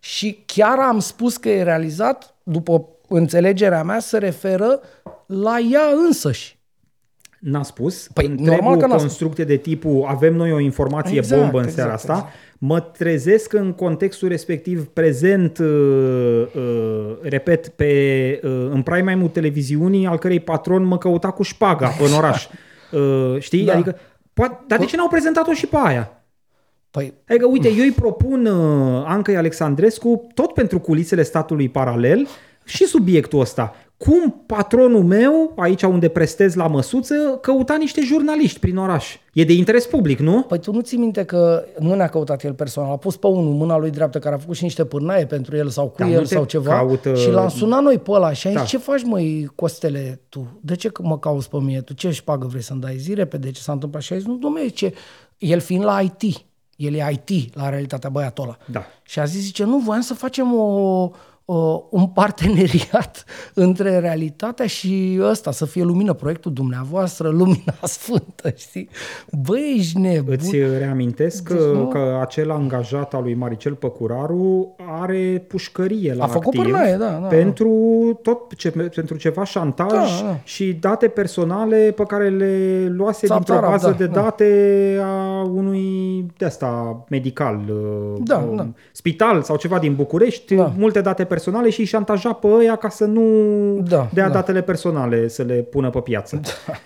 și chiar am spus că e realizat, după înțelegerea mea, se referă la ea însăși. N-a spus. Păi, normal că o construcție de tipul avem noi o informație exact, bombă în exact, seara asta. Exact mă trezesc în contextul respectiv prezent, uh, uh, repet, pe, uh, în prime time televiziunii, al cărei patron mă căuta cu șpaga în oraș. Uh, știi? Da. Adică, poate, dar de ce n-au prezentat-o și pe aia? Păi... Adică, uite, eu îi propun uh, Anca Alexandrescu, tot pentru culisele statului paralel, și subiectul ăsta cum patronul meu, aici unde prestez la măsuță, căuta niște jurnaliști prin oraș. E de interes public, nu? Păi tu nu ți minte că nu ne-a căutat el personal, a pus pe unul mâna lui dreaptă care a făcut și niște pârnaie pentru el sau cu da, el sau ceva caută... și l-am sunat noi pe ăla și a zis, da. ce faci măi Costele tu? De ce mă cauți pe mine? Tu ce șpagă vrei să-mi dai zi repede? Ce s-a întâmplat? Și a zis, nu domnule, ce... El fiind la IT, el e IT la realitatea băiatul ăla. Da. Și a zis, zice, nu, voiam să facem o uh, un parteneriat între realitatea și ăsta, să fie lumină, proiectul dumneavoastră, lumina sfântă, știi? Băi, ești nebun. Îți reamintesc deci, că, că acel angajat al lui Maricel Păcuraru are pușcărie la A făcut activ părnaie, da, da. pentru, tot, ce, pentru ceva șantaj da, da. și date personale pe care le luase Țap, dintr-o bază da, de da. date da. a unui de asta medical, da, uh, da. spital sau ceva din București, da. multe date personale personale și îi șantaja pe ăia ca să nu Da, dea da. datele personale să le pună pe piață.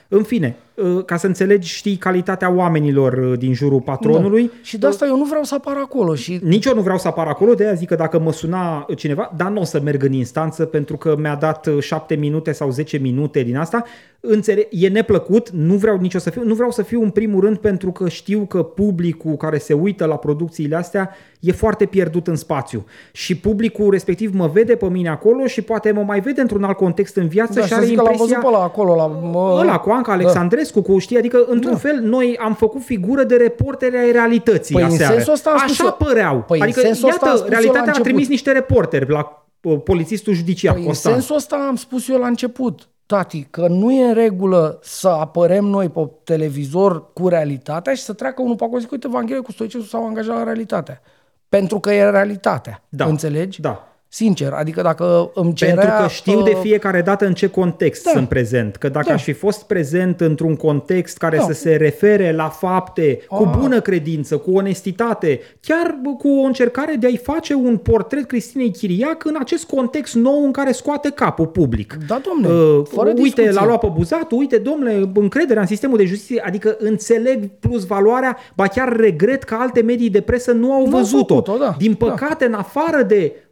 În fine, uh, ca să înțelegi, știi, calitatea oamenilor uh, din jurul patronului, Da. Și de asta eu nu vreau să apar acolo și nici eu nu vreau să apar acolo, de aia zic că dacă mă suna cineva, dar nu o să merg în instanță pentru că mi-a dat uh, 7 minute sau 10 minute din asta. Înțeleg, e neplăcut, nu vreau nici o să fiu, nu vreau să fiu în primul rând pentru că știu că publicul care se uită la producțiile astea e foarte pierdut în spațiu. Și publicul respectiv mă vede pe mine acolo și poate mă mai vede într-un alt context în viață da, și să are zic că l-am impresia... văzut pe ăla acolo la mă, Ăla cu Anca Alexandrescu, cu știi, adică într-un Da. fel noi am făcut figură de reporteri ai realității Păi în aseară. sensul ăsta am spus Așa eu- păreau. Păi în adică sensul ăsta am iată, spus eu la realitatea a început. trimis niște reporteri la uh, polițistul judiciar Păi în Costan. sensul ăsta am spus eu la început, tati, că nu e în regulă să apărem noi pe televizor cu realitatea și să treacă unul pe acolo și zic, uite, Vanghelie cu Stoicescu s-au angajat la realitatea. Pentru că e realitatea. Da. Înțelegi? Da. Sincer, adică dacă îmi cerea... Pentru că știu de uh, fiecare dată în ce context da. sunt prezent. Că dacă Da. aș fi fost prezent într-un context care Da. să se refere la fapte cu Ah. bună credință, cu onestitate, chiar bă, cu o încercare de a-i face un portret Cristinei Chiriac în acest context nou în care scoate capul public. Da, domne, Uh, fără uite, discuție. l-a luat pe buzatul, uite, domnule, încrederea în sistemul de justiție, adică înțeleg plus valoarea, ba chiar regret că alte medii de presă nu au Nu au văzut-o. făcut-o, da. Din păcate, în afară de bă,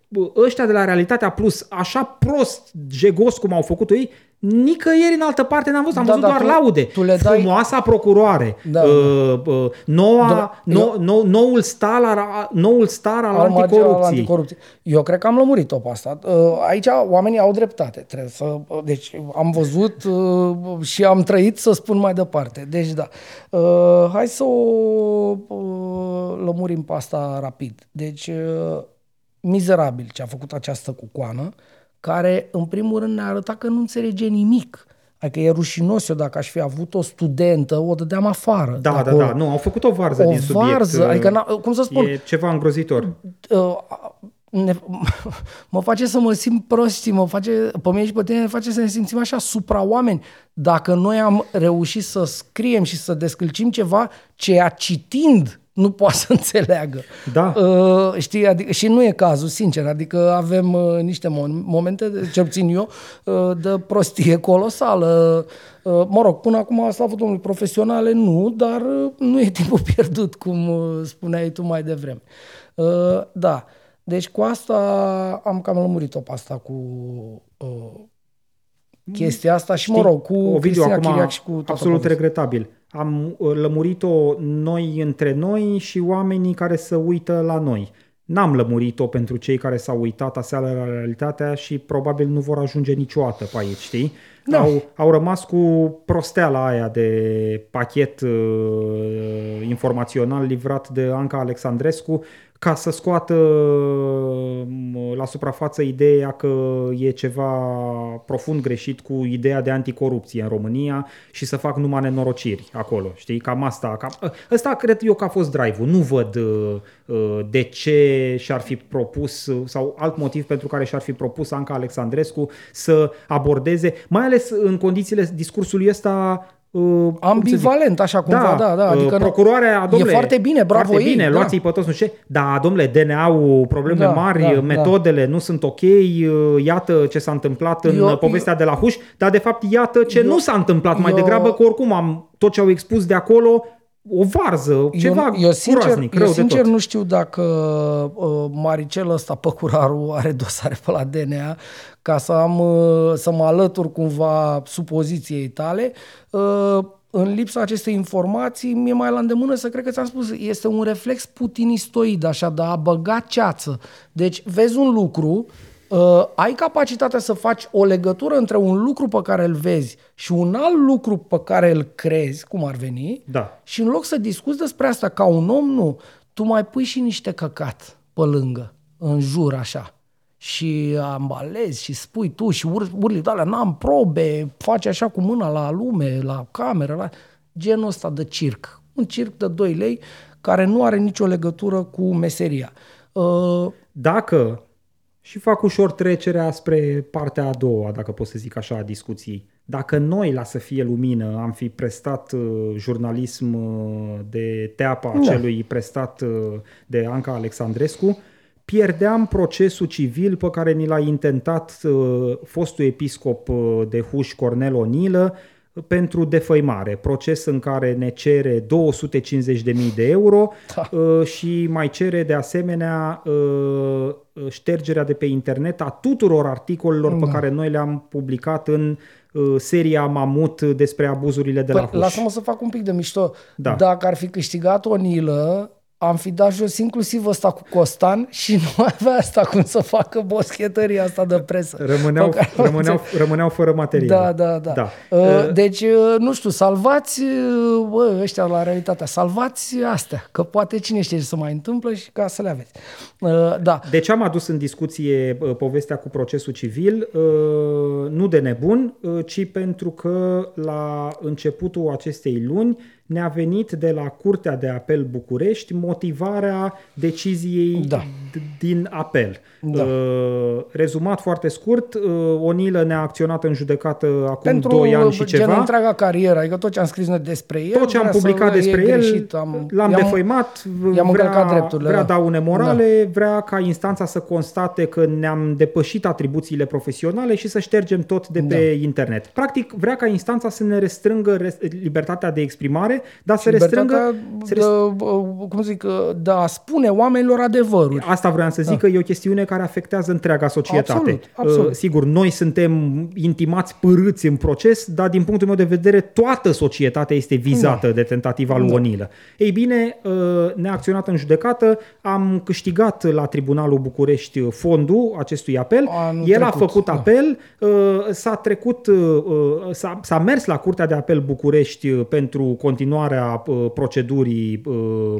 ăștia de la Realitatea Plus, așa prost, jegos cum au făcut-o ei, nicăieri în altă parte n-am văzut, am Da, văzut dar doar tu- laude. tu le dai- Frumoasa procuroare, Da. uh, uh, noua, Da, nou, nou, noul, star al, noul star al al magi- al anticorupției. anticorupției. Eu cred că am lămurit-o pe asta. Uh, Aici oamenii au dreptate. Trebuie să, deci am văzut uh, și am trăit să spun mai departe. Deci da. Uh, Hai să o uh, lămurim pe asta rapid. Deci uh, mizerabil ce a făcut această cucoană, care în primul rând ne-a arătat că nu înțelege nimic. Adică e rușinos eu dacă aș fi avut o studentă, o dădeam afară. de Da, da, acolo. da, nu, au făcut o varză O din subiect. varză, uh, adică, n-a- cum să spun, E ceva îngrozitor. uh, ne, mă face să mă simt prost și mă face, pe mine și pe tine ne face să ne simțim așa supra-oameni. Dacă noi am reușit să scriem și să descălcim ceva, ceea citind nu poate să înțeleagă. Da. Uh, știi, adică, și nu e cazul, sincer, adică avem uh, niște mo- momente, de- cel puțin eu, uh, de prostie colosală. Uh, mă rog, până acum, slavă Domnului, profesionale nu, dar uh, nu e timpul pierdut, cum uh, spuneai tu mai devreme. Uh, da, deci cu asta am cam lămurit-o pe asta cu uh, chestia asta și, mă rog, cu Ovidiu, Cristina acum Chiriac și cu toată absolut povestea. regretabil. Am uh, lămurit-o noi între noi și oamenii care se uită la noi. N-am lămurit-o pentru cei care s-au uitat aseară la realitatea și probabil nu vor ajunge niciodată pe aici, știi? Da. Au, au rămas cu prosteala aia de pachet uh, informațional livrat de Anca Alexandrescu ca să scoată uh, la suprafață ideea că e ceva profund greșit cu ideea de anticorupție în România și să fac numai nenorociri acolo, știi? Cam asta. Cam... Ăsta cred eu că a fost drive-ul. Nu văd uh, uh, de ce și-ar fi propus uh, sau alt motiv pentru care și-ar fi propus Anca Alexandrescu să abordeze, mai ales în condițiile discursului ăsta uh, cum să zic, Ambivalent, așa cumva, da, da. Adică uh, procurarea, domnule, e foarte bine, bravo foarte ei. bine, da. luați-i pe toți, nu știu ce. Da, domnule, DNA-ul, probleme Da, mari, da, da. metodele nu sunt ok, uh, iată ce s-a întâmplat în Eu- eu, povestea de la Huș, dar de fapt iată ce Eu- nu s-a întâmplat mai eu- degrabă, că oricum am tot ce au expus de acolo, o varză, ceva eu, eu sincer, groaznic, eu rău sincer de tot. nu știu dacă uh, Maricel ăsta, Păcuraru, are dosare pe la DNA ca să, am, uh, să mă alătur cumva supoziției tale. Uh, în lipsa acestei informații, mi-e mai la îndemână să cred că ți-am spus, este un reflex putinistoid, așa, de a băga ceață. Deci, vezi un lucru, uh, ai capacitatea să faci o legătură între un lucru pe care îl vezi și un alt lucru pe care îl crezi, cum ar veni, Da. și în loc să discuți despre asta ca un om, nu. Tu mai pui și niște căcat pe lângă, în jur așa. Și ambalezi și spui tu și ur- urli de alea, n-am probe, faci așa cu mâna la lume, la cameră, la... genul ăsta de circ. Un circ de 2 lei care nu are nicio legătură cu meseria. Uh, Dacă și fac ușor trecerea spre partea a doua, dacă pot să zic așa, a discuției. Dacă noi, la să fie lumină, am fi prestat uh, jurnalism uh, de teapa Da. celui prestat uh, de Anca Alexandrescu, pierdeam procesul civil pe care ni l-a intentat uh, fostul episcop uh, de Huș Cornel Onilă pentru defăimare, proces în care ne cere 250.000 de euro Da. uh, și mai cere de asemenea uh, ștergerea de pe internet a tuturor articolelor pe Da. care noi le-am publicat în uh, seria Mamut despre abuzurile de la Păi, Huș. lasă-mă să fac un pic de mișto. Da. Dacă ar fi câștigat o nilă, am fi dat jos inclusiv ăsta cu Costan și nu avea asta cum să facă boschetăria asta de presă. Rămâneau, Pe care- rămâneau, rămâneau fără material. Da, da, da. da. Uh, Deci, uh, nu știu, salvați uh, bă, ăștia la realitatea, salvați astea, că poate cine știe ce să mai întâmplă și ca să le aveți. Uh, Da, De ce am adus în discuție uh, povestea cu procesul civil? Uh, Nu de nebun, uh, ci pentru că la începutul acestei luni ne-a venit de la Curtea de Apel București motivarea deciziei Da. D- din apel. Da. Uh, Rezumat foarte scurt, uh, Onilă ne-a acționat în judecată acum pentru 2 ani și gen ceva. întreaga carieră, adică tot ce am scris noi despre el, Tot ce am vrea să- publicat e despre el, greșit, am, l-am i-am- defăimat, i-am vrea, încălcat drepturile, vrea da. daune morale, vrea ca instanța să constate că ne-am depășit atribuțiile profesionale și să ștergem tot de pe Da. internet. Practic, vrea ca instanța să ne restrângă res- libertatea de exprimare, dar să restrângă... libertatea Să de, rest... cum zic, de a spune oamenilor adevăruri. Asta vreau să zic că e o chestiune care afectează întreaga societate. Da. Absolut, absolut. Uh, Sigur, noi suntem intimați părâți în proces, dar din punctul meu de vedere toată societatea este vizată de tentativa lui Onilă. Ei bine, uh, ne-a acționat în judecată, am câștigat la Tribunalul București fondul acestui apel, Anul el a trecut, făcut da. apel, uh, s-a trecut, uh, uh, s-a, s-a mers la Curtea de Apel București uh, pentru continuarea uh, procedurii uh,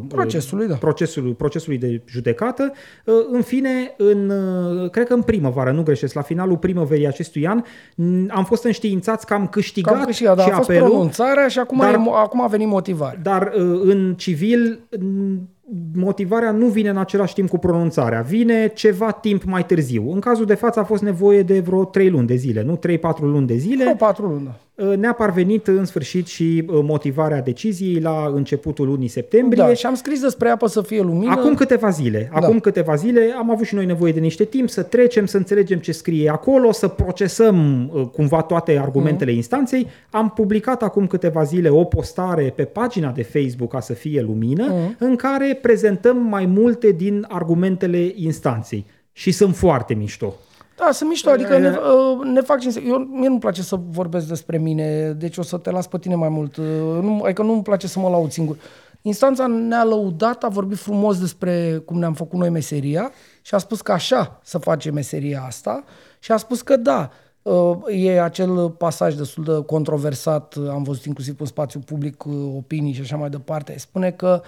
Procesului, da. procesului, procesului de judecată. Uh, În fine, în, uh, cred că în primăvară, nu greșesc, la finalul primăverii acestui an, m, am fost înștiințați că am câștigat, Cam câștigat, dar și a fost apelul, pronunțarea și acum, dar- e, mo- acum a venit motivare. dar uh, în civil m, motivarea nu vine în același timp cu pronunțarea, vine ceva timp mai târziu. În cazul de față a fost nevoie de vreo 3 luni de zile, nu 3-4 luni de zile. Vreo patru luni. da. Uh, Ne-a parvenit în sfârșit și uh, motivarea deciziei la începutul lunii septembrie. Da, și am scris despre apă să fie lumină. Acum câteva zile, Da. acum câteva zile am avut și noi nevoie de niște timp să trecem, să înțelegem ce scrie acolo, să procesăm uh, cumva toate argumentele Mhm. instanței. Am publicat acum câteva zile o postare pe pagina de Facebook ca să fie lumină, Mhm. în care prezentăm mai multe din argumentele instanței. Și sunt foarte mișto. Da, sunt mișto, adică ne, uh, ne fac cinste. Eu, mie nu-mi place să vorbesc despre mine, deci o să te las pe tine mai mult. Uh, Nu, adică nu-mi place să mă laud singur. Instanța ne-a lăudat, a vorbit frumos despre cum ne-am făcut noi meseria și a spus că așa să face meseria asta și a spus că da, uh, e acel pasaj destul de controversat, uh, am văzut inclusiv în spațiu public uh, opinii și așa mai departe. Spune că uh,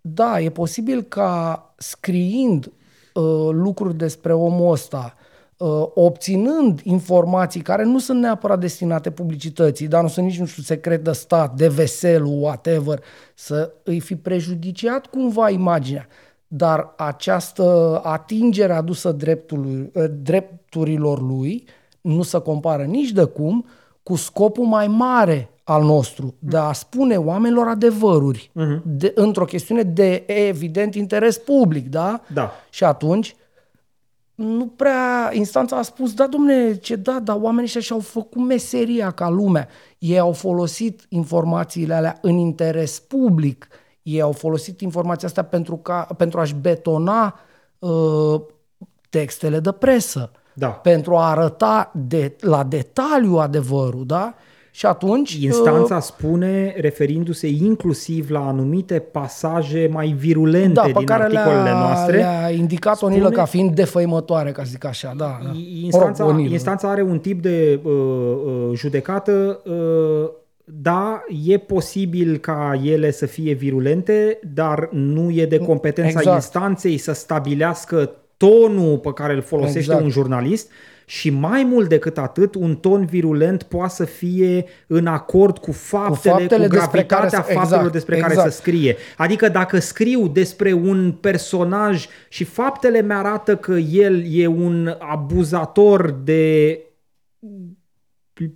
da, e posibil ca scriind uh, lucruri despre omul ăsta, uh, obținând informații care nu sunt neapărat destinate publicității, dar nu sunt nici, nu știu, secret de stat, de vesel, whatever, să îi fi prejudiciat cumva imaginea. Dar această atingere adusă dreptului, uh, drepturilor lui nu se compară nici de cum cu scopul mai mare al nostru, de a spune oamenilor adevăruri, de, într-o chestiune de evident interes public, da? Da. Și atunci, nu prea, instanța a spus, da, domne, ce da, dar oamenii ăștia și-au făcut meseria ca lumea. Ei au folosit informațiile alea în interes public. Ei au folosit informația asta pentru, ca, pentru a-și betona uh, textele de presă. Da. Pentru a arăta de, la detaliu adevărul, da? Și atunci... uh, Instanța spune, referindu-se inclusiv la anumite pasaje mai virulente da, pe din care articolele le-a, noastre, le-a indicat Onilă ca fiind defăimătoare, ca să zic așa. Da, da. Instanța, Mă rog, Onilă. instanța are un tip de uh, uh, judecată, uh, da, e posibil ca ele să fie virulente, dar nu e de competența Exact. instanței să stabilească tonul pe care îl folosește Exact. un jurnalist și mai mult decât atât, un ton virulent poate să fie în acord cu faptele, cu, faptele cu despre care gravitatea să- faptelor exact, despre care exact. să scrie. Adică dacă scriu despre un personaj și faptele mi-arată că el e un abuzator de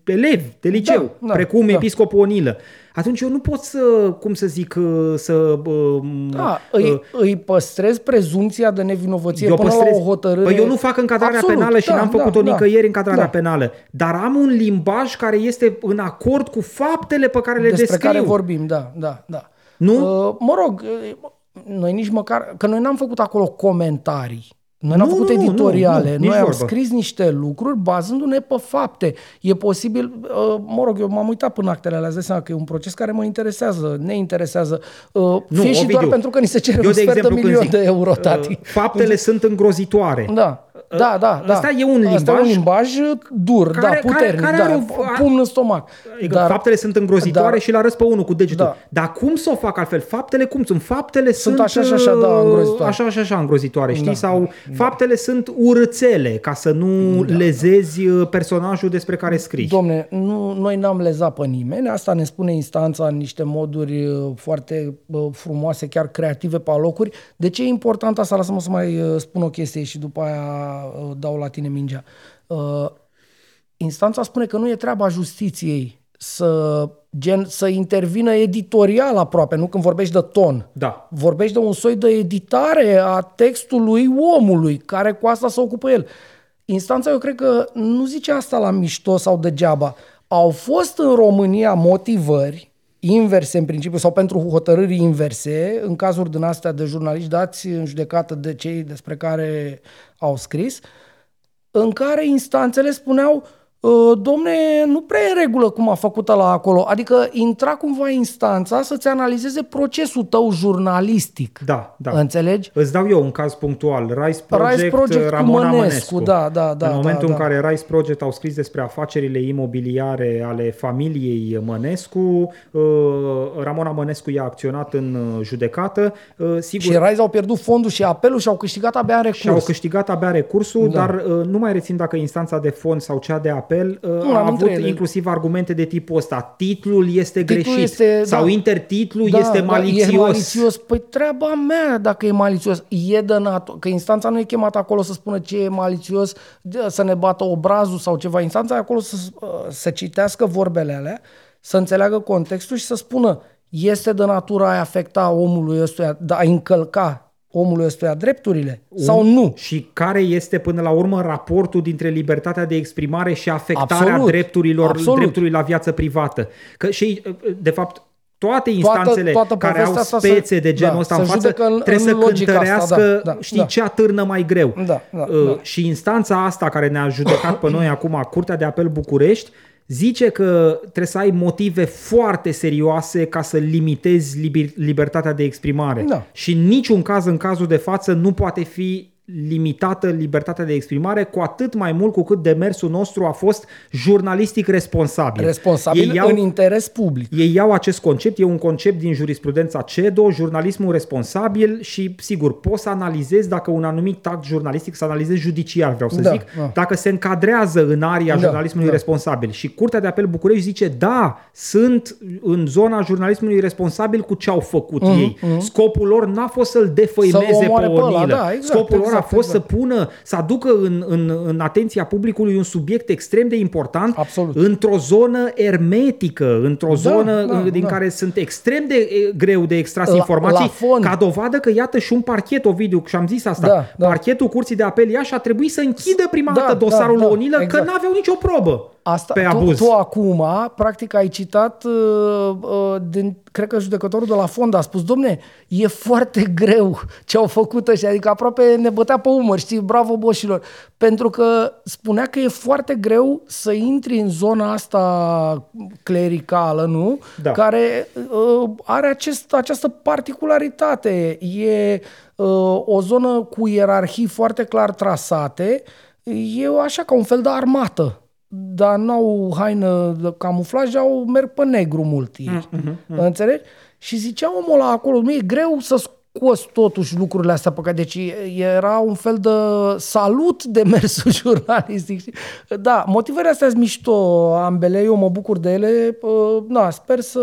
elevi de liceu, Da, da, precum da. episcopul Onilă, atunci eu nu pot să, cum să zic, uh, să... uh, Da, uh, îi, îi păstrez prezumția de nevinovăție eu până păstrez- la o hotărâre. Păi eu nu fac încadrarea Absolut, penală și da, n-am făcut-o da, nicăieri încadrarea da. penală, dar am un limbaj care este în acord cu faptele pe care le despre descriu. care vorbim, da, da, da. Nu? Uh, mă rog, uh, noi nici măcar, că noi n-am făcut acolo comentarii. Noi n-am Nu, făcut nu, nu, editoriale, nu, nici noi am vorbă. scris niște lucruri bazându-ne pe fapte. E posibil, uh, mă rog, eu m-am uitat până actele alea, îți dai seama că e un proces care mă interesează, ne interesează, uh, fie și Ovidiu, doar pentru că ni se cere eu, un de sfert de exemplu, când milion zic, de euro, uh, tati. Faptele sunt îngrozitoare. Da. Da, da, da. Ăsta e un Asta e un limbaj limbaj dur, care- da, care- puternic, care da, are o- pumn în stomac. Adică Dar, faptele sunt îngrozitoare dar- și le arăți pe unul cu degetul. Da. Dar cum să o fac altfel? Faptele cum sunt? Faptele sunt, așa și așa, da, uh, îngrozitoare. Așa și așa îngrozitoare, știi? Da, Sau faptele sunt urățele, ca să nu Da. lezezi uh, personajul despre care scrii. Domne, nu, noi n-am lezat pe nimeni, asta ne spune instanța în niște moduri uh, foarte uh, frumoase, chiar creative pe alocuri. De ce e important asta? Lasă-mă să mai uh, spun o chestie și după aia uh, dau la tine mingea. Uh, Instanța spune că nu e treaba justiției să, gen, să intervină editorial aproape, nu când vorbești de ton. Da. Vorbești de un soi de editare a textului omului, care cu asta se ocupă el. Instanța, eu cred că nu zice asta la mișto sau degeaba. Au fost în România motivări inverse în principiu sau pentru hotărâri inverse în cazuri din astea de jurnaliști dați în judecată de cei despre care au scris, în care instanțele spuneau "Uh, domne, nu prea e în regulă cum a făcut la acolo. Adică intra cumva instanța să-ți analizeze procesul tău jurnalistic. Da, da. Înțelegi? Îți dau eu un caz punctual. Rice Project, Rice Project cu Ramona Mănescu, Mănescu. da, da, da, În momentul da, în da. care Rice Project au scris despre afacerile imobiliare ale familiei Mănescu, uh, Ramona Mănescu i-a acționat în uh, judecată. Uh, Sigur, Și Rise au pierdut fondul și apelul și au câștigat abia în recurs. și au câștigat abia recursul, Da. dar uh, nu mai rețin dacă instanța de fond sau cea de apel uh, Nu, a am avut între ele. inclusiv argumente de tipul ăsta. Titlul este Titlul greșit este- sau da. intertitlul Da, este da, malițios. E malițios. Păi treaba mea dacă e malițios. E de nat- Că instanța nu e chemată acolo să spună ce e malițios, de- să ne bată obrazul sau ceva. Instanța e acolo să, uh, să citească vorbele alea, să înțeleagă contextul și să spună este de natura a afecta omului ăstuia, de a încălca omului ăstuia drepturile sau nu. Și care este până la urmă raportul dintre libertatea de exprimare și afectarea Absolut. drepturilor, Absolut. dreptului la viață privată. Că și, de fapt, toate instanțele toată care au povestea asta spețe se- de genul da, ăsta se în față judecă în- trebuie în să logica asta, cântărească, da, da, știi, da. ce atârnă mai greu. Da, da, Uh, da. Și instanța asta care ne-a judecat pe noi acum, Curtea de Apel București, zice că trebuie să ai motive foarte serioase ca să limitezi liber- libertatea de exprimare. Da. Și în niciun caz, în cazul de față, nu poate fi limitată libertatea de exprimare, cu atât mai mult cu cât demersul nostru a fost jurnalistic responsabil. Responsabil Ei iau, în interes public. ei iau acest concept, e un concept din jurisprudența CEDO, jurnalismul responsabil și, sigur, poți să analizezi dacă un anumit act jurnalistic, să analizezi judiciar, vreau să Da, zic, da. dacă se încadrează în aria Da, jurnalismului da. responsabil. Și Curtea de Apel București zice, da, sunt în zona jurnalismului responsabil cu ce au făcut ei. Scopul lor n-a fost să-l defăimeze Mhm, Să-l pe omoare pe ăla, Onilă. da, exact, Scopul lor a exact, fost exact. să pună, să aducă în, în, în atenția publicului un subiect extrem de important Absolut. într-o zonă ermetică, într-o zonă da, din da. care sunt extrem de e, greu de extras La- informații, la fond. ca dovadă că iată și un parchet, Ovidiu, și am zis asta, Da, da. parchetul Curții de Apel Iași a trebuit să închidă prima Da, dată dosarul da, da, Onilă exact. că n-aveau nicio probă Asta, pe tu, abuz. tu acum, practic, ai citat, uh, uh, din, cred că judecătorul de la fond a spus, domne, e foarte greu ce au făcut ăștia, adică aproape ne bătea pe umăr, știi, bravo boșilor, pentru că spunea că e foarte greu să intri în zona asta clericală, nu? Da. Care uh, are acest, această particularitate, e uh, o zonă cu ierarhii foarte clar trasate, e așa ca un fel de armată dar n-au haină de camuflaj, au merg pe negru mult ei. Mm-hmm. Înțelegi? Și zicea omul ăla acolo, nu e greu să scoți totuși lucrurile astea pe care... Deci era un fel de salut de mersul jurnalistic. știi? Da, motivele astea sunt mișto ambele, eu mă bucur de ele. Uh, Da, sper să,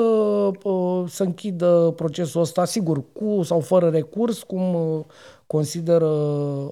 uh, să închidă procesul ăsta, sigur, cu sau fără recurs, cum, uh, consideră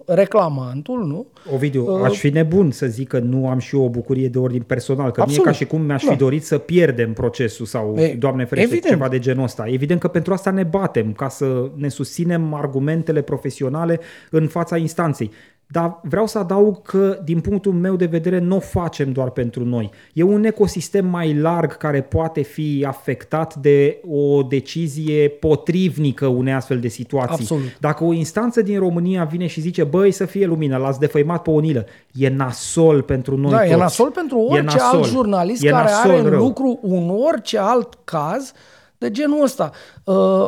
reclamantul, nu? Ovidiu, uh, aș fi nebun să zic că nu am și eu o bucurie de ordin personal, că Absolut. mie ca și cum mi-aș fi da. dorit să pierdem procesul sau, e, Doamne ferește, evident. ceva de genul ăsta. Evident că pentru asta ne batem, ca să ne susținem argumentele profesionale în fața instanței. Dar vreau să adaug că, din punctul meu de vedere, nu o facem doar pentru noi. E un ecosistem mai larg care poate fi afectat de o decizie potrivnică unei astfel de situații. Absolut. Dacă o instanță din România vine și zice, băi, să fie lumină, l-ați defăimat pe o nilă, e nasol pentru noi Da, toți. e nasol pentru orice nasol. alt jurnalist e care are în rău. lucru un orice alt caz de genul ăsta. Uh,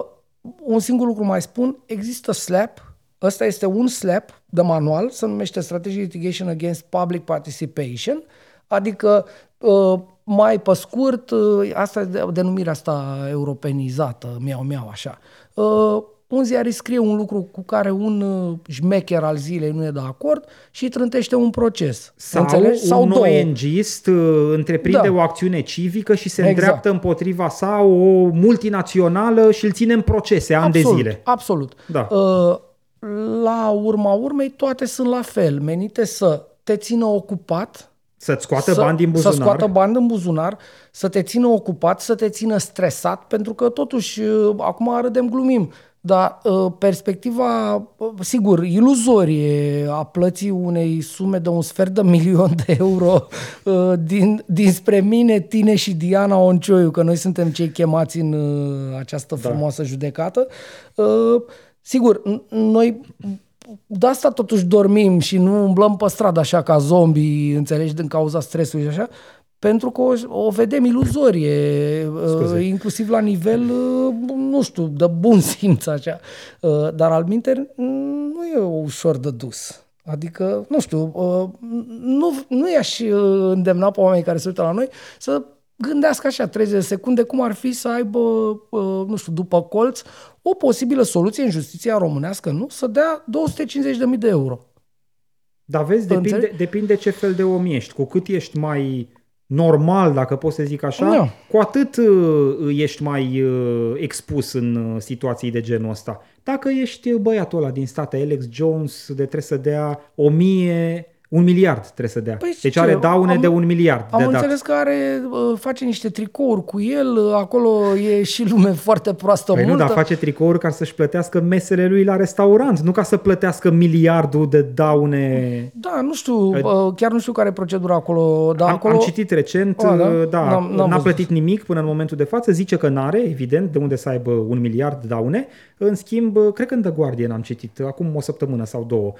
un singur lucru mai spun, există SLAP, Ăsta este un SLAP de manual, se numește Strategic Litigation Against Public Participation, adică uh, mai pe scurt, uh, asta e denumirea asta europenizată, miau miau așa. Uh, un ziarist scrie un lucru cu care un șmecher al zilei nu e de acord și trântește un proces. Sau Înțelegi? Sau un ONGist întreprinde da. o acțiune civică și se exact. îndreaptă împotriva sa o multinațională și îl ține în procese ani absolut, de zile. Absolut. Da. Uh, la urma urmei toate sunt la fel, menite să te țină ocupat, să-ți scoată să, bani din buzunar. Să scoată bani din buzunar, să te țină ocupat, să te țină stresat, pentru că totuși, uh, acum râdem, glumim, dar uh, perspectiva, uh, sigur, iluzorie a plății unei sume de un sfert de milion de euro din, dinspre mine, tine și Diana Oncioiu, că noi suntem cei chemați în această da. frumoasă da. judecată, Sigur, noi de asta totuși dormim și nu umblăm pe stradă așa ca zombi, înțelegi, din cauza stresului și așa, pentru că o, o vedem iluzorie, Scuze. Uh, inclusiv la nivel, uh, nu știu, de bun simț așa. Uh, dar al minter nu e ușor de dus. Adică, nu știu, nu, nu i-aș îndemna pe oamenii care se uită la noi să gândească așa 30 de secunde cum ar fi să aibă, nu știu, după colț, o posibilă soluție în justiția românească, nu? Să dea 250.000 de euro. Dar vezi, depinde, depinde ce fel de om ești. Cu cât ești mai normal, dacă pot să zic așa, no. cu atât uh, ești mai uh, expus în uh, situații de genul ăsta. Dacă ești băiatul ăla din state, Alex Jones, de trebuie să dea 1000 un miliard trebuie să dea. Păi deci ce? are daune am, de un miliard Am de înțeles dat. că are, uh, face niște tricouri cu el, uh, acolo e și lume foarte proastă păi multă. nu, dar face tricouri ca să-și plătească mesele lui la restaurant, nu ca să plătească miliardul de daune. Da, nu știu, uh, chiar nu știu care e procedura acolo. Dar am, acolo... am citit recent, A, da, da n-am, n-am n-a plătit nimic până în momentul de față, zice că n-are, evident, de unde să aibă un miliard de daune. În schimb, cred că în The Guardian am citit, acum o săptămână sau două,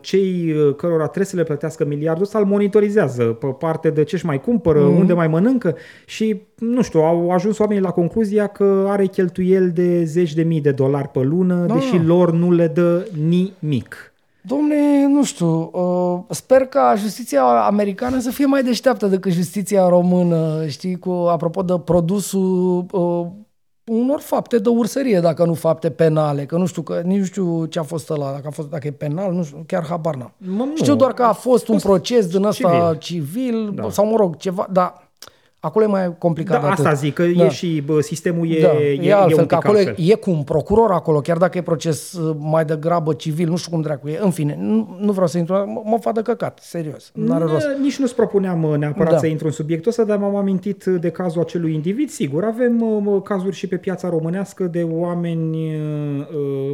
cei cărora trebuie să le plătească miliardul ăsta, îl monitorizează pe parte de ce-și mai cumpără, mm. unde mai mănâncă și, nu știu, au ajuns oamenii la concluzia că are cheltuieli de zeci de mii de dolari pe lună, da. deși lor nu le dă nimic. Domne, nu știu, uh, sper ca justiția americană să fie mai deșteaptă decât justiția română, știi, cu apropo de produsul uh, unor fapte de ursărie, dacă nu fapte penale, că nu știu, că nici nu știu ce a fost ăla, dacă, a fost, dacă e penal, nu știu, chiar habar n-am. Știu doar că a fost un proces din ăsta civil, civil da. sau mă rog, ceva, dar Acolo e mai complicat. Da, asta zic, că da. e și bă, sistemul e, da, e, e altfel, e un că acolo altfel. e cu un procuror acolo, chiar dacă e proces uh, mai degrabă civil, nu știu cum dracu e. În fine, nu, nu vreau să intru, mă, mă fac de căcat, serios. N-are rost. Nici nu-ți propuneam uh, neapărat da. să intru în subiectul ăsta, dar m-am amintit de cazul acelui individ. Sigur, avem uh, cazuri și pe piața românească de oameni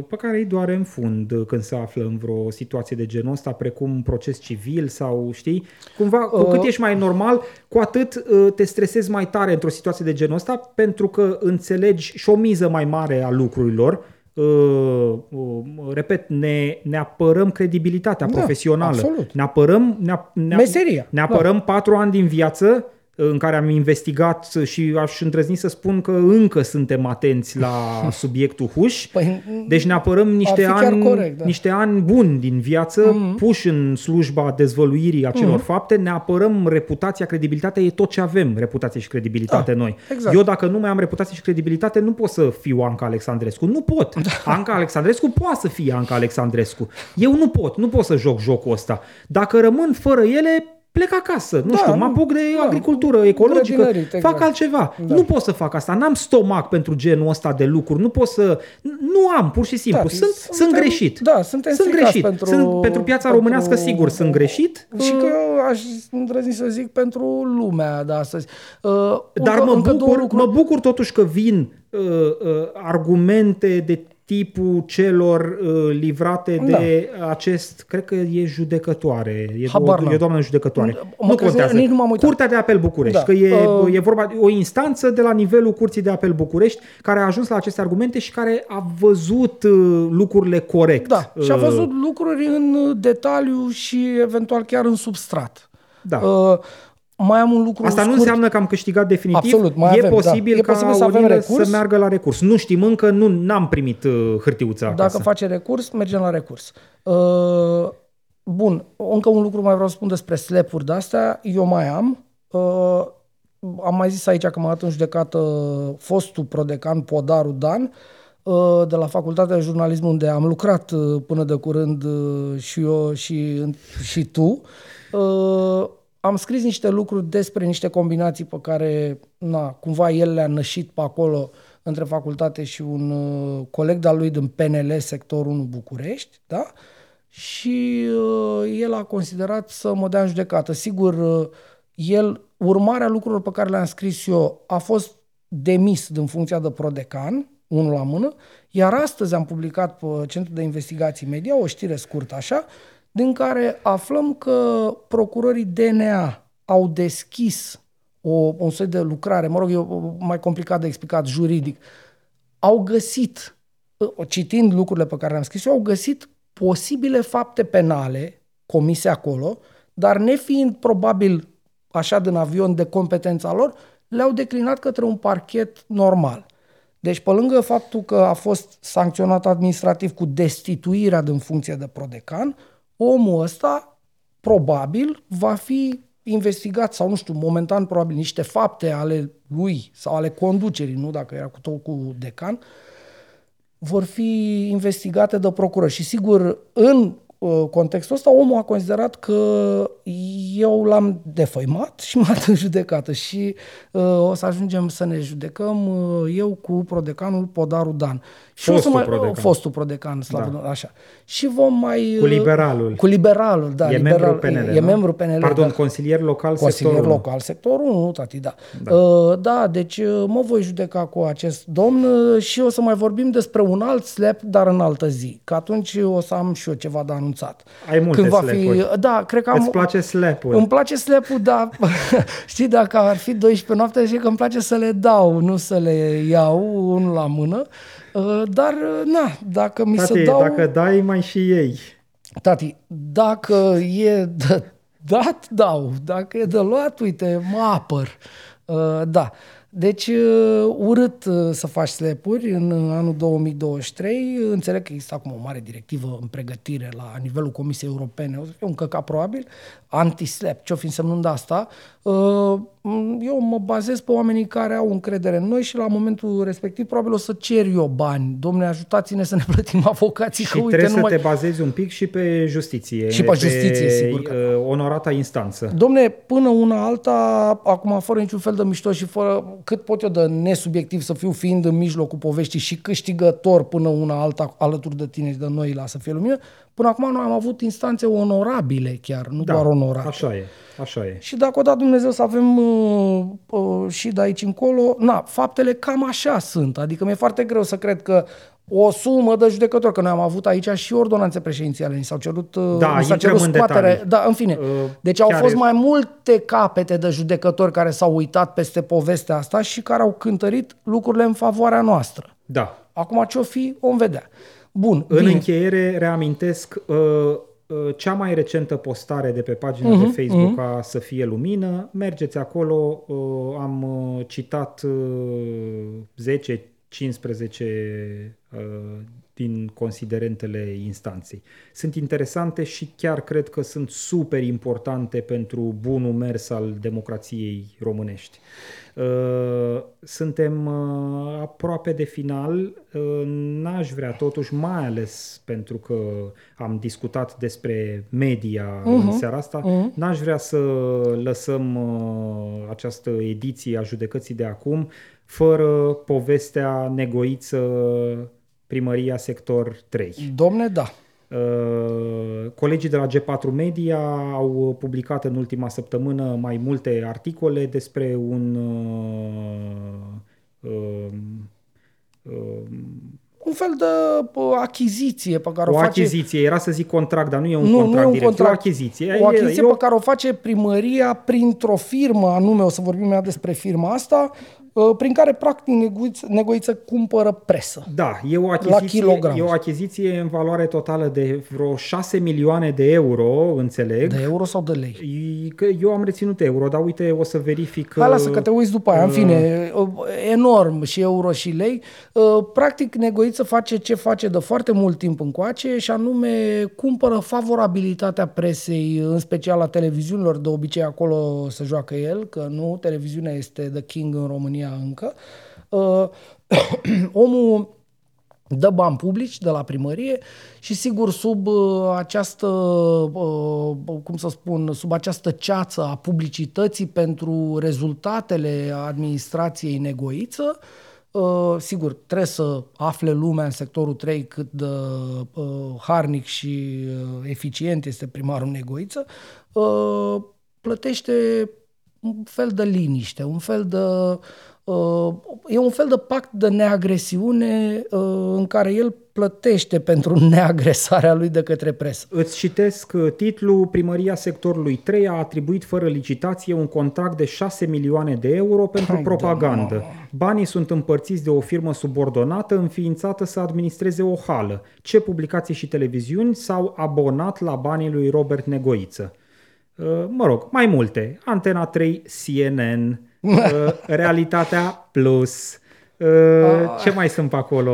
pe care îi doare în fund când se află în vreo situație de genul ăsta, precum proces civil sau, știi, cumva, cu cât ești mai normal, cu atât te stresezi mai tare într-o situație de genul ăsta pentru că înțelegi și o miză mai mare a lucrurilor. Uh, uh, repet, ne, ne apărăm credibilitatea da, profesională. Absolut. Ne apărăm, ne, ne, Meseria. Ne apărăm da. patru ani din viață în care am investigat și aș îndrăzni să spun că încă suntem atenți la subiectul huș. Păi, deci ne apărăm niște ani, corect, da. niște ani buni din viață, mm-hmm. puși în slujba dezvăluirii acelor mm-hmm. fapte, ne apărăm reputația, credibilitatea, e tot ce avem, reputație și credibilitate da, noi. Exact. Eu dacă nu mai am reputație și credibilitate, nu pot să fiu Anca Alexandrescu. Nu pot. Da. Anca Alexandrescu poate să fie Anca Alexandrescu. Eu nu pot, nu pot să joc jocul ăsta. Dacă rămân fără ele, plec acasă, nu Da, știu, mă nu, apuc de da, agricultură ecologică, grădinărit, fac exact. altceva. Da. Nu pot să fac asta, n-am stomac pentru genul ăsta de lucruri, nu pot să... Nu am, pur și simplu, Da, sunt, suntem- sunt greșit. da, suntem sunt stricați greșit. pentru- sunt, pentru piața pentru- românească, sigur, sunt greșit. Și Uh, că eu aș îndrăzni să zic pentru lumea de astăzi. Uh, Dar încă, mă, încă două bucur, lucruri. mă bucur totuși că vin uh, uh, argumente de tipul celor uh, livrate Da. de acest, cred că e judecătoare, e, Habar o, n-am. e o doamnă judecătoare. Mă nu crezi, contează. nici nu m-am uitat. Curtea de apel București, Da. că e, Uh, e vorba de o instanță de la nivelul Curții de apel București care a ajuns la aceste argumente și care a văzut uh, lucrurile corect. Da, și a Uh, văzut lucruri în detaliu și eventual chiar în substrat. Da. Uh, mai am un lucru Asta nu scurt. înseamnă că am câștigat definitiv. Absolut, mai e avem, posibil da. E ca posibil să avem Olină recurs. să meargă la recurs. Nu știm încă, nu n-am primit uh, hârtiuța acasă. Dacă face recurs, mergem la recurs. Uh, bun, încă un lucru mai vreau să spun despre slap-uri de-astea. Eu mai am. Uh, am mai zis aici că m-a dat în judecată fostul prodecan Podaru Dan uh, de la Facultatea de Jurnalism unde am lucrat uh, până de curând uh, și eu și, și tu. Uh, am scris niște lucruri despre niște combinații pe care na, cumva el le-a nășit pe acolo între facultate și un uh, coleg de-al lui din PNL, sectorul 1 București, da? Și uh, el a considerat să mă dea în judecată. Sigur, uh, el, urmarea lucrurilor pe care le-am scris eu, a fost demis din funcția de prodecan, unul la mână, iar astăzi am publicat pe Centrul de Investigații Media o știre scurtă așa, din care aflăm că procurorii DNA au deschis o, un soi de lucrare, mă rog, e mai complicat de explicat juridic, au găsit, citind lucrurile pe care le-am scris eu, au găsit posibile fapte penale comise acolo, dar nefiind probabil așa din avion de competența lor, le-au declinat către un parchet normal. Deci, pe lângă faptul că a fost sancționat administrativ cu destituirea din funcție de prodecan, omul ăsta probabil va fi investigat sau nu știu, momentan probabil niște fapte ale lui sau ale conducerii, nu dacă era cu tot cu decan, vor fi investigate de procură. Și sigur, în uh, contextul ăsta, omul a considerat că eu l-am defăimat și m-a dat în judecată și uh, o să ajungem să ne judecăm uh, eu cu prodecanul Podaru Dan. Și Fostul o să mai, prodecan. Fostul prodecan, slavă, da. așa. Și vom mai... Cu liberalul. Cu liberalul, da. e liberal, membru PNL, E, e nu? membru PNL, Pardon, da. consilier local Consilier sectorul unu. local, sectorul 1, tati, da. Da. Uh, da, deci uh, mă voi judeca cu acest domn uh, și o să mai vorbim despre un alt slap, dar în altă zi. Că atunci o să am și eu ceva de anunțat. Ai multe Când va slap-uri. fi, da, cred că am, Îți place slap-ul. îmi place slap-ul, da. Știi, dacă ar fi 12 noapte, zic că îmi place să le dau, nu să le iau unul la mână. Uh, Dar, uh, na, dacă mi Tati, se dau... dacă dai, mai și ei. Tati, dacă e de dat, dau. Dacă e de luat, uite, mă apăr. Uh, da. Deci, uh, urât uh, să faci slap-uri în anul 2023. Înțeleg că există acum o mare directivă în pregătire la nivelul Comisiei Europene. O să fie un căcat probabil. Anti-slap. Ce-o fi însemnând asta? Uh, eu mă bazez pe oamenii care au încredere în noi și la momentul respectiv probabil o să cer eu bani. Domne, ajutați-ne să ne plătim avocații. Și că, uite, trebuie nu mai... să te bazezi un pic și pe justiție. Și pe justiție, sigur că uh, onorata instanță. Domne, până una alta, acum fără niciun fel de mișto și fără cât pot eu de nesubiectiv să fiu fiind în mijlocul poveștii și câștigător până una alta alături de tine și de noi la să fie lumină, până acum noi am avut instanțe onorabile chiar, nu Da, doar onorabile. așa e, așa e. Și dacă o dat Dumnezeu să avem uh, uh, și de aici încolo, na, faptele cam așa sunt. Adică mi-e foarte greu să cred că o sumă de judecători, că noi am avut aici și ordonanțe președințiale, ni s-au cerut, uh, Da, ni s-a intrăm cerut în scoatere. detalii. Da, în fine. Uh, Deci au chiar fost e- mai multe capete de judecători care s-au uitat peste povestea asta și care au cântărit lucrurile în favoarea noastră. Da. Acum ce-o fi, vom vedea. Bun, În bine. încheiere, reamintesc uh, uh, cea mai recentă postare de pe pagina Mhm, de Facebook a Să fie lumină. Mergeți acolo, uh, am uh, citat uh, 10-15 uh, din considerentele instanței. Sunt interesante și chiar cred că sunt super importante pentru bunul mers al democrației românești. Uh, Suntem uh, aproape de final. Uh, N-aș vrea totuși, mai ales pentru că am discutat despre media uh-huh. în seara asta, uh-huh. n-aș vrea să lăsăm uh, această ediție a judecății de acum fără povestea negoiță primăria sector 3. Domne, da. Uh, colegii de la G4 Media au publicat în ultima săptămână mai multe articole despre un uh, uh, uh, un fel de achiziție pe care o, o face... achiziție, era să zic contract, dar nu e un nu, contract nu e un direct, contract, e o achiziție. O achiziție e, pe care o face primăria printr-o firmă anume, o să vorbim mai despre firma asta, Uh, prin care practic Negoiță, Negoiță cumpără presă. Da, e o, achiziție, la e o achiziție în valoare totală de vreo 6 milioane de euro, înțeleg. De euro sau de lei? Că eu am reținut euro, dar uite, o să verific... Hai, lasă că te uiți după aia. Uh, în fine, uh, enorm și euro și lei. Practic, Negoiță face ce face de foarte mult timp încoace și anume cumpără favorabilitatea presei, în special a televiziunilor, de obicei acolo se joacă el, că nu, televiziunea este the king în România România încă, uh, omul dă bani publici de la primărie și sigur sub uh, această, uh, cum să spun, sub această ceață a publicității pentru rezultatele administrației negoiță, Uh, sigur, trebuie să afle lumea în sectorul 3 cât de uh, harnic și uh, eficient este primarul Negoiță, uh, plătește un fel de liniște, un fel de Uh, e un fel de pact de neagresiune uh, în care el plătește pentru neagresarea lui de către presă. Îți citesc uh, titlul. Primăria sectorului 3 a atribuit fără licitație un contract de 6 milioane de euro pentru Hai propagandă. Banii sunt împărțiți de o firmă subordonată înființată să administreze o hală. Ce publicații și televiziuni s-au abonat la banii lui Robert Negoiță? Mă rog, mai multe. Antena 3, CNN, Uh, realitatea plus. Uh, ce mai sunt pe acolo?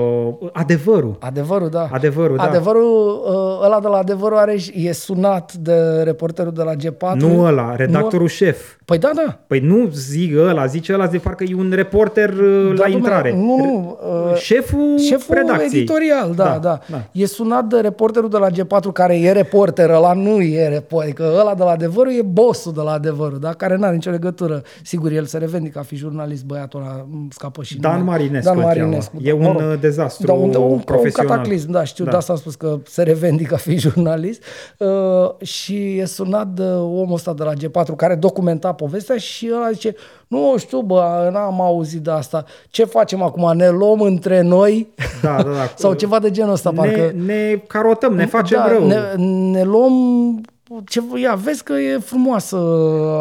Adevărul. Adevărul, da. Adevărul, da. Adevărul, uh, ăla de la adevărul are, e sunat de reporterul de la G4. Nu ăla, redactorul nu... șef. Păi da, da. Păi nu zic ăla, zice ăla de parcă e un reporter uh, da, la intrare. Nu, nu. Uh, șeful, șeful redacției. editorial, da, da, da, da. E sunat de reporterul de la G4 care e reporter, ăla nu e reporter. Adică ăla de la adevărul e bossul de la adevărul, da? care n-are nicio legătură. Sigur, el se revendică a fi jurnalist, băiatul ăla scapă și Dan Marinescu. Dan Marinescu. E un mă rog, dezastru da, un, un, profesional. Un cataclism, da, știu, da. de asta am spus că se revendică a fi jurnalist. Uh, și e sunat de omul ăsta de la G4 care documenta povestea și ăla zice, nu știu, bă, n-am auzit de asta. Ce facem acum? Ne luăm între noi? Da, da, da. Sau ceva de genul ăsta, ne, parcă. Ne carotăm, ne facem da, rău. Ne, ne luăm ce, ia, vezi că e frumoasă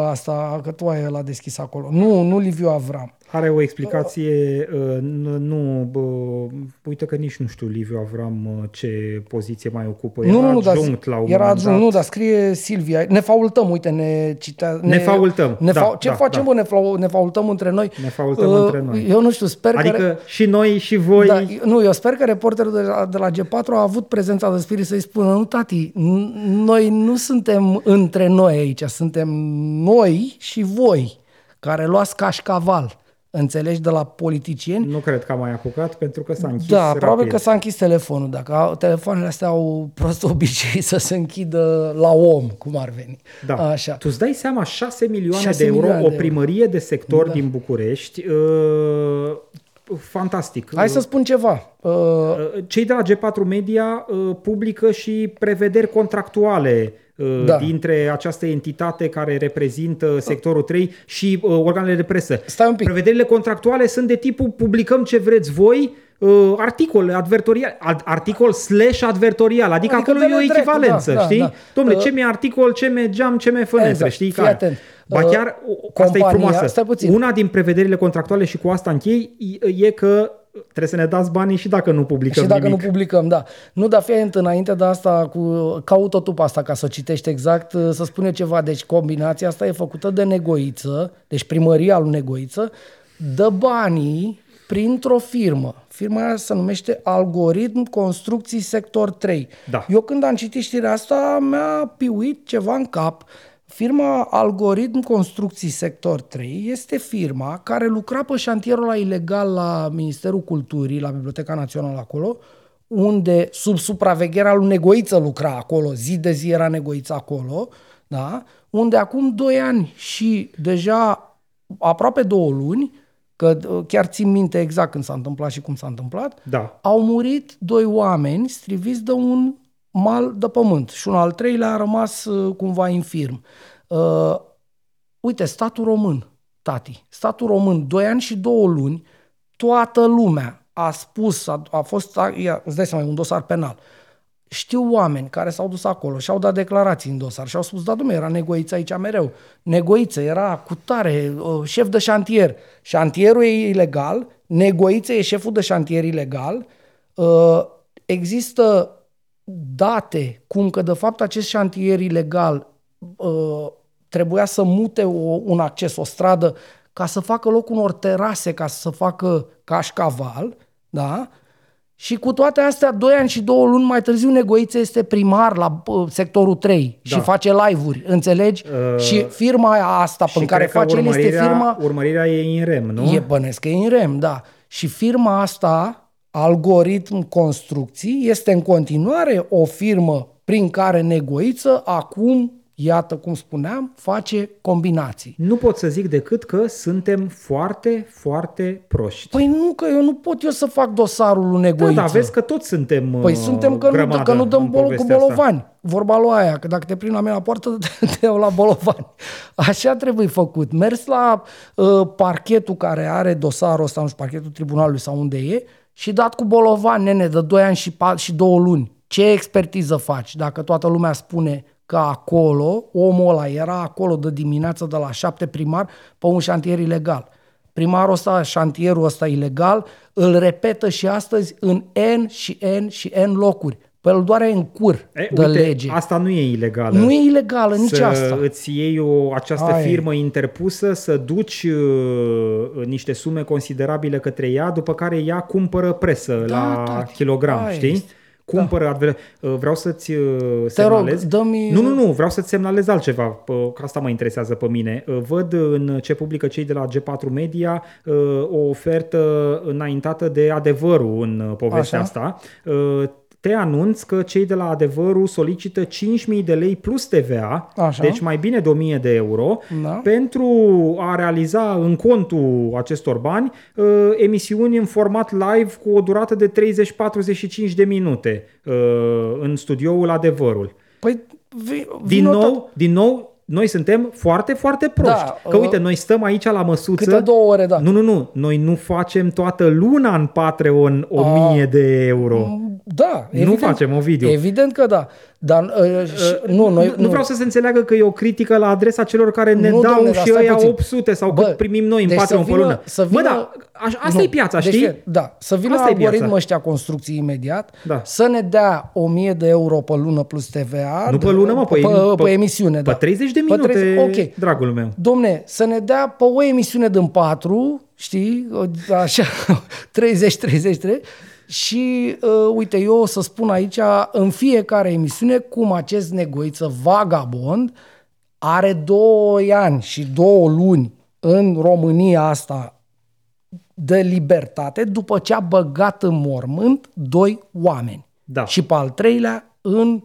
asta, că tu ai la deschis acolo. Nu, nu Liviu Avram. Are o explicație, uh, nu, nu bă, uite că nici nu știu Liviu Avram uh, ce poziție mai ocupă. Era nu, nu, adjunct dar, la un Era adjunct, nu, dar scrie Silvia. Ne faultăm, uite, ne citea... Ne, ne faultăm, ne da, fa- Ce da, facem, da. bă, ne, fa- ne faultăm între noi? Ne faultăm uh, între noi. Eu nu știu, sper adică că... Adică și noi și voi... Da, nu, eu sper că reporterul de la, de la G4 a avut prezența de spirit să-i spună, nu, tati, noi nu suntem între noi aici, suntem noi și voi care luați cașcaval. Înțelegi de la politicieni. Nu cred că a mai apucat pentru că s-a închis Da, rapid. probabil că s-a închis telefonul. Dacă telefoanele astea au prost obicei să se închidă la om, cum ar veni. Da. Așa. Tu îți dai seama, 6 milioane 6 de euro, milioane o primărie de sector da. din București, uh, fantastic. Hai să spun ceva. Uh, Cei de la G4 Media uh, publică și prevederi contractuale Uh, da. dintre această entitate care reprezintă sectorul 3 și uh, organele de presă. Stai un pic. Prevederile contractuale sunt de tipul publicăm ce vreți voi, uh, articol advertorial, articol slash advertorial, adică, adică acolo e o echivalență, da, știi? Da, da. Dom'le, ce mi articol, ce mi geam, ce mi fănetre, exact. știi? Fii atent. Ba chiar, uh, asta e frumoasă. Una din prevederile contractuale și cu asta închei e că trebuie să ne dați banii și dacă nu publicăm Și dacă nimic. nu publicăm, da. Nu, dar fii înainte de asta, cu, caută tu pe asta ca să citești exact, să spune ceva. Deci combinația asta e făcută de Negoiță, deci primăria lui Negoiță, dă banii printr-o firmă. Firma aia se numește Algoritm Construcții Sector 3. Da. Eu când am citit știrea asta, mi-a piuit ceva în cap Firma Algoritm Construcții Sector 3 este firma care lucra pe șantierul ăla ilegal la Ministerul Culturii, la Biblioteca Națională acolo, unde sub supravegherea lui Negoiță lucra acolo, zi de zi era Negoiță acolo, da? unde acum 2 ani și deja aproape două luni, că chiar țin minte exact când s-a întâmplat și cum s-a întâmplat, Da. au murit doi oameni striviți de un mal de pământ și un al treilea a rămas uh, cumva infirm. Uh, uite, statul român, tati, statul român, doi ani și două luni, toată lumea a spus, a, a fost, a, ia, îți dai seama, e un dosar penal. Știu oameni care s-au dus acolo și au dat declarații în dosar și au spus, da, dumne, era negoiță aici mereu. Negoiță, era cu tare, uh, șef de șantier. Șantierul e ilegal, negoiță e șeful de șantier ilegal. Uh, Există date cum că, de fapt, acest șantier ilegal uh, trebuia să mute o, un acces, o stradă, ca să facă loc unor terase, ca să facă cașcaval, da? Și cu toate astea, doi ani și două luni mai târziu, Negoiță este primar la uh, sectorul 3 Da. și face live-uri, înțelegi? Uh, și firma aia asta pe Și care cred că face el este urmărirea, firma... urmărirea e în rem, nu? E bănesc că e în rem, da. Și firma asta, Algoritm Construcții, este în continuare o firmă prin care Negoiță acum, iată cum spuneam, face combinații. Nu pot să zic decât că suntem foarte, foarte proști. Păi nu, că eu nu pot eu să fac dosarul lui da, Negoiță. da, vezi că toți suntem Păi uh, suntem că nu, grămadă că nu dăm în bol, cu povestea asta. bolovani. Vorba lui aia, că dacă te prind la mine la poartă, te, te iau la bolovani. Așa trebuie făcut. Mers la uh, parchetul care are dosarul ăsta, nu știu, parchetul tribunalului sau unde e, și dat cu bolovani, nene, de 2 ani și, 4, și 2 luni. Ce expertiză faci dacă toată lumea spune că acolo, omul ăla era acolo de dimineață de la 7 primar pe un șantier ilegal. Primarul ăsta, șantierul ăsta ilegal, îl repetă și astăzi în N și N și N locuri. Pe el doare în cur E, de uite, lege. Asta nu e ilegală. Nu e ilegală nici să asta. îți iei o, această Aia e. firmă interpusă, să duci uh, niște sume considerabile către ea, după care ea cumpără presă Da, la tati, kilogram, aia știi? este. Cumpără adver... uh, Vreau să-ți uh, Te rog, semnalez. dă-mi- Nu, nu, nu, vreau să-ți semnalez altceva, p- că asta mă interesează pe mine. Uh, Văd în ce publică cei de la G4 Media uh, o ofertă înaintată de adevărul în uh, povestea Așa. asta. Uh, Te anunț că cei de la Adevărul solicită 5.000 de lei plus TVA, Așa. deci mai bine de 1.000 de euro, Da. pentru a realiza în contul acestor bani uh, emisiuni în format live cu o durată de 30-45 de minute uh, în studioul Adevărul. Păi, vi, Din vino nou, din nou, noi suntem foarte, foarte proști. Da, că uh, uite, noi stăm aici la măsuță. Câte două ore, da. Nu, nu, nu. Noi nu facem toată luna în Patreon 1000 de euro. Da, Nu facem, Ovidiu. Evident că da. Dar uh, și, nu, noi, nu, nu vreau să se înțeleagă că e o critică la adresa celor care ne Nu, dau domne, dar și stai ăia puțin. 800 sau Bă, cât primim noi în deci Patreon să pe vină- lună. să Bă, vină- da, aș- asta Nu, e piața, deci, știi? fie- Da, să vină Asta e algoritmul piața. ăștia construcții imediat, Da. să ne dea 1000 de euro pe lună plus TVA. Nu pe lună, mă, pe, pe, pe, pe emisiune, da. Pe 30 de Pe minute, 30 ok. dragul meu. Domne, să ne dea pe o emisiune din 4, știi, o- așa, 30-33, și uh, uite, eu o să spun aici în fiecare emisiune cum acest negoiță vagabond are 2 ani și 2 luni în România asta de libertate după ce a băgat în mormânt doi oameni. Da. Și pe al treilea în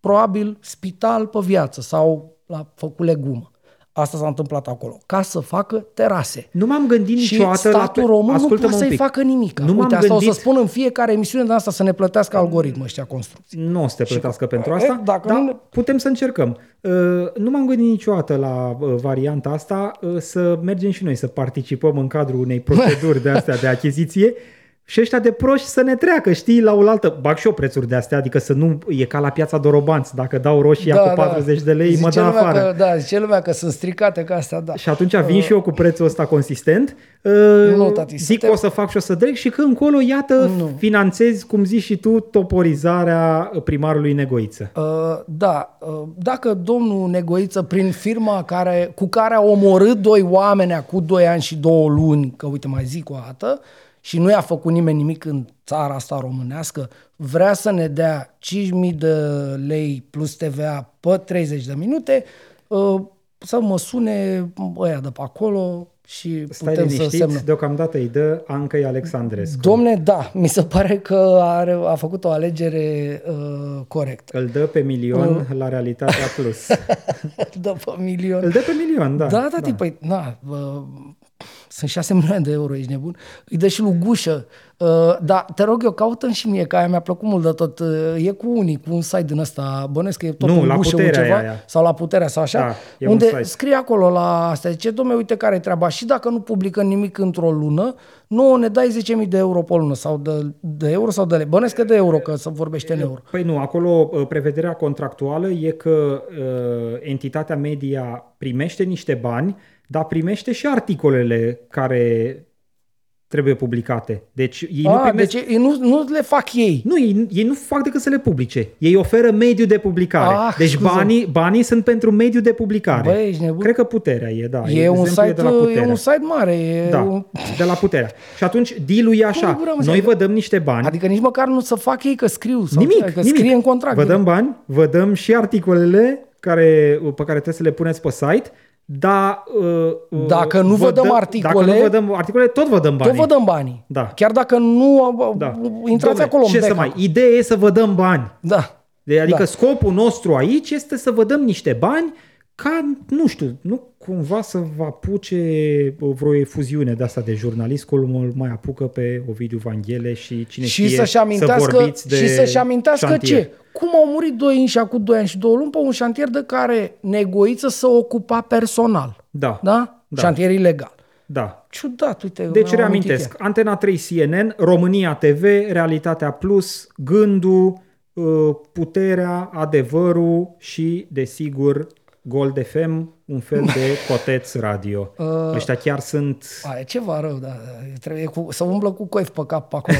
probabil spital pe viață sau la făcut legumă. Asta s-a întâmplat acolo. Ca să facă terase. Nu m-am gândit Și niciodată statul la... român nu Ascultă-mă poate un să-i pic. facă nimic. Nu m-am Uite, asta gândit... o să spun în fiecare emisiune de asta să ne plătească algoritmul ăștia construcții. Nu o să te plătească pentru E, asta, dacă dar nu ne- putem să încercăm. Uh, Nu m-am gândit niciodată la uh, varianta asta uh, să mergem și noi să participăm în cadrul unei proceduri de astea de achiziție și ăștia de proști să ne treacă, știi, la oaltă. Bag și eu prețuri de astea, adică să nu e ca la piața Dorobanți. Dacă dau roșia cu 40 de lei, mă Da, Zice dă lumea afară. Că, da, zice lumea că sunt stricate ca astea, da. Și atunci vin și eu cu prețul ăsta consistent, uh, Nu, tati, zic suntem- că o să fac și o să dreg și că încolo, iată, Nu. finanțezi, cum zici și tu, toporizarea primarului Negoiță. Uh, da, uh, dacă domnul Negoiță, prin firma care, cu care a omorât doi oameni cu doi ani și două luni, că uite mai zic o dată, și nu i-a făcut nimeni nimic în țara asta românească, vrea să ne dea 5.000 de lei plus TVA pe 30 de minute, uh, să mă sune ăia de pe acolo și Stai putem să liniștit, semnăm. deocamdată îi dă Ancăi Alexandrescu. Domne, da, mi se pare că are, a făcut o alegere uh, corectă. Îl dă pe milion la Realitatea Plus. Dă pe milion. Îl dă pe milion, da. Da, da, da. păi, na, uh, sunt 6 milioane de euro, ești nebun. Îi dă și lui Gușă. Uh, dar te rog eu, caută și mie, că aia mi-a plăcut mult de tot. Uh, e cu unii, cu un site din ăsta, bănesc că e tot Nu, un la Gușă, un puterea ceva, aia. sau la puterea sau așa, Da, e un unde site. scrie acolo la asta, zice, domne, uite care e treaba. Și dacă nu publică nimic într-o lună, nu ne dai 10.000 de euro pe lună, sau de, de euro sau de lei. Bănesc că de euro, că se vorbește în euro. Păi nu, acolo uh, prevederea contractuală e că uh, entitatea media primește niște bani, dar primește și articolele care trebuie publicate. Deci ei nu A, primesc... deci ei nu, nu le fac ei. Nu, ei, ei nu fac decât să le publice. Ei oferă mediu de publicare. Ah, deci scuze. banii, banii sunt pentru mediu de publicare. Băi, ești nebun? Cred că puterea e, da. E un, exemplu site, de la e puterea. un site mare. E Da, un... de la puterea. Și atunci deal-ul e așa. gura, mă, Noi zic, vă dăm niște bani. Adică nici măcar nu să fac ei că scriu. Sau Nimic, că nimic. scrie în contract. Vă dăm bani, vă dăm și articolele care, pe care trebuie să le puneți pe site, dar... uh, Dacă nu vă dăm dă- articole- Dacă nu vă dăm articole, tot vă dăm bani. Tot vă dăm banii. Da. Chiar dacă nu Da. intrați Dom'le, acolo în Ce să backup. mai... Ideea e să vă dăm bani. Da. De, adică Da. scopul nostru aici este să vă dăm niște bani ca, nu știu, nu cumva să vă apuce vreo efuziune de asta de jurnalist, cum îl mai apucă pe Ovidiu Vanghele și cine și știe să-și amintească, să vorbiți de și să-și amintească șantier. ce? Cum au murit doi inși acum doi ani și două luni pe un șantier de care negoiță să ocupa personal. Da, Da? Da. Șantier ilegal. da. Ciudat, uite. Deci mi-am amintit reamintesc, iar. Antena 3 CNN, România TV, Realitatea Plus, Gândul, uh, Puterea, Adevărul și, desigur, Gold FM, un fel de coteț radio. Uh, Ăștia chiar sunt... A, e ceva rău, da. da. Trebuie cu, să umblă cu coif pe cap pe acolo.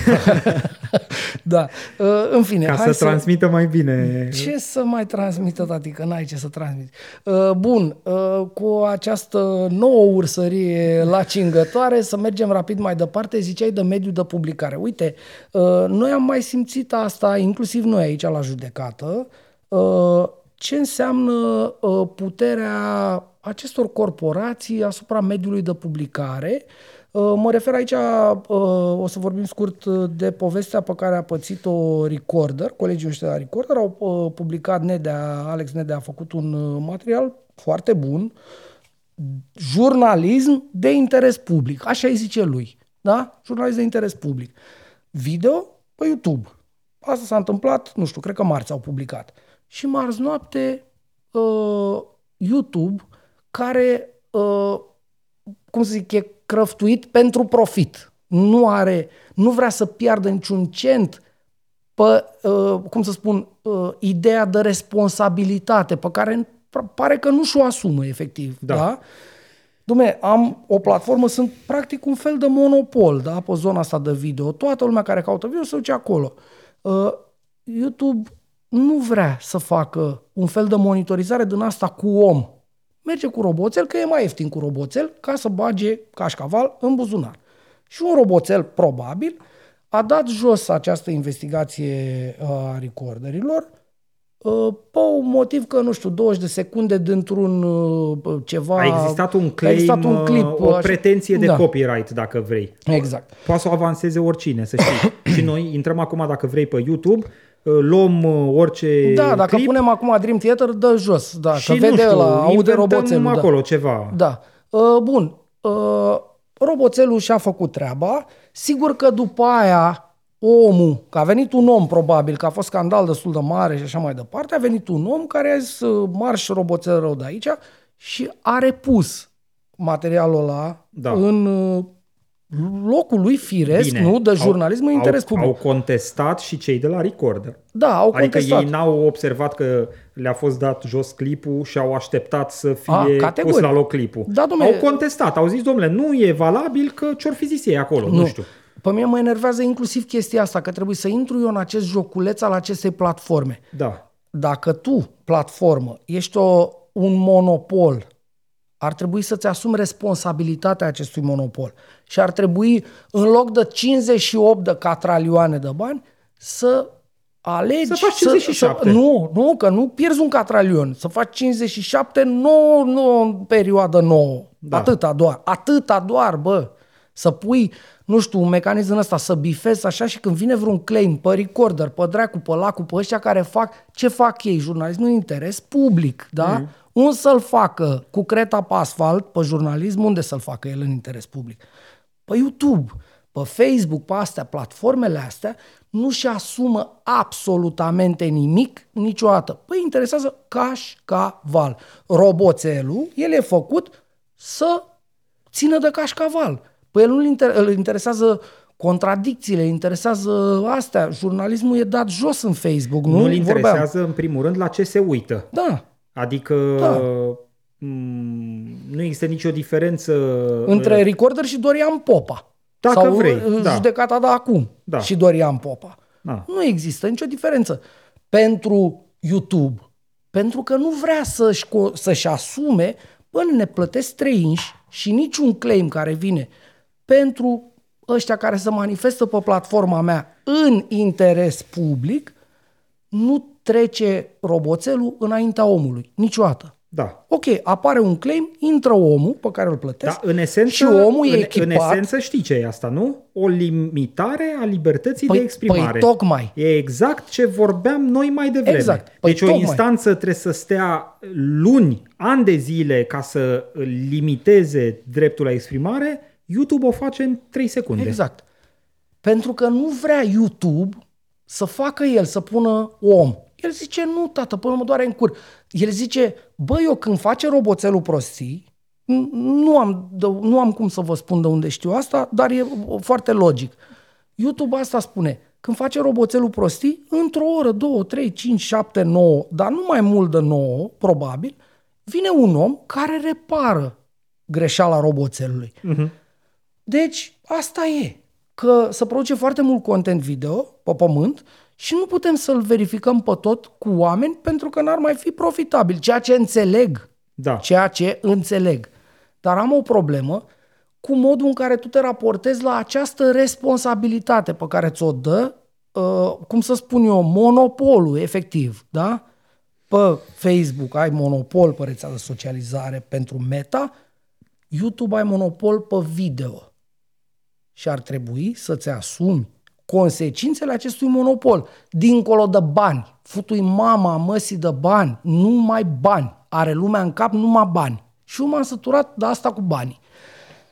da. Uh, în fine, Ca hai să să transmită mai bine. Ce să mai transmită, tati, că n-ai ce să transmiți. Uh, bun, uh, cu această nouă ursărie la cingătoare, să mergem rapid mai departe, ziceai de mediu de publicare. Uite, uh, noi am mai simțit asta, inclusiv noi aici la judecată, uh, ce înseamnă uh, puterea acestor corporații asupra mediului de publicare. Uh, Mă refer aici, uh, o să vorbim scurt uh, de povestea pe care a pățit-o Recorder. Colegii ăștia de la Recorder au uh, publicat Nedea, Alex Nedea a făcut un uh, material foarte bun, jurnalism de interes public, așa îi zice lui, da? Jurnalism de interes public. Video pe YouTube. Asta s-a întâmplat, nu știu, cred că marți au publicat. Și marți noapte uh, YouTube, care, uh, cum să zic, e crăftuit pentru profit. Nu are, nu vrea să piardă niciun cent pe, uh, cum să spun, uh, ideea de responsabilitate pe care pare că nu și-o asumă efectiv. Da. Da? Dumne, am o platformă, sunt practic un fel de monopol, da, pe zona asta de video. Toată lumea care caută video se duce acolo. Uh, YouTube nu vrea să facă un fel de monitorizare din asta cu om. Merge cu roboțel, că e mai ieftin cu roboțel, ca să bage cașcaval în buzunar. Și un roboțel, probabil, a dat jos această investigație a recorderilor uh, pe un motiv că, nu știu, 20 de secunde dintr-un uh, ceva... A existat un a claim, existat un clip, o așa. pretenție de Da. copyright, dacă vrei. Exact. Poate să o avanseze oricine, să știi. și noi intrăm acum, dacă vrei, pe YouTube, uh, luăm uh, orice Da, dacă clip punem acum Dream Theater, dă jos. Da, și, că vede nu știu, ăla, aude inventăm roboțelul. Da. acolo ceva. Da. Uh, bun. Uh, roboțelul și-a făcut treaba. Sigur că după aia omul, că a venit un om probabil, că a fost scandal destul de mare și așa mai departe, a venit un om care a zis uh, marș roboțel rău de aici și a repus materialul ăla Da. în uh, locul lui firesc, Bine, nu, de au- jurnalism în interes au, public. Au contestat și cei de la Recorder. da, au Adică contestat. ei n-au observat că le-a fost dat jos clipul și au așteptat să fie A, pus categoric. la loc clipul. Da, dom'le. au contestat, au zis, domnule, nu e valabil că ce-or fi zis ei acolo, nu, nu știu. Pe mine mă enervează inclusiv chestia asta, că trebuie să intru eu în acest joculeț al acestei platforme. Da. Dacă tu, platformă, ești o, un monopol, ar trebui să-ți asumi responsabilitatea acestui monopol. Și ar trebui, în loc de 58 de catralioane de bani, să alegi Să faci 57. Să, nu, nu, că nu pierzi un catralion. Să faci 57, nu, nu în perioadă nouă. Da. Atâta doar. Atâta doar, bă. Să pui, nu știu, un mecanism ăsta, să bifezi așa și când vine vreun claim pe recorder, pe dracu, pe lacu, pe ăștia care fac, ce fac ei? Jurnalismul în interes public, da? Mm. Un să-l facă cu creta pe asfalt, pe jurnalism, unde să-l facă el în interes public? Pe YouTube, pe Facebook, pe astea, platformele astea, nu-și asumă absolutamente nimic niciodată. Păi interesează caș ca val. Roboțelul, el e făcut să țină de cașcaval. Păi el nu inter- îl interesează contradicțiile, interesează astea. Jurnalismul e dat jos în Facebook, nu? Nu-l interesează, Vorbeam. în primul rând, la ce se uită. Da. Adică da. M- nu există nicio diferență... Între Recorder și Dorian Popa. Dacă Sau vrei, da. judecata de acum Da. și Dorian Popa. Da. Nu există nicio diferență. Pentru YouTube, pentru că nu vrea să-și, co- să-și asume, până ne plătesc trei inși și niciun claim care vine pentru ăștia care se manifestă pe platforma mea în interes public, nu trece roboțelul înaintea omului. Niciodată. Da. Ok, apare un claim, intră omul pe care îl plătesc Da, în esență, și omul e în, echipat. în esență știi ce e asta, nu? O limitare a libertății Păi- de exprimare. păi tocmai. E exact ce vorbeam noi mai devreme. Exact. Păi deci o tocmai. instanță trebuie să stea luni, ani de zile ca să limiteze dreptul la exprimare, YouTube o face în 3 secunde. Exact. Pentru că nu vrea YouTube să facă el, să pună om. El zice, nu, tată, până mă doare în cur. El zice, bă, eu când face roboțelul prostii, n- nu am, de, nu am cum să vă spun de unde știu asta, dar e foarte logic. YouTube asta spune, când face roboțelul prostii, într-o oră, două, trei, cinci, șapte, nouă, dar nu mai mult de nouă, probabil, vine un om care repară greșeala roboțelului. Deci, asta e. Că se produce foarte mult content video pe pământ și nu putem să-l verificăm pe tot cu oameni pentru că n-ar mai fi profitabil. Ceea ce înțeleg. Da. Ceea ce înțeleg. Dar am o problemă cu modul în care tu te raportezi la această responsabilitate pe care ți-o dă, uh, cum să spun eu, monopolul, efectiv, da? Pe Facebook ai monopol pe rețea de socializare pentru meta, YouTube ai monopol pe video și ar trebui să-ți asumi consecințele acestui monopol. Dincolo de bani, futui mama măsii de bani, numai bani. Are lumea în cap numai bani. Și eu m-am săturat de asta cu banii.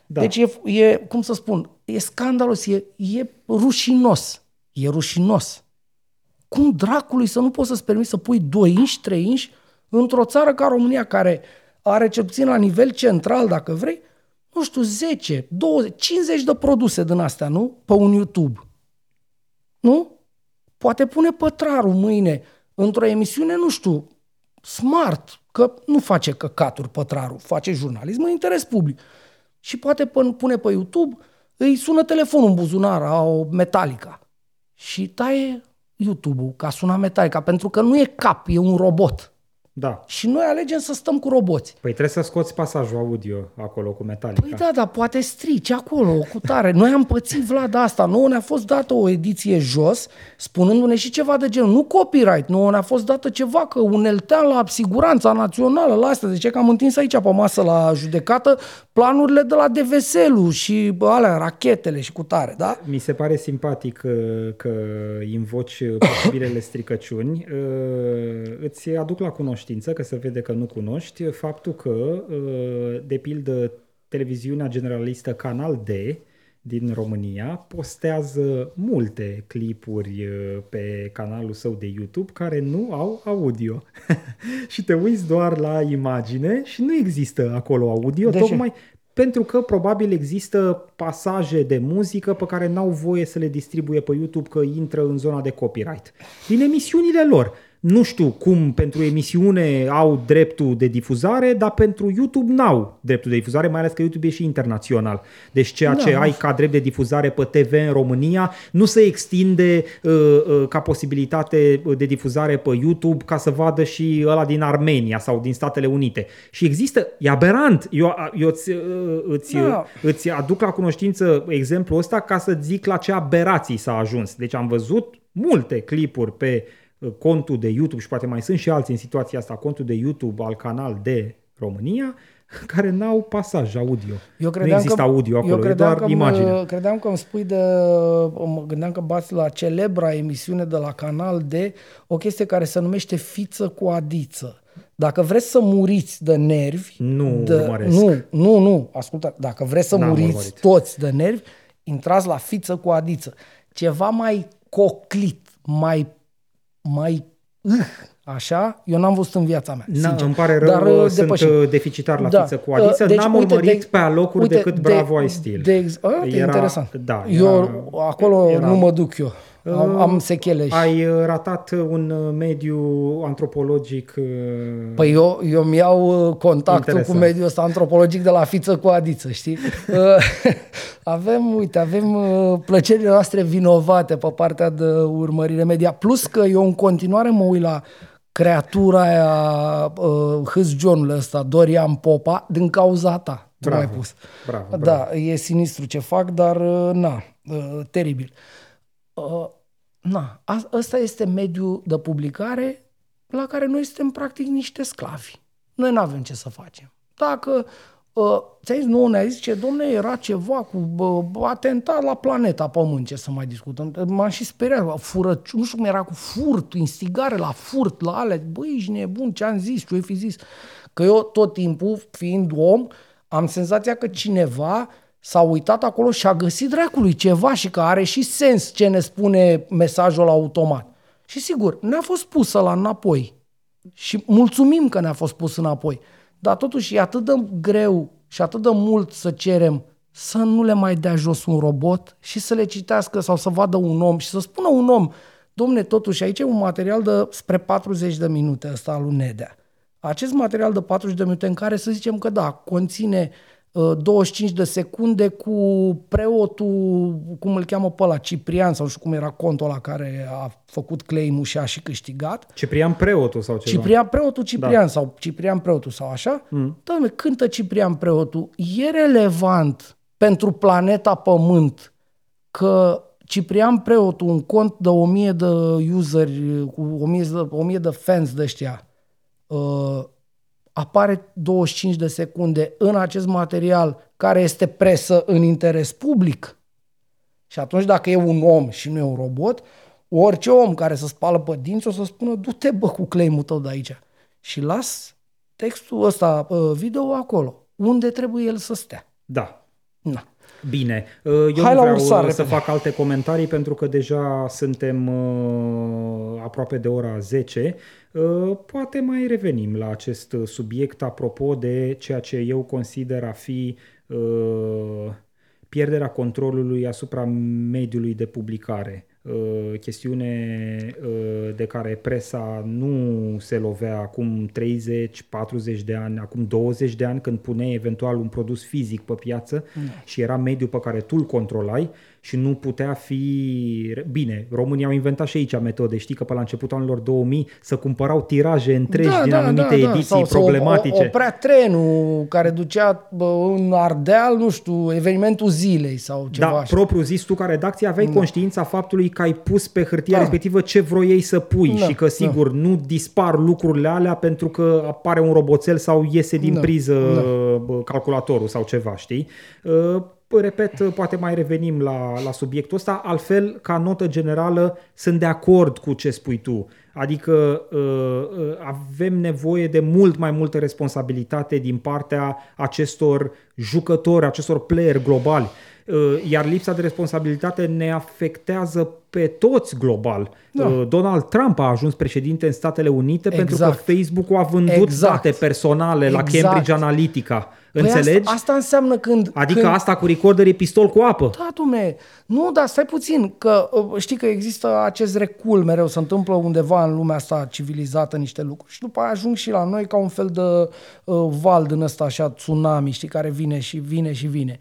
Da. Deci e, e, cum să spun, e scandalos, e, e rușinos. E rușinos. Cum dracului să nu poți să-ți permiți să pui 2 inși, 3 inși într-o țară ca România care are cel puțin la nivel central, dacă vrei, nu știu, 10, 20, 50 de produse din astea, nu? Pe un YouTube. Nu? Poate pune pătrarul mâine într-o emisiune, nu știu, smart, că nu face căcaturi pătrarul, face jurnalism în interes public. Și poate pân- pune pe YouTube, îi sună telefonul în buzunar, a o Metallica. Și taie YouTube-ul ca suna Metallica, pentru că nu e cap, e un robot. Da. Și noi alegem să stăm cu roboți. Păi trebuie să scoți pasajul audio acolo cu Metallica. Păi da, dar poate strici acolo, cu tare. Noi am pățit, Vlad, asta. Nouă ne-a fost dată o ediție jos, spunându-ne și ceva de genul. Nu copyright, nouă ne-a fost dată ceva, că uneltea la siguranța națională, la asta. Zice că am întins aici pe masă la judecată planurile de la DVSL-ul și bă, alea, rachetele și cu tare, da? Mi se pare simpatic că, că invoci posibilele stricăciuni. Uh, Îți aduc la cunoștință, că se vede că nu cunoști, faptul că, uh, de pildă, televiziunea generalistă Canal D din România postează multe clipuri uh, pe canalul său de YouTube care nu au audio. și te uiți doar la imagine și nu există acolo audio, De ce? tocmai pentru că probabil există pasaje de muzică pe care n-au voie să le distribuie pe YouTube că intră în zona de copyright. Din emisiunile lor. Nu știu cum pentru emisiune au dreptul de difuzare, dar pentru YouTube n-au dreptul de difuzare, mai ales că YouTube e și internațional. Deci ceea ce Da. ai ca drept de difuzare pe TV în România nu se extinde uh, uh, ca posibilitate de difuzare pe YouTube ca să vadă și ăla din Armenia sau din Statele Unite. Și există, e aberant, eu, eu îți, uh, îți, Da. îți aduc la cunoștință exemplul ăsta ca să zic la ce aberații s-a ajuns. Deci am văzut multe clipuri pe uh, contul de YouTube și poate mai sunt și alții în situația asta, contul de YouTube al canal de România, care n-au pasaj audio. Eu nu există audio acolo, eu e credeam doar că imagine. Mă, credeam că îmi spui de... Mă gândeam că bați la celebra emisiune de la Canal de o chestie care se numește Fiță cu Adiță. Dacă vreți să muriți de nervi... Nu de, urmăresc. Nu, nu, nu. Ascultă, dacă vreți să N-am muriți urmărit. toți de nervi, intrați la Fiță cu Adiță. Ceva mai coclit, mai... mai uh, așa, eu n-am văzut în viața mea, Na, sincer. îmi pare rău, Dar, Dar, uh, sunt depășit. uh, deficitar la Da. fiță cu Adiță. Deci, N-am uite, urmărit de- pe alocuri uite, decât de- Bravo I Still. De, ex- a, era, interesant. Da, eu era- acolo era- nu mă duc eu. Am, am sechele și... Ai uh, ratat un uh, mediu antropologic uh, Păi eu, eu mi iau uh, contactul Interesant. cu mediul ăsta antropologic de la fiță cu adiță, știi? Uh, avem, uite, avem uh, plăcerile noastre vinovate pe partea de urmărire media. Plus că eu în continuare mă uit la creatura aia, uh, hâzgionul ăsta, Dorian Popa, din cauza ta. Tu Bravo, m-ai pus. bravo, bravo. Da, e sinistru ce fac, dar uh, na, uh, teribil. Uh, na, a- ăsta este mediul de publicare la care noi suntem practic niște sclavi. Noi nu avem ce să facem. Dacă uh, ți-ai zis, nu ne-ai zis ce, domne, era ceva cu uh, atentat la planeta Pământ, ce să mai discutăm. M-am și speriat, fură, nu știu cum era cu furt, instigare la furt, la alea. Băi, ești nebun, ce-am zis, ce-ai fi zis. Că eu tot timpul, fiind om, am senzația că cineva s-a uitat acolo și a găsit dracului ceva și că are și sens ce ne spune mesajul automat. Și sigur, ne-a fost pusă la înapoi. Și mulțumim că ne-a fost pus înapoi. Dar totuși e atât de greu și atât de mult să cerem să nu le mai dea jos un robot și să le citească sau să vadă un om și să spună un om, domne, totuși aici e un material de spre 40 de minute ăsta al lui Nedea. Acest material de 40 de minute în care să zicem că da, conține uh, 25 de secunde cu preotul, cum îl cheamă pe ăla, Ciprian sau nu știu cum era contul ăla care a făcut claim-ul și a și câștigat. Ciprian Preotul sau ceva. Ciprian Preotul Ciprian da. sau Ciprian Preotul sau așa. Mm. Doamne, cântă Ciprian Preotul. E relevant pentru planeta Pământ că Ciprian Preotul, un cont de 1000 de useri, cu 1000 de, 1000 de fans de ăștia, uh, apare 25 de secunde în acest material care este presă în interes public. Și atunci dacă e un om și nu e un robot, orice om care să spală pe dinți o să spună du-te bă cu claim-ul tău de aici. Și las textul ăsta, uh, video acolo, unde trebuie el să stea. Da. Na. Bine, Uh, eu Hai nu la vreau ursar, uh, să repede. fac alte comentarii pentru că deja suntem uh, aproape de ora 10. Uh, Poate mai revenim la acest uh, subiect apropo de ceea ce eu consider a fi uh, pierderea controlului asupra mediului de publicare. Uh, chestiune uh, de care presa nu se lovea acum 30, 40 de ani, acum 20 de ani când puneai eventual un produs fizic pe piață și era mediul pe care tu îl controlai și nu putea fi... Bine, România au inventat și aici metode. Știi că pe la începutul anilor 2000 să cumpărau tiraje întregi din anumite ediții Sau să problematice. o- oprea trenul care ducea bă, în Ardeal, nu știu, evenimentul zilei sau ceva Da, așa. propriu zis, tu ca redacție aveai conștiința faptului că ai pus pe hârtia Da. respectivă ce vroiei să pui Da, și că sigur nu dispar lucrurile alea pentru că apare un roboțel sau iese din Da, priză da. bă, calculatorul sau ceva, știi? Uh, Repet, poate mai revenim la, la subiectul ăsta. Altfel, ca notă generală, sunt de acord cu ce spui tu. Adică uh, uh, avem nevoie de mult mai multă responsabilitate din partea acestor jucători, acestor player globali. Uh, Iar lipsa de responsabilitate ne afectează pe toți global. Da. Uh, Donald Trump a ajuns președinte în Statele Unite pentru că Exact. Facebook a vândut Exact. date personale la Exact. Cambridge Analytica. Păi Înțelegi? Asta, asta înseamnă când... Adică când... asta cu recorder e pistol cu apă. Da, domne, nu, dar stai puțin, că uh, știi că există acest recul mereu, se întâmplă undeva în lumea asta civilizată niște lucruri și după aia ajung și la noi ca un fel de uh, val din ăsta așa, tsunami, știi, care vine și vine și vine.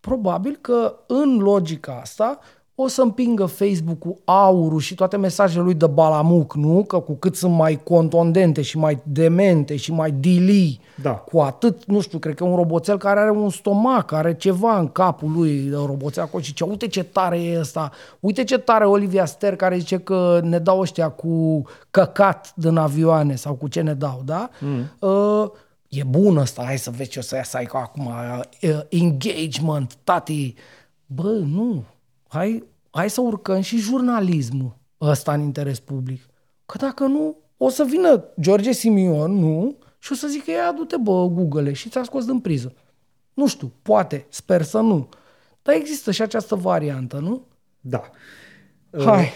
Probabil că în logica asta o să împingă Facebook-ul aurul și toate mesajele lui de balamuc, nu? Că cu cât sunt mai contondente și mai demente și mai dilii, Da. cu atât, nu știu, cred că un roboțel care are un stomac, are ceva în capul lui, un roboțel acolo și zice, uite ce tare e ăsta, uite ce tare Olivia Ster care zice că ne dau ăștia cu căcat din avioane sau cu ce ne dau, da? Mm. Uh, e bun ăsta, hai să vezi ce o să iasă aici acum, uh, engagement, tati. Bă, nu, hai, hai să urcăm și jurnalismul ăsta în interes public. Că dacă nu, o să vină George Simion, nu? Și o să zică, ia du-te, bă, Google și ți-a scos din priză. Nu știu, poate, sper să nu. Dar există și această variantă, nu? Da. Hai,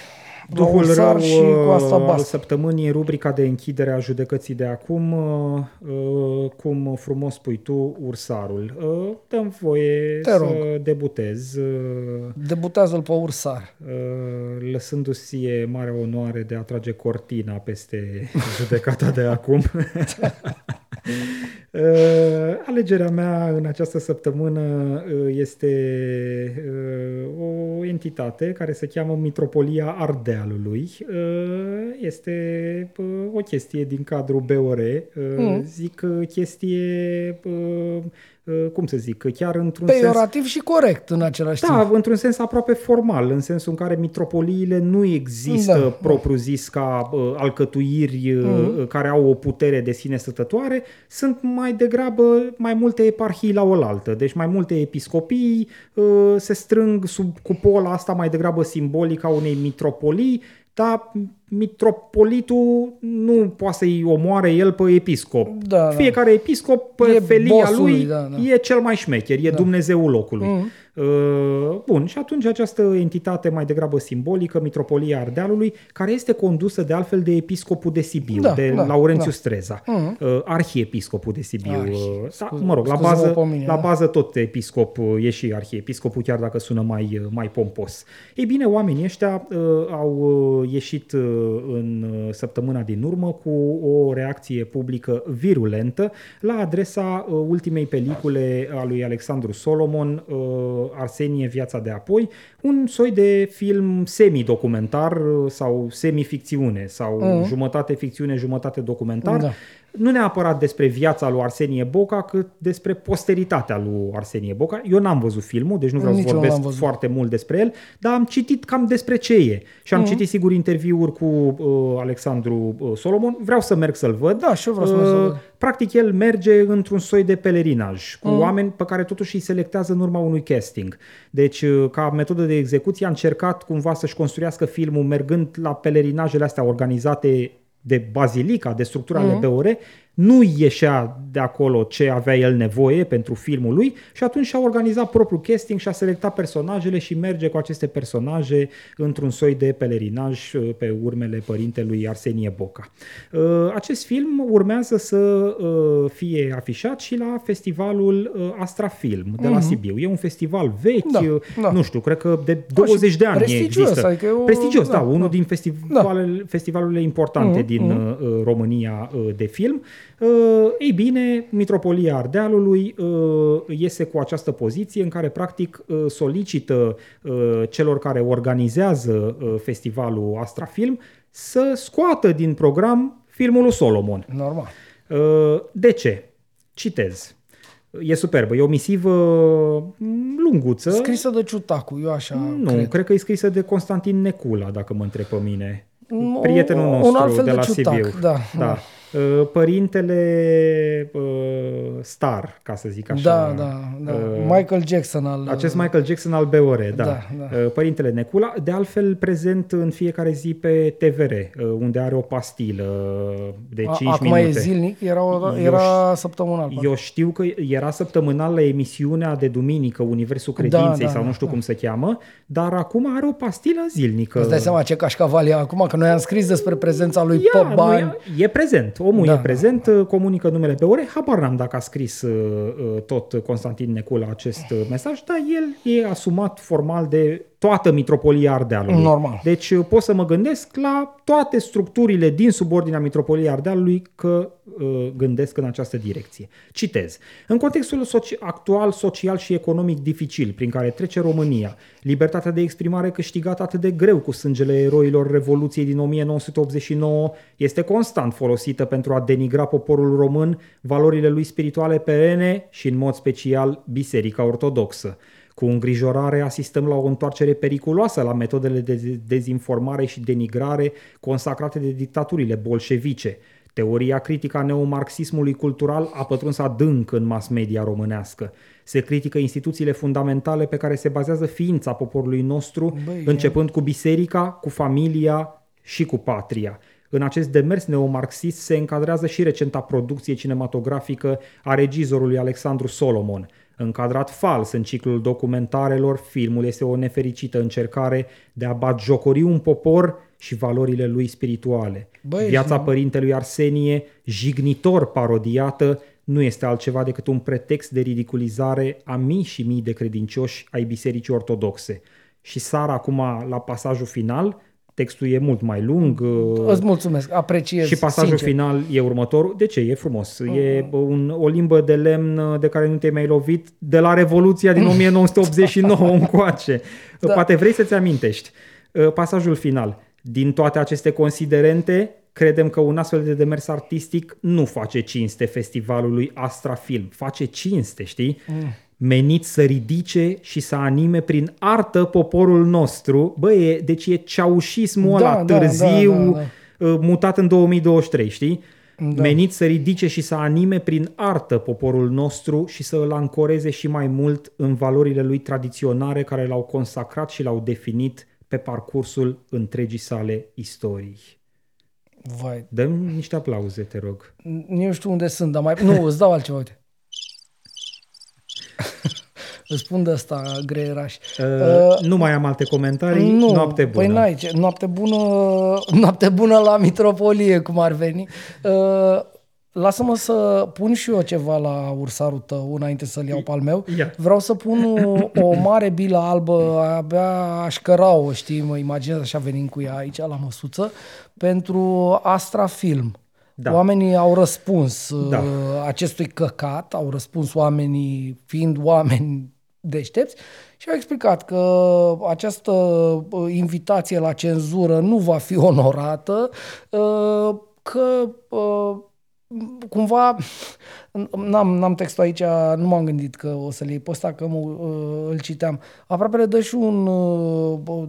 Duhul Ursar rău și cu asta uh, al basta. săptămânii, rubrica de închidere a judecății de acum, uh, uh, cum frumos spui tu, Ursarul. Uh, Dăm voie Te să rog. debutez, uh, Debutează-l pe Ursar. uh, lăsându-ți ție mare onoare de a trage cortina peste judecata de acum. Uh, alegerea mea în această săptămână uh, este uh, o entitate care se cheamă Mitropolia Ardealului. Uh, Este uh, o chestie din cadrul BOR. Uh, Mm. Zic uh, chestie, uh, uh, cum să zic, chiar într-un sens... Peiorativ și corect în același Da, timp. într-un sens aproape formal, în sensul în care mitropoliile nu există Da. propriu-zis ca uh, alcătuiri uh, Mhm. care au o putere de sine stătătoare, sunt mai degrabă mai multe eparhii la oaltă, deci mai multe episcopii uh, se strâng sub cupola asta mai degrabă simbolică a unei mitropolii, dar mitropolitul nu poate să-i omoare el pe episcop. Da, da. Fiecare episcop, pe E felia bossul lui, lui, da, da. e cel mai șmecher, e Dumnezeul locului. Mhm. Uh, Bun, și atunci această entitate mai degrabă simbolică, Mitropolia Ardealului, care este condusă de altfel de episcopul de Sibiu, Da, de da, Laurențiu da. Streza, Mhm. uh, arhiepiscopul de Sibiu. Arhi, uh, da, scuze- mă rog, la scuze-mă bază, pe mine, la da. bază tot episcop uh, e și arhiepiscopul, chiar dacă sună mai, uh, mai pompos. Ei bine, oamenii ăștia uh, au uh, ieșit uh, în uh, săptămâna din urmă cu o reacție publică virulentă la adresa uh, ultimei pelicule a lui Alexandru Solomon, uh, Arsenie, Viața de apoi, un soi de film semi-documentar uh, sau semi-ficțiune sau Mhm. jumătate ficțiune, jumătate documentar, Da. Nu neapărat despre viața lui Arsenie Boca, cât despre posteritatea lui Arsenie Boca. Eu n-am văzut filmul, deci nu vreau Nici să eu nu vorbesc l-am văzut. foarte mult despre el, dar am citit cam despre ce e. Și am Mhm. citit sigur interviuri cu uh, Alexandru uh, Solomon. Vreau să merg să-l văd. Da, și eu vreau să merg să-l văd. Practic el merge într-un soi de pelerinaj cu Mhm. oameni pe care totuși îi selectează în urma unui casting. Deci uh, ca metodă de execuție a încercat cumva să-și construiască filmul mergând la pelerinajele astea organizate de bazilica, de structura Mhm. ale BOR, nu ieșea de acolo ce avea el nevoie pentru filmul lui și atunci și-a organizat propriul casting și a selectat personajele și merge cu aceste personaje într-un soi de pelerinaj uh, pe urmele părintelui Arsenie Boca. Uh, Acest film urmează să uh, fie afișat și la festivalul uh, Astra Film de la Sibiu. E un festival vechi, Da, uh, da. nu știu, cred că de 20 de ani prestigios, există. adică e o- Prestigios, da, da, unul da. din festivalele, festivalurile importante Mhm, din mhm. uh, România uh, de film. Uh, Ei bine, Mitropolia Ardealului uh, iese cu această poziție în care practic uh, solicită uh, celor care organizează uh, festivalul Astra Film să scoată din program filmul lui Solomon. Normal. Uh, De ce? Citez. E superbă. E o misivă mm, lunguță. Scrisă de Ciutacu, eu așa Nu, cred. cred că e scrisă de Constantin Necula, dacă mă întreb pe mine. Un- Prietenul un nostru alt fel de de la ciutac, Sibiu. da, da. da. Uh, părintele uh, Star, ca să zic așa. Da, da, da. Uh, Michael Jackson al... Acest Michael Jackson al BOR, da. Da, da. Părintele Necula, de altfel prezent în fiecare zi pe TVR, unde are o pastilă de 5 Acum minute. e zilnic, era, era eu, săptămânal. Eu știu că era săptămânal la emisiunea de duminică, Universul da, Credinței, da, da, sau nu știu da. cum se cheamă, dar acum are o pastilă zilnică. Îți dai seama ce cașcaval e acum, că noi am scris despre prezența lui Ia, pe bani. E prezent, omul da, e prezent, da. comunică numele pe ore, habar n-am dacă a scris uh, uh, tot Constantin Necula acest uh, mesaj, dar el e asumat formal de toată mitropolia Ardealului. Normal. Deci uh, pot să mă gândesc la toate structurile din subordinea mitropoliei Ardealului că uh, gândesc în această direcție. Citez. În contextul soci- actual, social și economic dificil prin care trece România, libertatea de exprimare câștigată atât de greu cu sângele eroilor Revoluției din 1989 este constant folosită pentru a denigra poporul român, valorile lui spirituale perene și în mod special Biserica Ortodoxă. Cu îngrijorare asistăm la o întoarcere periculoasă la metodele de dezinformare și denigrare consacrate de dictaturile bolșevice. Teoria critică a neomarxismului cultural a pătruns adânc în mass media românească. Se critică instituțiile fundamentale pe care se bazează ființa poporului nostru, Băi, începând cu biserica, cu familia și cu patria. În acest demers neomarxist se încadrează și recenta producție cinematografică a regizorului Alexandru Solomon – Încadrat fals în ciclul documentarelor, filmul este o nefericită încercare de a batjocori un popor și valorile lui spirituale. Băi, Viața și... părintelui Arsenie, jignitor parodiată, nu este altceva decât un pretext de ridiculizare a mii și mii de credincioși ai bisericii ortodoxe. Și sar acum la pasajul final, Textul e mult mai lung. Uh, Îți mulțumesc, apreciez. Și pasajul sincer. final e următorul. De ce? E frumos. Mm. E un, o limbă de lemn uh, de care nu te-ai mai lovit de la Revoluția din 1989 încoace. Da. Poate vrei să-ți amintești. Uh, pasajul final. Din toate aceste considerente, credem că un astfel de demers artistic nu face cinste festivalului Astra Film. Face cinste, știi? Mm menit să ridice și să anime prin artă poporul nostru. Bă, e, deci e ceaușismul da, ăla da, târziu, da, da, da. Uh, mutat în 2023, știi? Da. Menit să ridice și să anime prin artă poporul nostru și să îl ancoreze și mai mult în valorile lui tradiționare care l-au consacrat și l-au definit pe parcursul întregii sale istorii. Vai. Dăm niște aplauze, te rog. Nu știu unde sunt, dar mai... Nu, îți dau altceva, uite. Îți spun de asta, greieraș. Uh, uh, nu mai am alte comentarii. Nu, noapte bună. Păi n-ai ce. Noapte bună, noapte bună la Mitropolie, cum ar veni. Uh, Lasă-mă să pun și eu ceva la ursarul tău înainte să-l iau pe al meu. Yeah. Vreau să pun o, o mare bilă albă, abia aș căra-o, știi, mă imaginez așa venind cu ea aici la măsuță, pentru Astra Film. Da. Oamenii au răspuns da. Uh, acestui căcat, au răspuns oamenii fiind oameni deștepți și au explicat că această uh, invitație la cenzură nu va fi onorată, uh, că cumva n-am, n-am textul aici, nu m-am gândit că o să-l iei pe ăsta, că mă, îl citeam. Aproape le dă și un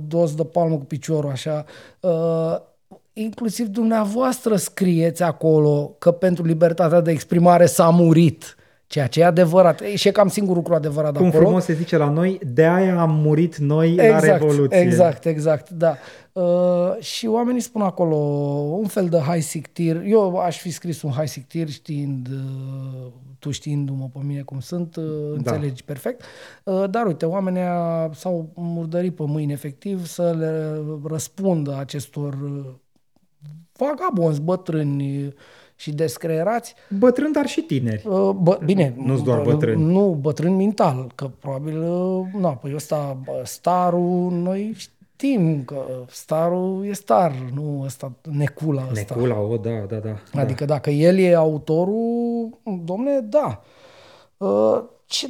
dos de palmă cu piciorul, așa inclusiv dumneavoastră scrieți acolo că pentru libertatea de exprimare s-a murit. Ceea ce e adevărat. E și e cam singurul lucru adevărat Cum acolo. frumos se zice la noi, de aia am murit noi exact, la Revoluție. Exact, exact, da. Uh, și oamenii spun acolo un fel de high sictir. Eu aș fi scris un high sictir știind, uh, tu știindu-mă pe mine cum sunt, uh, da. înțelegi da. perfect. Uh, dar uite, oamenii s-au murdărit pe mâini efectiv să le răspundă acestor uh, vagabonzi, bătrâni și descreerați. Bătrâni, dar și tineri. Uh, bă, bine. Nu doar bătrâni. Nu, bătrâni mental, că probabil, uh, na, păi ăsta, starul, noi știm că starul e star, nu ăsta, necula ăsta. Necula, o, da, da, da. Adică da. dacă el e autorul, domne, da. Uh, ce,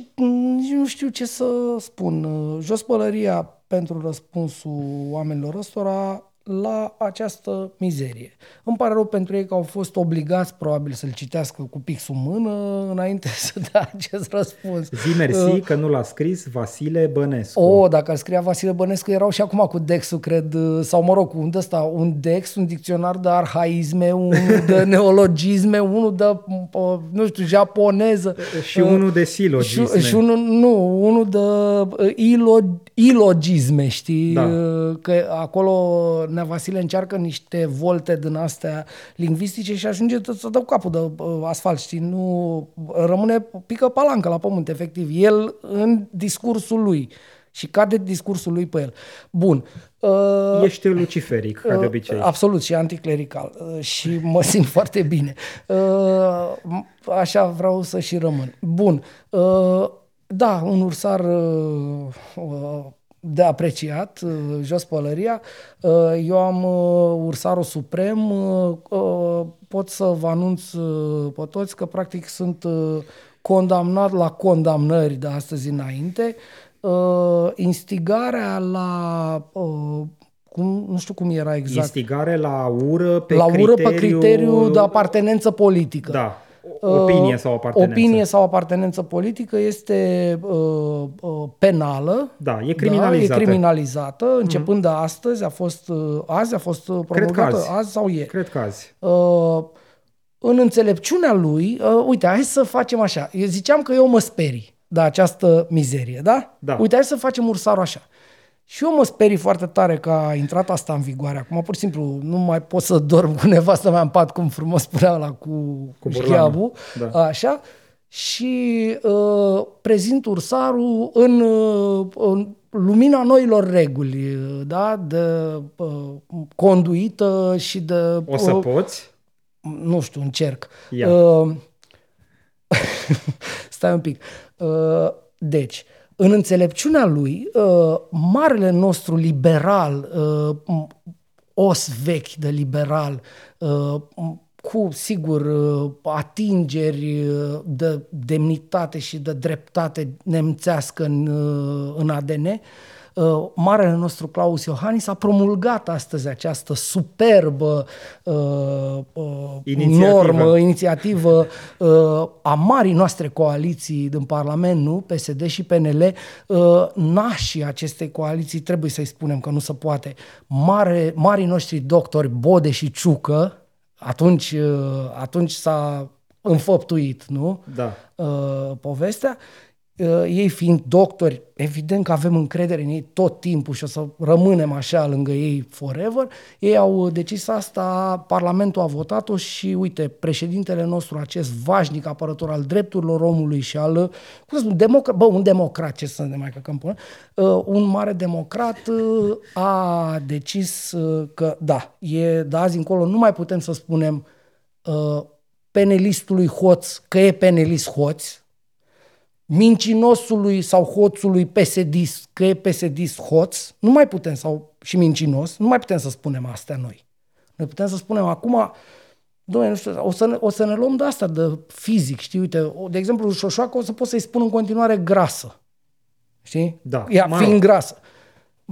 nu știu ce să spun. Jos pălăria pentru răspunsul oamenilor ăstora la această mizerie. Îmi pare rău pentru ei că au fost obligați probabil să-l citească cu pixul în mână înainte să dea acest răspuns. Zi mersi uh, că nu l-a scris Vasile Bănescu. O, dacă ar scria Vasile Bănescu, erau și acum cu Dexul, cred, uh, sau mă rog, un ăsta, un Dex, un dicționar de arhaisme, un de neologisme, unul de, uh, nu știu, japoneză. Și uh, unul de silogisme. Și, și unul, nu, unul de uh, ilo, ilogisme, știi? Da. Uh, că acolo Nea Vasile încearcă niște volte din astea lingvistice și ajunge să dă capul de uh, asfalt, știi? Nu, rămâne, pică palancă la pământ, efectiv. El în discursul lui și cade discursul lui pe el. Bun. Uh, Ești luciferic, ca de obicei. Absolut, și anticlerical. Uh, și mă simt foarte bine. Uh, așa vreau să și rămân. Bun. Uh, da, un ursar uh, de apreciat, uh, jos pălăria. Uh, eu am uh, Ursarul Suprem, pot să vă anunț pe toți că practic sunt condamnat la condamnări de astăzi înainte. Instigarea la cum, nu știu cum era exact. Instigare la ură pe la criteriu... ură pe criteriu de apartenență politică. Da. Opinie sau apartenență. Opinie sau apartenență politică este uh, uh, penală. Da, e criminalizată. Da, e criminalizată. Începând mm-hmm. de astăzi, a fost, uh, azi a fost uh, promulgată, Cred azi. azi sau ieri. Cred că azi. Uh, în înțelepciunea lui, uh, uite, hai să facem așa. Eu ziceam că eu mă sperii de această mizerie, da? Da. Uite, hai să facem ursarul așa. Și eu mă sperii foarte tare că a intrat asta în vigoare. Acum, pur și simplu, nu mai pot să dorm cu nevastă mea în pat, cum frumos spunea la cu, cu șchiabul, da. așa. Și uh, prezint ursarul în, uh, în lumina noilor reguli, da? De uh, conduită și de... O să uh, poți? Nu știu, încerc. Uh, stai un pic. Uh, deci, în înțelepciunea lui, uh, marele nostru liberal, uh, os vechi de liberal, uh, cu, sigur, atingeri de demnitate și de dreptate nemțească în, în ADN, uh, marele nostru Claus Iohannis a promulgat astăzi această superbă uh, uh, inițiativă. normă, inițiativă uh, a marii noastre coaliții din Parlament, nu? PSD și PNL, uh, nașii acestei coaliții, trebuie să-i spunem că nu se poate, mare, marii noștri doctori Bode și Ciucă, atunci, uh, atunci s-a înfăptuit, nu? Da. Uh, povestea. Uh, ei fiind doctori, evident că avem încredere în ei tot timpul și o să rămânem așa lângă ei forever. Ei au decis asta, Parlamentul a votat-o și uite, președintele nostru, acest vașnic apărător al drepturilor omului și al, cum să spun, democrat, bă, un democrat, ce să ne mai căcăm până, uh, un mare democrat uh, a decis uh, că da, e de azi încolo nu mai putem să spunem uh, penelistului hoț că e penelist hoț, mincinosului sau hoțului psd că e psd hoț, nu mai putem, sau și mincinos, nu mai putem să spunem astea noi. Noi putem să spunem acum, Doamne, nu știu, o să, ne, o să ne luăm de asta, de fizic, știi, uite, de exemplu, șoșoacă o să pot să-i spun în continuare grasă. Știi? Da. Ea mă fiind grasă.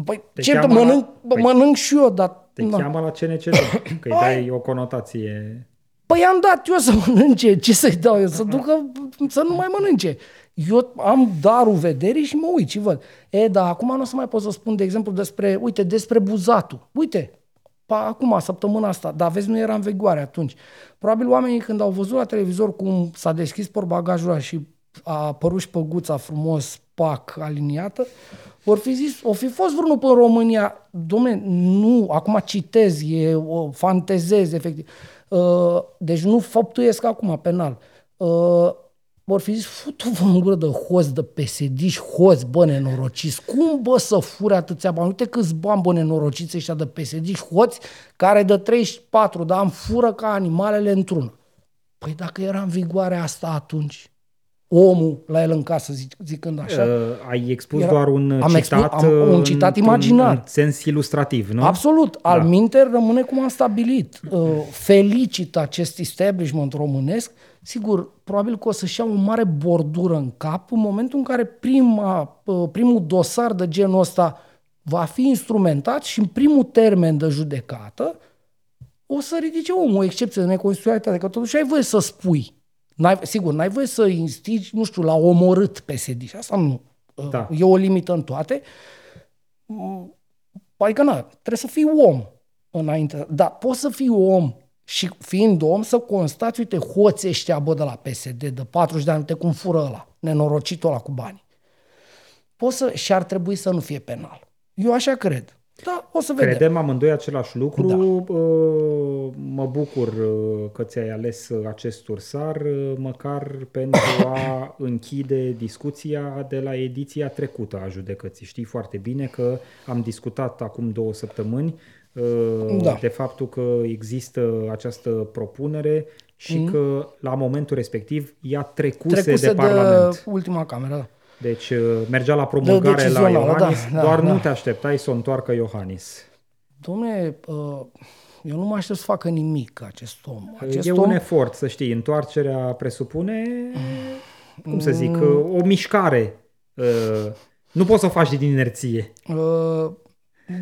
Păi, te ce, mănânc, la... păi, mănânc și eu, dar... Te na. cheamă la CNCD, că îi dai o conotație... Păi am dat eu să mănânce, ce să-i dau eu? Să ducă, să nu mai mănânce. Eu am darul vederii și mă uit și văd. E, dar acum nu o să mai pot să spun, de exemplu, despre, uite, despre buzatul. Uite, pa, acum, săptămâna asta, dar vezi, nu era în vigoare atunci. Probabil oamenii când au văzut la televizor cum s-a deschis porbagajul și a apărut și păguța frumos, pac, aliniată, vor fi zis, o fi fost vreunul pe România, domne, nu, acum citez, e, o fantezez, efectiv. Uh, deci nu făptuiesc acum penal. Uh, vor fi zis, futu-vă în gură de hoț, de pesediși, hoț, bă, nenorociți. Cum, bă, să fure atâția bani? Uite câți bani, bă, nenorociți ăștia de pesediși, hoți, care de 34 de ani fură ca animalele într-una. Păi dacă era în vigoare asta atunci, omul la el în casă, zic, zicând așa. Uh, ai expus era, doar un am citat, expus, am, un citat imaginar. În, în sens ilustrativ, nu? Absolut. Da. Al minter rămâne cum am stabilit. Uh, felicit acest establishment românesc. Sigur, probabil că o să-și ia o mare bordură în cap în momentul în care prima, uh, primul dosar de genul ăsta va fi instrumentat și în primul termen de judecată o să ridice omul o excepție de neconstituționalitate, că totuși ai voie să spui. N-ai, sigur, n-ai voie să instigi, nu știu, la omorât PSD și asta nu. Da. E o limită în toate. Adică, na, trebuie să fii om înainte. Dar poți să fii om și fiind om să constați, uite, hoții ăștia, bă, de la PSD, de 40 de ani, uite cum fură ăla, nenorocitul ăla cu bani. Poți să, și ar trebui să nu fie penal. Eu așa cred. Da, o să vedem. Credem amândoi același lucru. Da. Mă bucur uh, că ți-ai ales uh, acest ursar, uh, măcar pentru a închide discuția de la ediția trecută a judecății. Știi foarte bine că am discutat acum două săptămâni da. de faptul că există această propunere și mm. că la momentul respectiv ea trecuse, trecuse de Parlament. de ultima cameră. Deci uh, mergea la promulgare la Iohannis, da, da, doar da. nu te așteptai să o întoarcă Iohannis. Dom'le, uh, eu nu mă aștept să facă nimic acest om. Acest e om... un efort, să știi. Întoarcerea presupune, mm. cum să zic, mm. o mișcare. Uh, nu poți să o faci din inerție.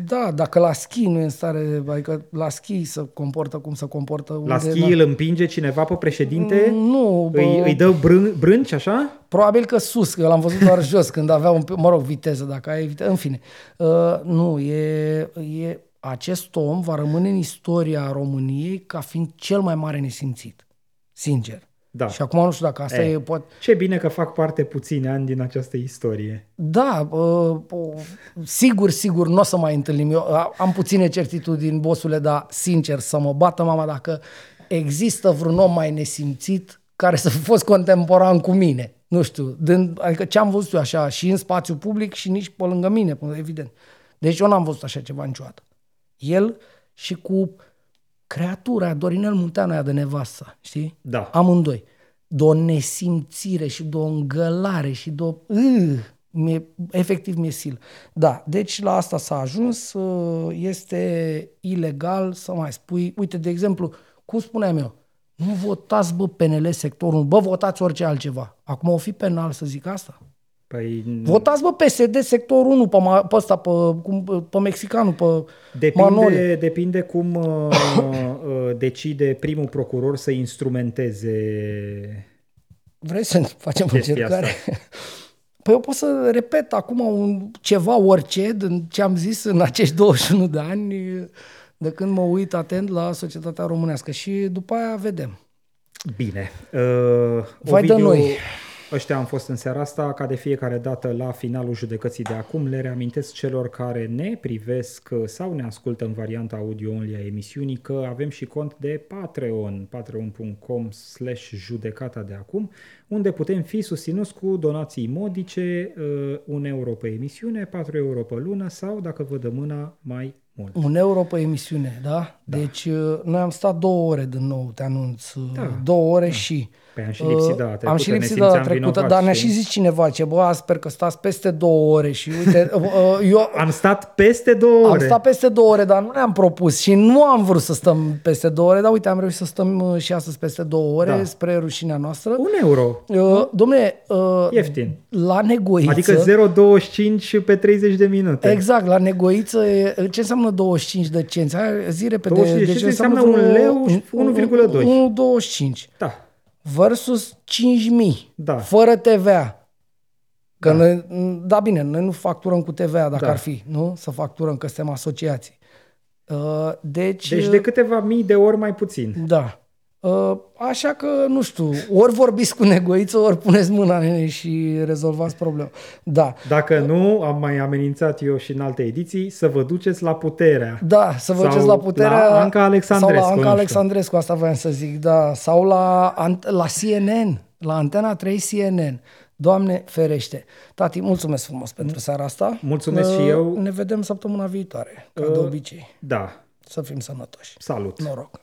Da, dacă la schi nu e în stare, adică la schi să comportă cum să comportă. La schi îl împinge cineva pe președinte? Mm, nu. Bă, îi, îi dă brân, brânci așa? Probabil că sus, că l-am văzut doar jos când avea un, mă rog, viteză, dacă ai viteză, în fine. Uh, nu, e, e, acest om va rămâne în istoria României ca fiind cel mai mare nesimțit. Sincer. Da. Și acum nu știu dacă asta e... e pot... Ce bine că fac parte puțini ani din această istorie. Da, uh, uh, sigur, sigur, nu o să mai întâlnim. Eu am puține certitudini, bosule, dar sincer, să mă bată mama dacă există vreun om mai nesimțit care să fi fost contemporan cu mine. Nu știu, din, adică ce am văzut eu așa și în spațiu public și nici pe lângă mine, evident. Deci eu n-am văzut așa ceva niciodată. El și cu creatura, Dorinel Munteanu aia de nevasta, știi? Da. Amândoi. De o nesimțire și de o îngălare și de o... Uh, mie, efectiv mi-e sil. Da, deci la asta s-a ajuns. Uh, este ilegal să mai spui... Uite, de exemplu, cum spuneam eu, nu votați, bă, PNL sectorul, bă, votați orice altceva. Acum o fi penal să zic asta? Păi... Votați, bă, PSD sectorul 1 pe, pe ăsta, pe, cum, pe mexicanul, pe depinde, Manole. Depinde cum uh, uh, decide primul procuror să instrumenteze Vrei să facem încercare? Păi eu pot să repet acum un, ceva orice din ce am zis în acești 21 de ani de când mă uit atent la societatea românească și după aia vedem. Bine. Uh, Vai de noi. Ăștia am fost în seara asta, ca de fiecare dată la finalul judecății de acum. Le reamintesc celor care ne privesc sau ne ascultă în varianta audio-only a emisiunii că avem și cont de Patreon, patreon.com slash judecata de acum, unde putem fi susținuți cu donații modice, uh, un euro pe emisiune, 4 euro pe lună sau, dacă vă dă mâna, mai mult. Un euro pe emisiune, da? da. Deci uh, noi am stat două ore din nou, te anunț. Uh, da. Două ore da. și... Păi am și lipsit data trecută, Am și lipsit data trecută, dar ne-a și zis cineva ce, bă, sper că stați peste două ore și uite, uh, eu... Am stat peste două ore. Am stat peste două ore, dar nu ne-am propus și nu am vrut să stăm peste două ore, dar uite, am reușit să stăm și astăzi peste două ore, da. spre rușinea noastră. Un euro. Uh, domne, uh, Ieftin. La negoiță... Adică 0,25 pe 30 de minute. Exact, la negoiță, ce înseamnă 25 de cenți? Hai, zi repede. 25 deci înseamnă, înseamnă un leu 1,2. 1,25. Da. Versus 5.000. Da. Fără TVA. Că da. Noi, da, bine, noi nu facturăm cu TVA dacă da. ar fi, nu? Să facturăm, că suntem asociații. Uh, deci, deci de câteva mii de ori mai puțin. Da. Uh, așa că, nu știu, ori vorbiți cu negoiță, ori puneți mâna în ele și rezolvați problema. Da. Dacă nu, am mai amenințat eu și în alte ediții, să vă duceți la puterea. Da, să vă duceți la puterea. La Anca Alexandrescu. Sau la Anca Alexandrescu, asta voiam să zic, da. Sau la, la CNN, la Antena 3 CNN. Doamne ferește. Tati, mulțumesc frumos pentru seara asta. Mulțumesc uh, și eu. Ne vedem săptămâna viitoare, ca uh, de obicei. Da. Să fim sănătoși. Salut. Noroc.